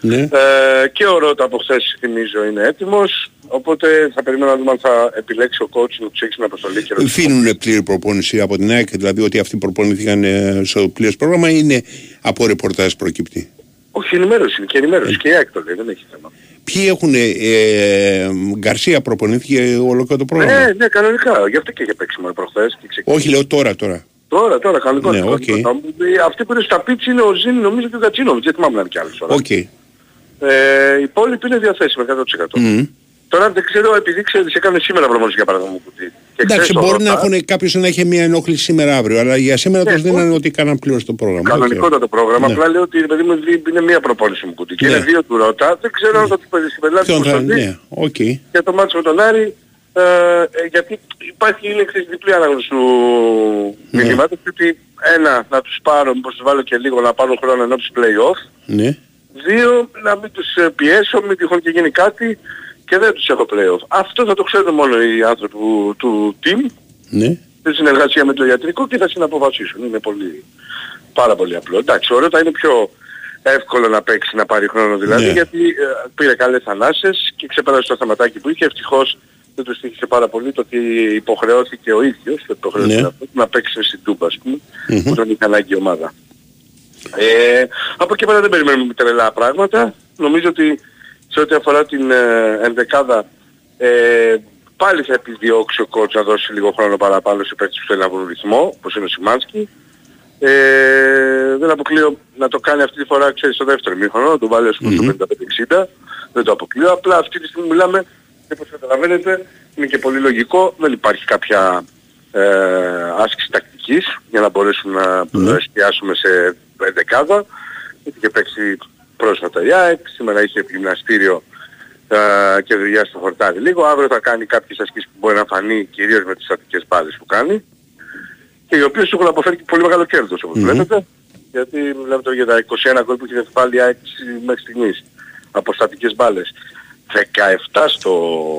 Ναι. Ε, και ο Ρώτα από χθες θυμίζω είναι έτοιμος. Οπότε θα περιμένουμε να δούμε αν θα επιλέξει ο coach να τους έχει στην αποστολή και να τους Αφήνουν πλήρη προπόνηση από την ΑΕΚ, δηλαδή ότι αυτοί προπονηθήκαν ε, στο πλήρες πρόγραμμα ή είναι από ρεπορτάζ προκύπτει; Όχι, ενημέρωση είναι και ενημέρωση. Και η ΑΕΚ το λέει, δεν έχει θέμα. Ποιοι έχουν, ε, Γκαρσία προπονήθηκε ολόκληρο το πρόγραμμα; Ναι, ναι, κανονικά. Γι' αυτό και είχε παίξει μόνο προχθές και ξεκίνησε. Όχι, λέω τώρα, τώρα. Τώρα, τώρα, κανονικό. Ναι, κανονικό. οκ. Αυτοί που είναι στα πίτς είναι ο Ζήνη, νομίζω και ο Γκατσίνοβιτς. Δεν θυμάμαι να είναι κι άλλος τώρα. Οκ. Ε, οι υπόλοιποι είναι διαθέσιμοι 100%. Μμμ. Τώρα δεν ξέρω, επειδή ξέρεις, έκανε σήμερα προπόνηση για παράδειγμα Μουκουντί. Και Εντάξει, χθες το μπορεί να Ρώτα, έχουν κάποιος να έχει μια ενόχληση σήμερα αύριο, αλλά για σήμερα Ναι, τους δίνανε όχι. ότι κάναν πλήρως το πρόγραμμα. Οκ. Κανονικότατο πρόγραμμα. Ναι. Απλά λέω ότι παιδί μου δι- είναι μία προπόνηση Μουκουντί. Και Ναι. είναι δύο του Ρώτα. Δεν ξέρω αν θα τους συμπεριλάβει Ποιον την θα, αποστολή ναι, οκ. για το ματς με τον Άρη. Ε, ε, γιατί υπάρχει η λέξη διπλή ανάγνωση του Ναι. μηνύματος ότι ένα να τους πάρω, μήπως τους βάλω και λίγο να πάρω χρόνο ενώπιση play-off Ναι. Δύο, να μην τους ε, πιέσω, μην τυχόν και γίνει κάτι και δεν τους έχω play-off. Αυτό θα το ξέρουν μόνο οι άνθρωποι του, του team, Ναι. σε συνεργασία με το ιατρικό και θα συναποφασίσουν. Είναι πολύ, πάρα πολύ απλό. Εντάξει, ο Ρώτα είναι πιο εύκολο να παίξει, να πάρει χρόνο δηλαδή, Ναι. γιατί ε, πήρε καλές ανάσες και ξεπέρασε το θεματάκι που είχε. Ευτυχώς δεν τους στήχησε πάρα πολύ το ότι υποχρεώθηκε ο ίδιος, το υποχρεώθηκε Ναι. αυτός, να παίξει στην Τούμπα, ας πούμε, Μμμ. που τον είχε ανάγκη η ομάδα. Ε, από εκεί πέρα δεν περιμένουμε τρελά πράγματα. Νομίζω ότι σε ό,τι αφορά την ε, ενδεκάδα ε, πάλι θα επιδιώξει ο κότς να δώσει λίγο χρόνο παραπάνω σε παίκτες που θέλει να βρουν ρυθμό, όπως είναι ο Σιμάνσκι. Ε, δεν αποκλείω να το κάνει αυτή τη φορά, ξέρεις, στο δεύτερο μήχρονο, να το βάλει ας πούμε στο 55-60. Δεν το αποκλείω. Απλά αυτή τη στιγμή μιλάμε, και όπως καταλαβαίνετε, είναι και πολύ λογικό. Δεν υπάρχει κάποια ε, άσκηση τακτικής για να μπορέσουμε να εστιάσουμε σε δεκάδα. Είχε παίξει πρόσφατα η ΑΕΚ, σήμερα είχε γυμναστήριο ε, και δουλειά στο χορτάρι λίγο. Αύριο θα κάνει κάποιες ασκήσεις που μπορεί να φανεί κυρίως με τις στατικές μπάλες που κάνει και οι οποίες του έχουν αποφέρει και πολύ μεγάλο κέρδος όπως βλέπετε. Γιατί μιλάμε τώρα για τα 21 γκολ που έχει βάλει η ΑΕΚ μέχρι στιγμής από στατικές μπάλες. 17 στο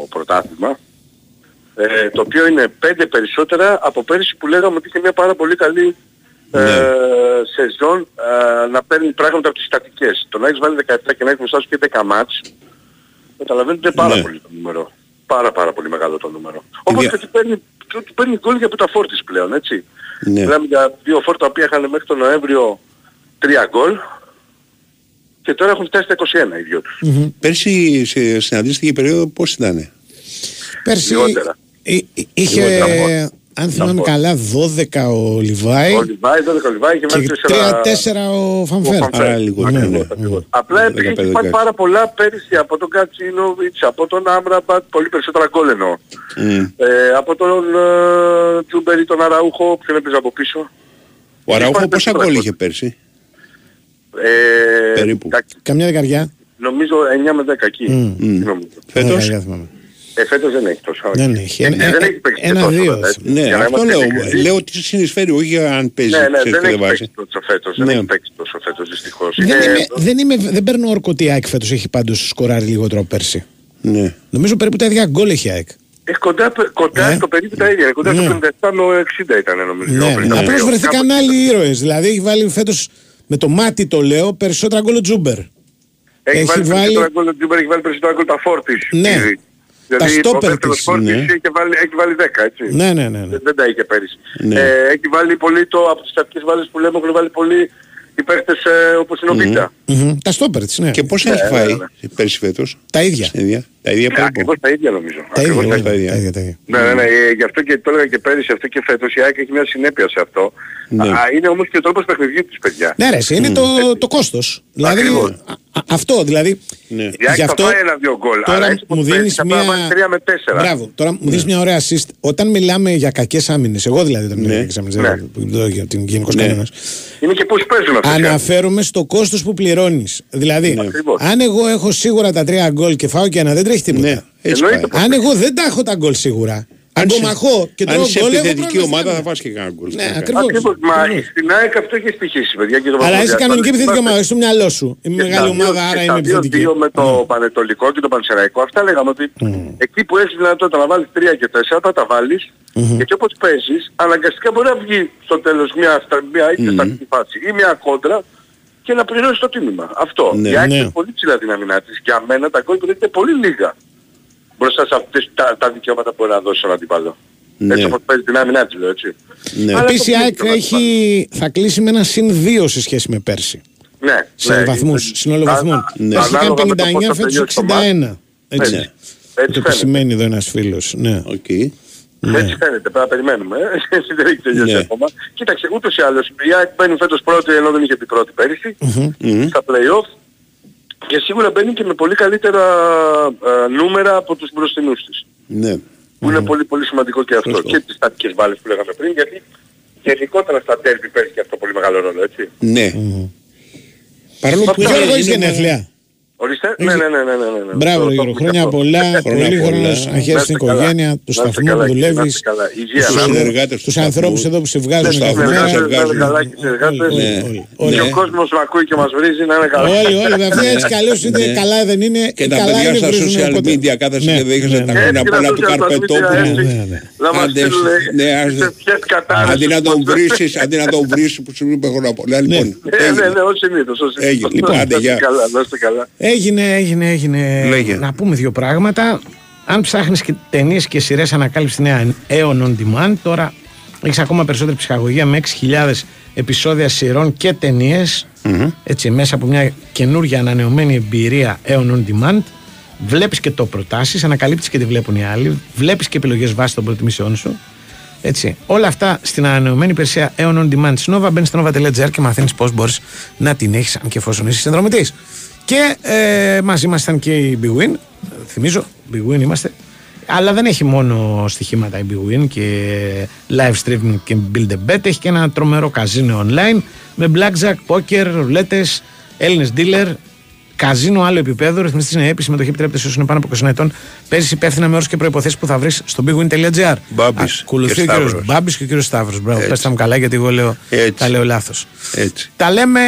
πρωτάθλημα ε, το οποίο είναι 5 περισσότερα από πέρυσι που λέγαμε ότι είχε μια πάρα πολύ καλή ε, σεζόν ε, να παίρνει πράγματα από τις στατικές. Το να έχεις βάλει 17 και να έχεις μπροστά σου και 10 μάτς, καταλαβαίνετε πάρα Ναι. πολύ το νούμερο. Πάρα πάρα πολύ μεγάλο το νούμερο. Όπως δια- και ότι παίρνει, και ότι παίρνει γκολ για από τα φόρτις πλέον, έτσι. Ναι. Μιλάμε για δύο φόρτα που είχαν μέχρι τον Νοέμβριο 3 γκολ και τώρα έχουν φτάσει στα 21 οι δυο τους. Πέρσι σε, στην αντίστοιχη περίοδο πώς ήταν; Πέρσι Λιγότερα. εί- εί- είχε, Λιγότερα μόνο. Αν θυμάμαι καλά, 12 ο Λιβάη Ο Λιβάη, 12 ο Λιβάη και και βάζει 3-4 ο Φανφέρ. Ο Φανφέρ. Άρα λίγο. Ναι, ναι, ναι. ναι. Απλά επειδή 15-16. έχει πάρει πάρα πολλά πέρυσι από τον Κατσίνοβιτς, από τον Άμραμπατ, πολύ περισσότερα γκολ εννοώ. Μμ. Ε, από τον ε, Τζούμπερι, τον Αραούχο, ποιον έπαιζε από πίσω. Ο Αραούχο Υπάρχει πόσα περισσότερα γκολ γκολ. είχε πέρσι; Ε, Περίπου. εντάξει, Καμιά δεκαριά. Νομίζω 9 με 10 εκεί. Μμ. Τι νομίζω. Φέτος; Δεκαριά θυμάμαι. Ε, φέτος δεν έχει τόσο. Δεν έχει. Ε, Ένα- δεν έχει παίξει και τόσο, Ένα-δύο. βέβαια, έτσι. Ναι, Για να αυτό είμαστε λέω. ειλικρινείς. Λέω ότι συνεισφέρει, όχι αν παίζει. Ναι, ναι, ξέρεις, δεν και έχει βάζει. παίξει τόσο φέτος. Δεν Ναι. έχει παίξει τόσο φέτος δυστυχώς. Δεν, Είναι- είμαι, δεν, είμαι, δεν παίρνω όρκο ότι η ΑΕΚ φέτος έχει πάντως σκοράρει λιγότερο από πέρσι. Ναι. Νομίζω περίπου τα ίδια γκολ έχει η ΑΕΚ. Έχει κοντά, κοντά Ναι. στο περίπου τα ίδια. Κοντά Ναι. στο 57 με 60 ήταν νομίζω. Ναι, πριν ναι. τα Απλώς δύο. βρεθήκαν Κάπου- άλλοι ήρωες. Δηλαδή έχει βάλει φέτος με το μάτι το λέω περισσότερα γκολ ο Ζούμπερ. Έχει, έχει βάλει, βάλει- περισσότερα γκολ ο Ζούμπερ, έχει βάλει περισσότερα γκολ τα φορ της. Ναι. ήδη. Τα Δηλαδή στόπερ ο δεύτερος της, φορ της ναι. έχει, βάλει, έχει βάλει 10 έτσι. Ναι, ναι, ναι. ναι. Δεν, δεν τα είχε πέρυσι. Ναι. Ε, έχει βάλει πολύ το, από τις στατικές μπάλες που λέμε, έχουν βάλει πολύ οι παίχτες ε, όπως είναι ο Βίντα. Μμμ. Τα στόπερ της, ναι. Και πόσα έχει ναι, φάει ναι. πέρσι φέτος; Τα ίδια. Στην ίδια. Τα ίδια Ε, περίπου. Ακριβώς τα ίδια νομίζω. Τα ίδια, Ακριβώς τα τα ίδια, ίδια. τα ίδια, τα ίδια. Ναι, ναι, ναι. Ε, γι' αυτό και το έλεγα και πέρυσι, αυτό και φέτος η ΑΕΚ έχει μια συνέπεια σε αυτό. Ναι. Α, είναι όμως και ο τρόπος παιχνιδιού της παιδιά. Ναι, ρε, εσύ, είναι το, το κόστος. Δηλαδή, Ακριβώς. Α- α- αυτό, δηλαδή. Ναι. Η ΑΕΚ Γι' θα αυτό φάει ένα-δυο γκολ. τώρα αλλά έτσι μου όπως δίνεις παίζει, θα μια- πάει να βάλει τρία με τέσσερα. Μπράβο, τώρα μου δίνεις μια ωραία assist. Όταν μιλάμε για κακές άμυνες, εγώ δηλαδή όταν μιλάω Ναι. για κακές άμυνες, Ναι. δεν λέω για την γενικός Ναι. κανόνας. Είναι και πώς παίζουν αυτές. οι ΑΕΚ. Αναφέρομαι στο κόστος που πληρώνεις. Δηλαδή, Ακριβώς. αν εγώ έχω σίγουρα τα τρία γκολ και φάω και ένα, δεν τρέχει τίποτα. Ναι, έτσι Εννοείται πάει. Αν εγώ δεν τα έχω τα γκολ σίγουρα, αν το σε- μαχώ και Αν τρώω είσαι γκολ, έχω επιθετική πρόβλημα ομάδα στην θα άμυνα. φας και κανένα γκολ. Ναι, Σωστά. ακριβώς. Ακριβώς. Μα Ακριβώς. στην ΑΕΚ αυτό έχεις στοιχήσει, παιδιά. Και το Αλλά βαθμό είσαι διάσταση. κανονική επιθετική Είμαστε- ομάδα, στο μυαλό σου. Είμαι και μεγάλη στα δύο- ομάδα, και άρα στα είμαι δύο- επιθετική. δύο με το Ναι. Πανετολικό και το Πανσεραϊκό. Αυτά λέγαμε ότι εκεί που έχεις δυνατότητα να βάλεις τρία και τέσσερα θα τα βάλεις γιατί όπως παίζεις αναγκαστικά μπορεί να βγει στο τέλος μια, στα- μια είτε στατική φάση ή μια κόντρα και να πληρώσεις το τίμημα. Αυτό. Ναι. Η ΑΕΚ Ναι. είναι πολύ ψηλά την αμυνά της. Για μένα τα γκολ του είναι πολύ λίγα μπροστά σε αυτές τα, τα δικαιώματα που μπορεί να δώσει στον αντίπαλο. Ναι. Έτσι όπως παίζει την άμυνά της λέω έτσι. Ναι. Αλλά Επίσης η το ΑΕΚ πλήρω, έχει, θα κλείσει με ένα συν 2 σε σχέση με πέρσι. Ναι, Σε ναι. βαθμούς, σύνολο Α- βαθμών. α- Ναι. Πέρσι είχαν ανάλογα με το πώς 59, θα φέτος τελειώσει το μάτς. 61. Έτσι. Ναι. Το Έτσι φαίνεται. επισημαίνει εδώ ένας φίλος. Ναι. Οκ. Έτσι φαίνεται, πρέπει να περιμένουμε. ε. Εσύ δεν έχει τελειώσει Ναι. ακόμα. Κοίταξε, ούτως ή άλλως η ΑΕΚ μπαίνει φέτος πρώτη ενώ δεν είχε την πρώτη πέρυσι Μμμ. στα play-off και σίγουρα μπαίνει και με πολύ καλύτερα ε, νούμερα από τους μπροστινούς της. Ναι. Που είναι πολύ πολύ σημαντικό και αυτό. Σωστό. Και τις στατικές μπάλες που λέγαμε πριν γιατί γενικότερα στα ντέρμπι παίζει και αυτό πολύ μεγάλο ρόλο, έτσι. Ναι. Παρόλο που Γιώργο, είναι- έχεις είναι- γενέθλια. Ορίστε. Ναι, ναι, ναι, ναι, ναι, ναι, ναι. Μπράβο, Το- το Γιώργο. έχουμε Χρόνια και αυτό. πολλά. Χρόνια Πολύ πολλά. χρόνο Να να χαίρεσαι την είστε καλά. οικογένεια, Να του είστε σταθμού καλά, που να δουλεύεις. είστε καλά. Υγεία, Τους να είστε. συνεργάτες του Τους σταθμού. ανθρώπους εδώ που σε βγάζουν Τους κάθε σταθμούς μέρα. σε βγάζουν. Να είστε καλά και οι συνεργάτες. Όλοι, Ναι. όλοι, Και όλοι. ο κόσμος που ακούει και μας βρίζει να είναι καλά. Όλοι, όλοι. Αυτοί έτσι καλώς είτε Ναι. καλά δεν είναι. Και ή τα καλά παιδιά είναι, στα βρίζουν social όποτε. media κάθεσαι Ναι, και δείχνεις ναι, τα ναι. χρόνια Έτσι, πολλά να του τους Καρπετόπουλου. έτσι, Ναι, ναι. Να μας Άντε, στείλουν ναι, σε άντε. ποιες κατάρρες Αντί να τους τον ποντζές. βρίσεις, αντί να τον βρίσεις που σου είπε χρόνια πολλά. Λοιπόν, Ναι, ναι, ναι, ως συνήθως. ως συνήθως. Έγινε. Λοιπόν, Να άντε, είστε γεια. καλά, να είστε καλά. Έγινε, έγινε, έγινε. Λέγε. Να πούμε δύο πράγματα. Αν ψάχνεις και ταινίες και σειρές ανακάλυψης νέα Aeon On Demand, τώρα έχεις ακόμα περισσότερη ψυχαγωγία με 6.000 επεισόδια σειρών και ταινίες. Έτσι, μέσα από μια καινούργια ανανεωμένη εμπειρία Aeon On Demand. Βλέπεις και το προτάσεις, ανακαλύπτεις και τη βλέπουν οι άλλοι. Βλέπεις και επιλογές βάσει των προτιμήσεών σου. Έτσι. Όλα αυτά στην ανανεωμένη υπηρεσία Aeon On Demand της Nova. Μπαίνεις στο nova.gr και μαθαίνεις πώς μπορείς να την έχεις, αν και εφόσον είσαι συνδρομητής. Και ε, μαζί μας ήταν και η Big Win. Θυμίζω, Big Win είμαστε. Αλλά δεν έχει μόνο στοιχήματα η Big Win και live streaming και build a bet. Έχει και ένα τρομερό καζίνο online με blackjack, poker, ρουλέτες, Έλληνες dealer, Καζίνο άλλο επίπεδο, ρυθμιστής είναι έπειση, συμμετοχή επιτρέπεται σε όσους είναι πάνω από 20 ετών. Παίζεις υπεύθυνα με όρους και προποθέσει που θα βρεις στο bigwin.gr. Μπάμπης Ακολουθεί και ο κύριος Σταύρος. Μπάμπης και ο κύριος Σταύρος. Μπράβο, Έτσι. πέστε μου καλά γιατί εγώ λέω Έτσι. τα λέω λάθος. Έτσι. Τα λέμε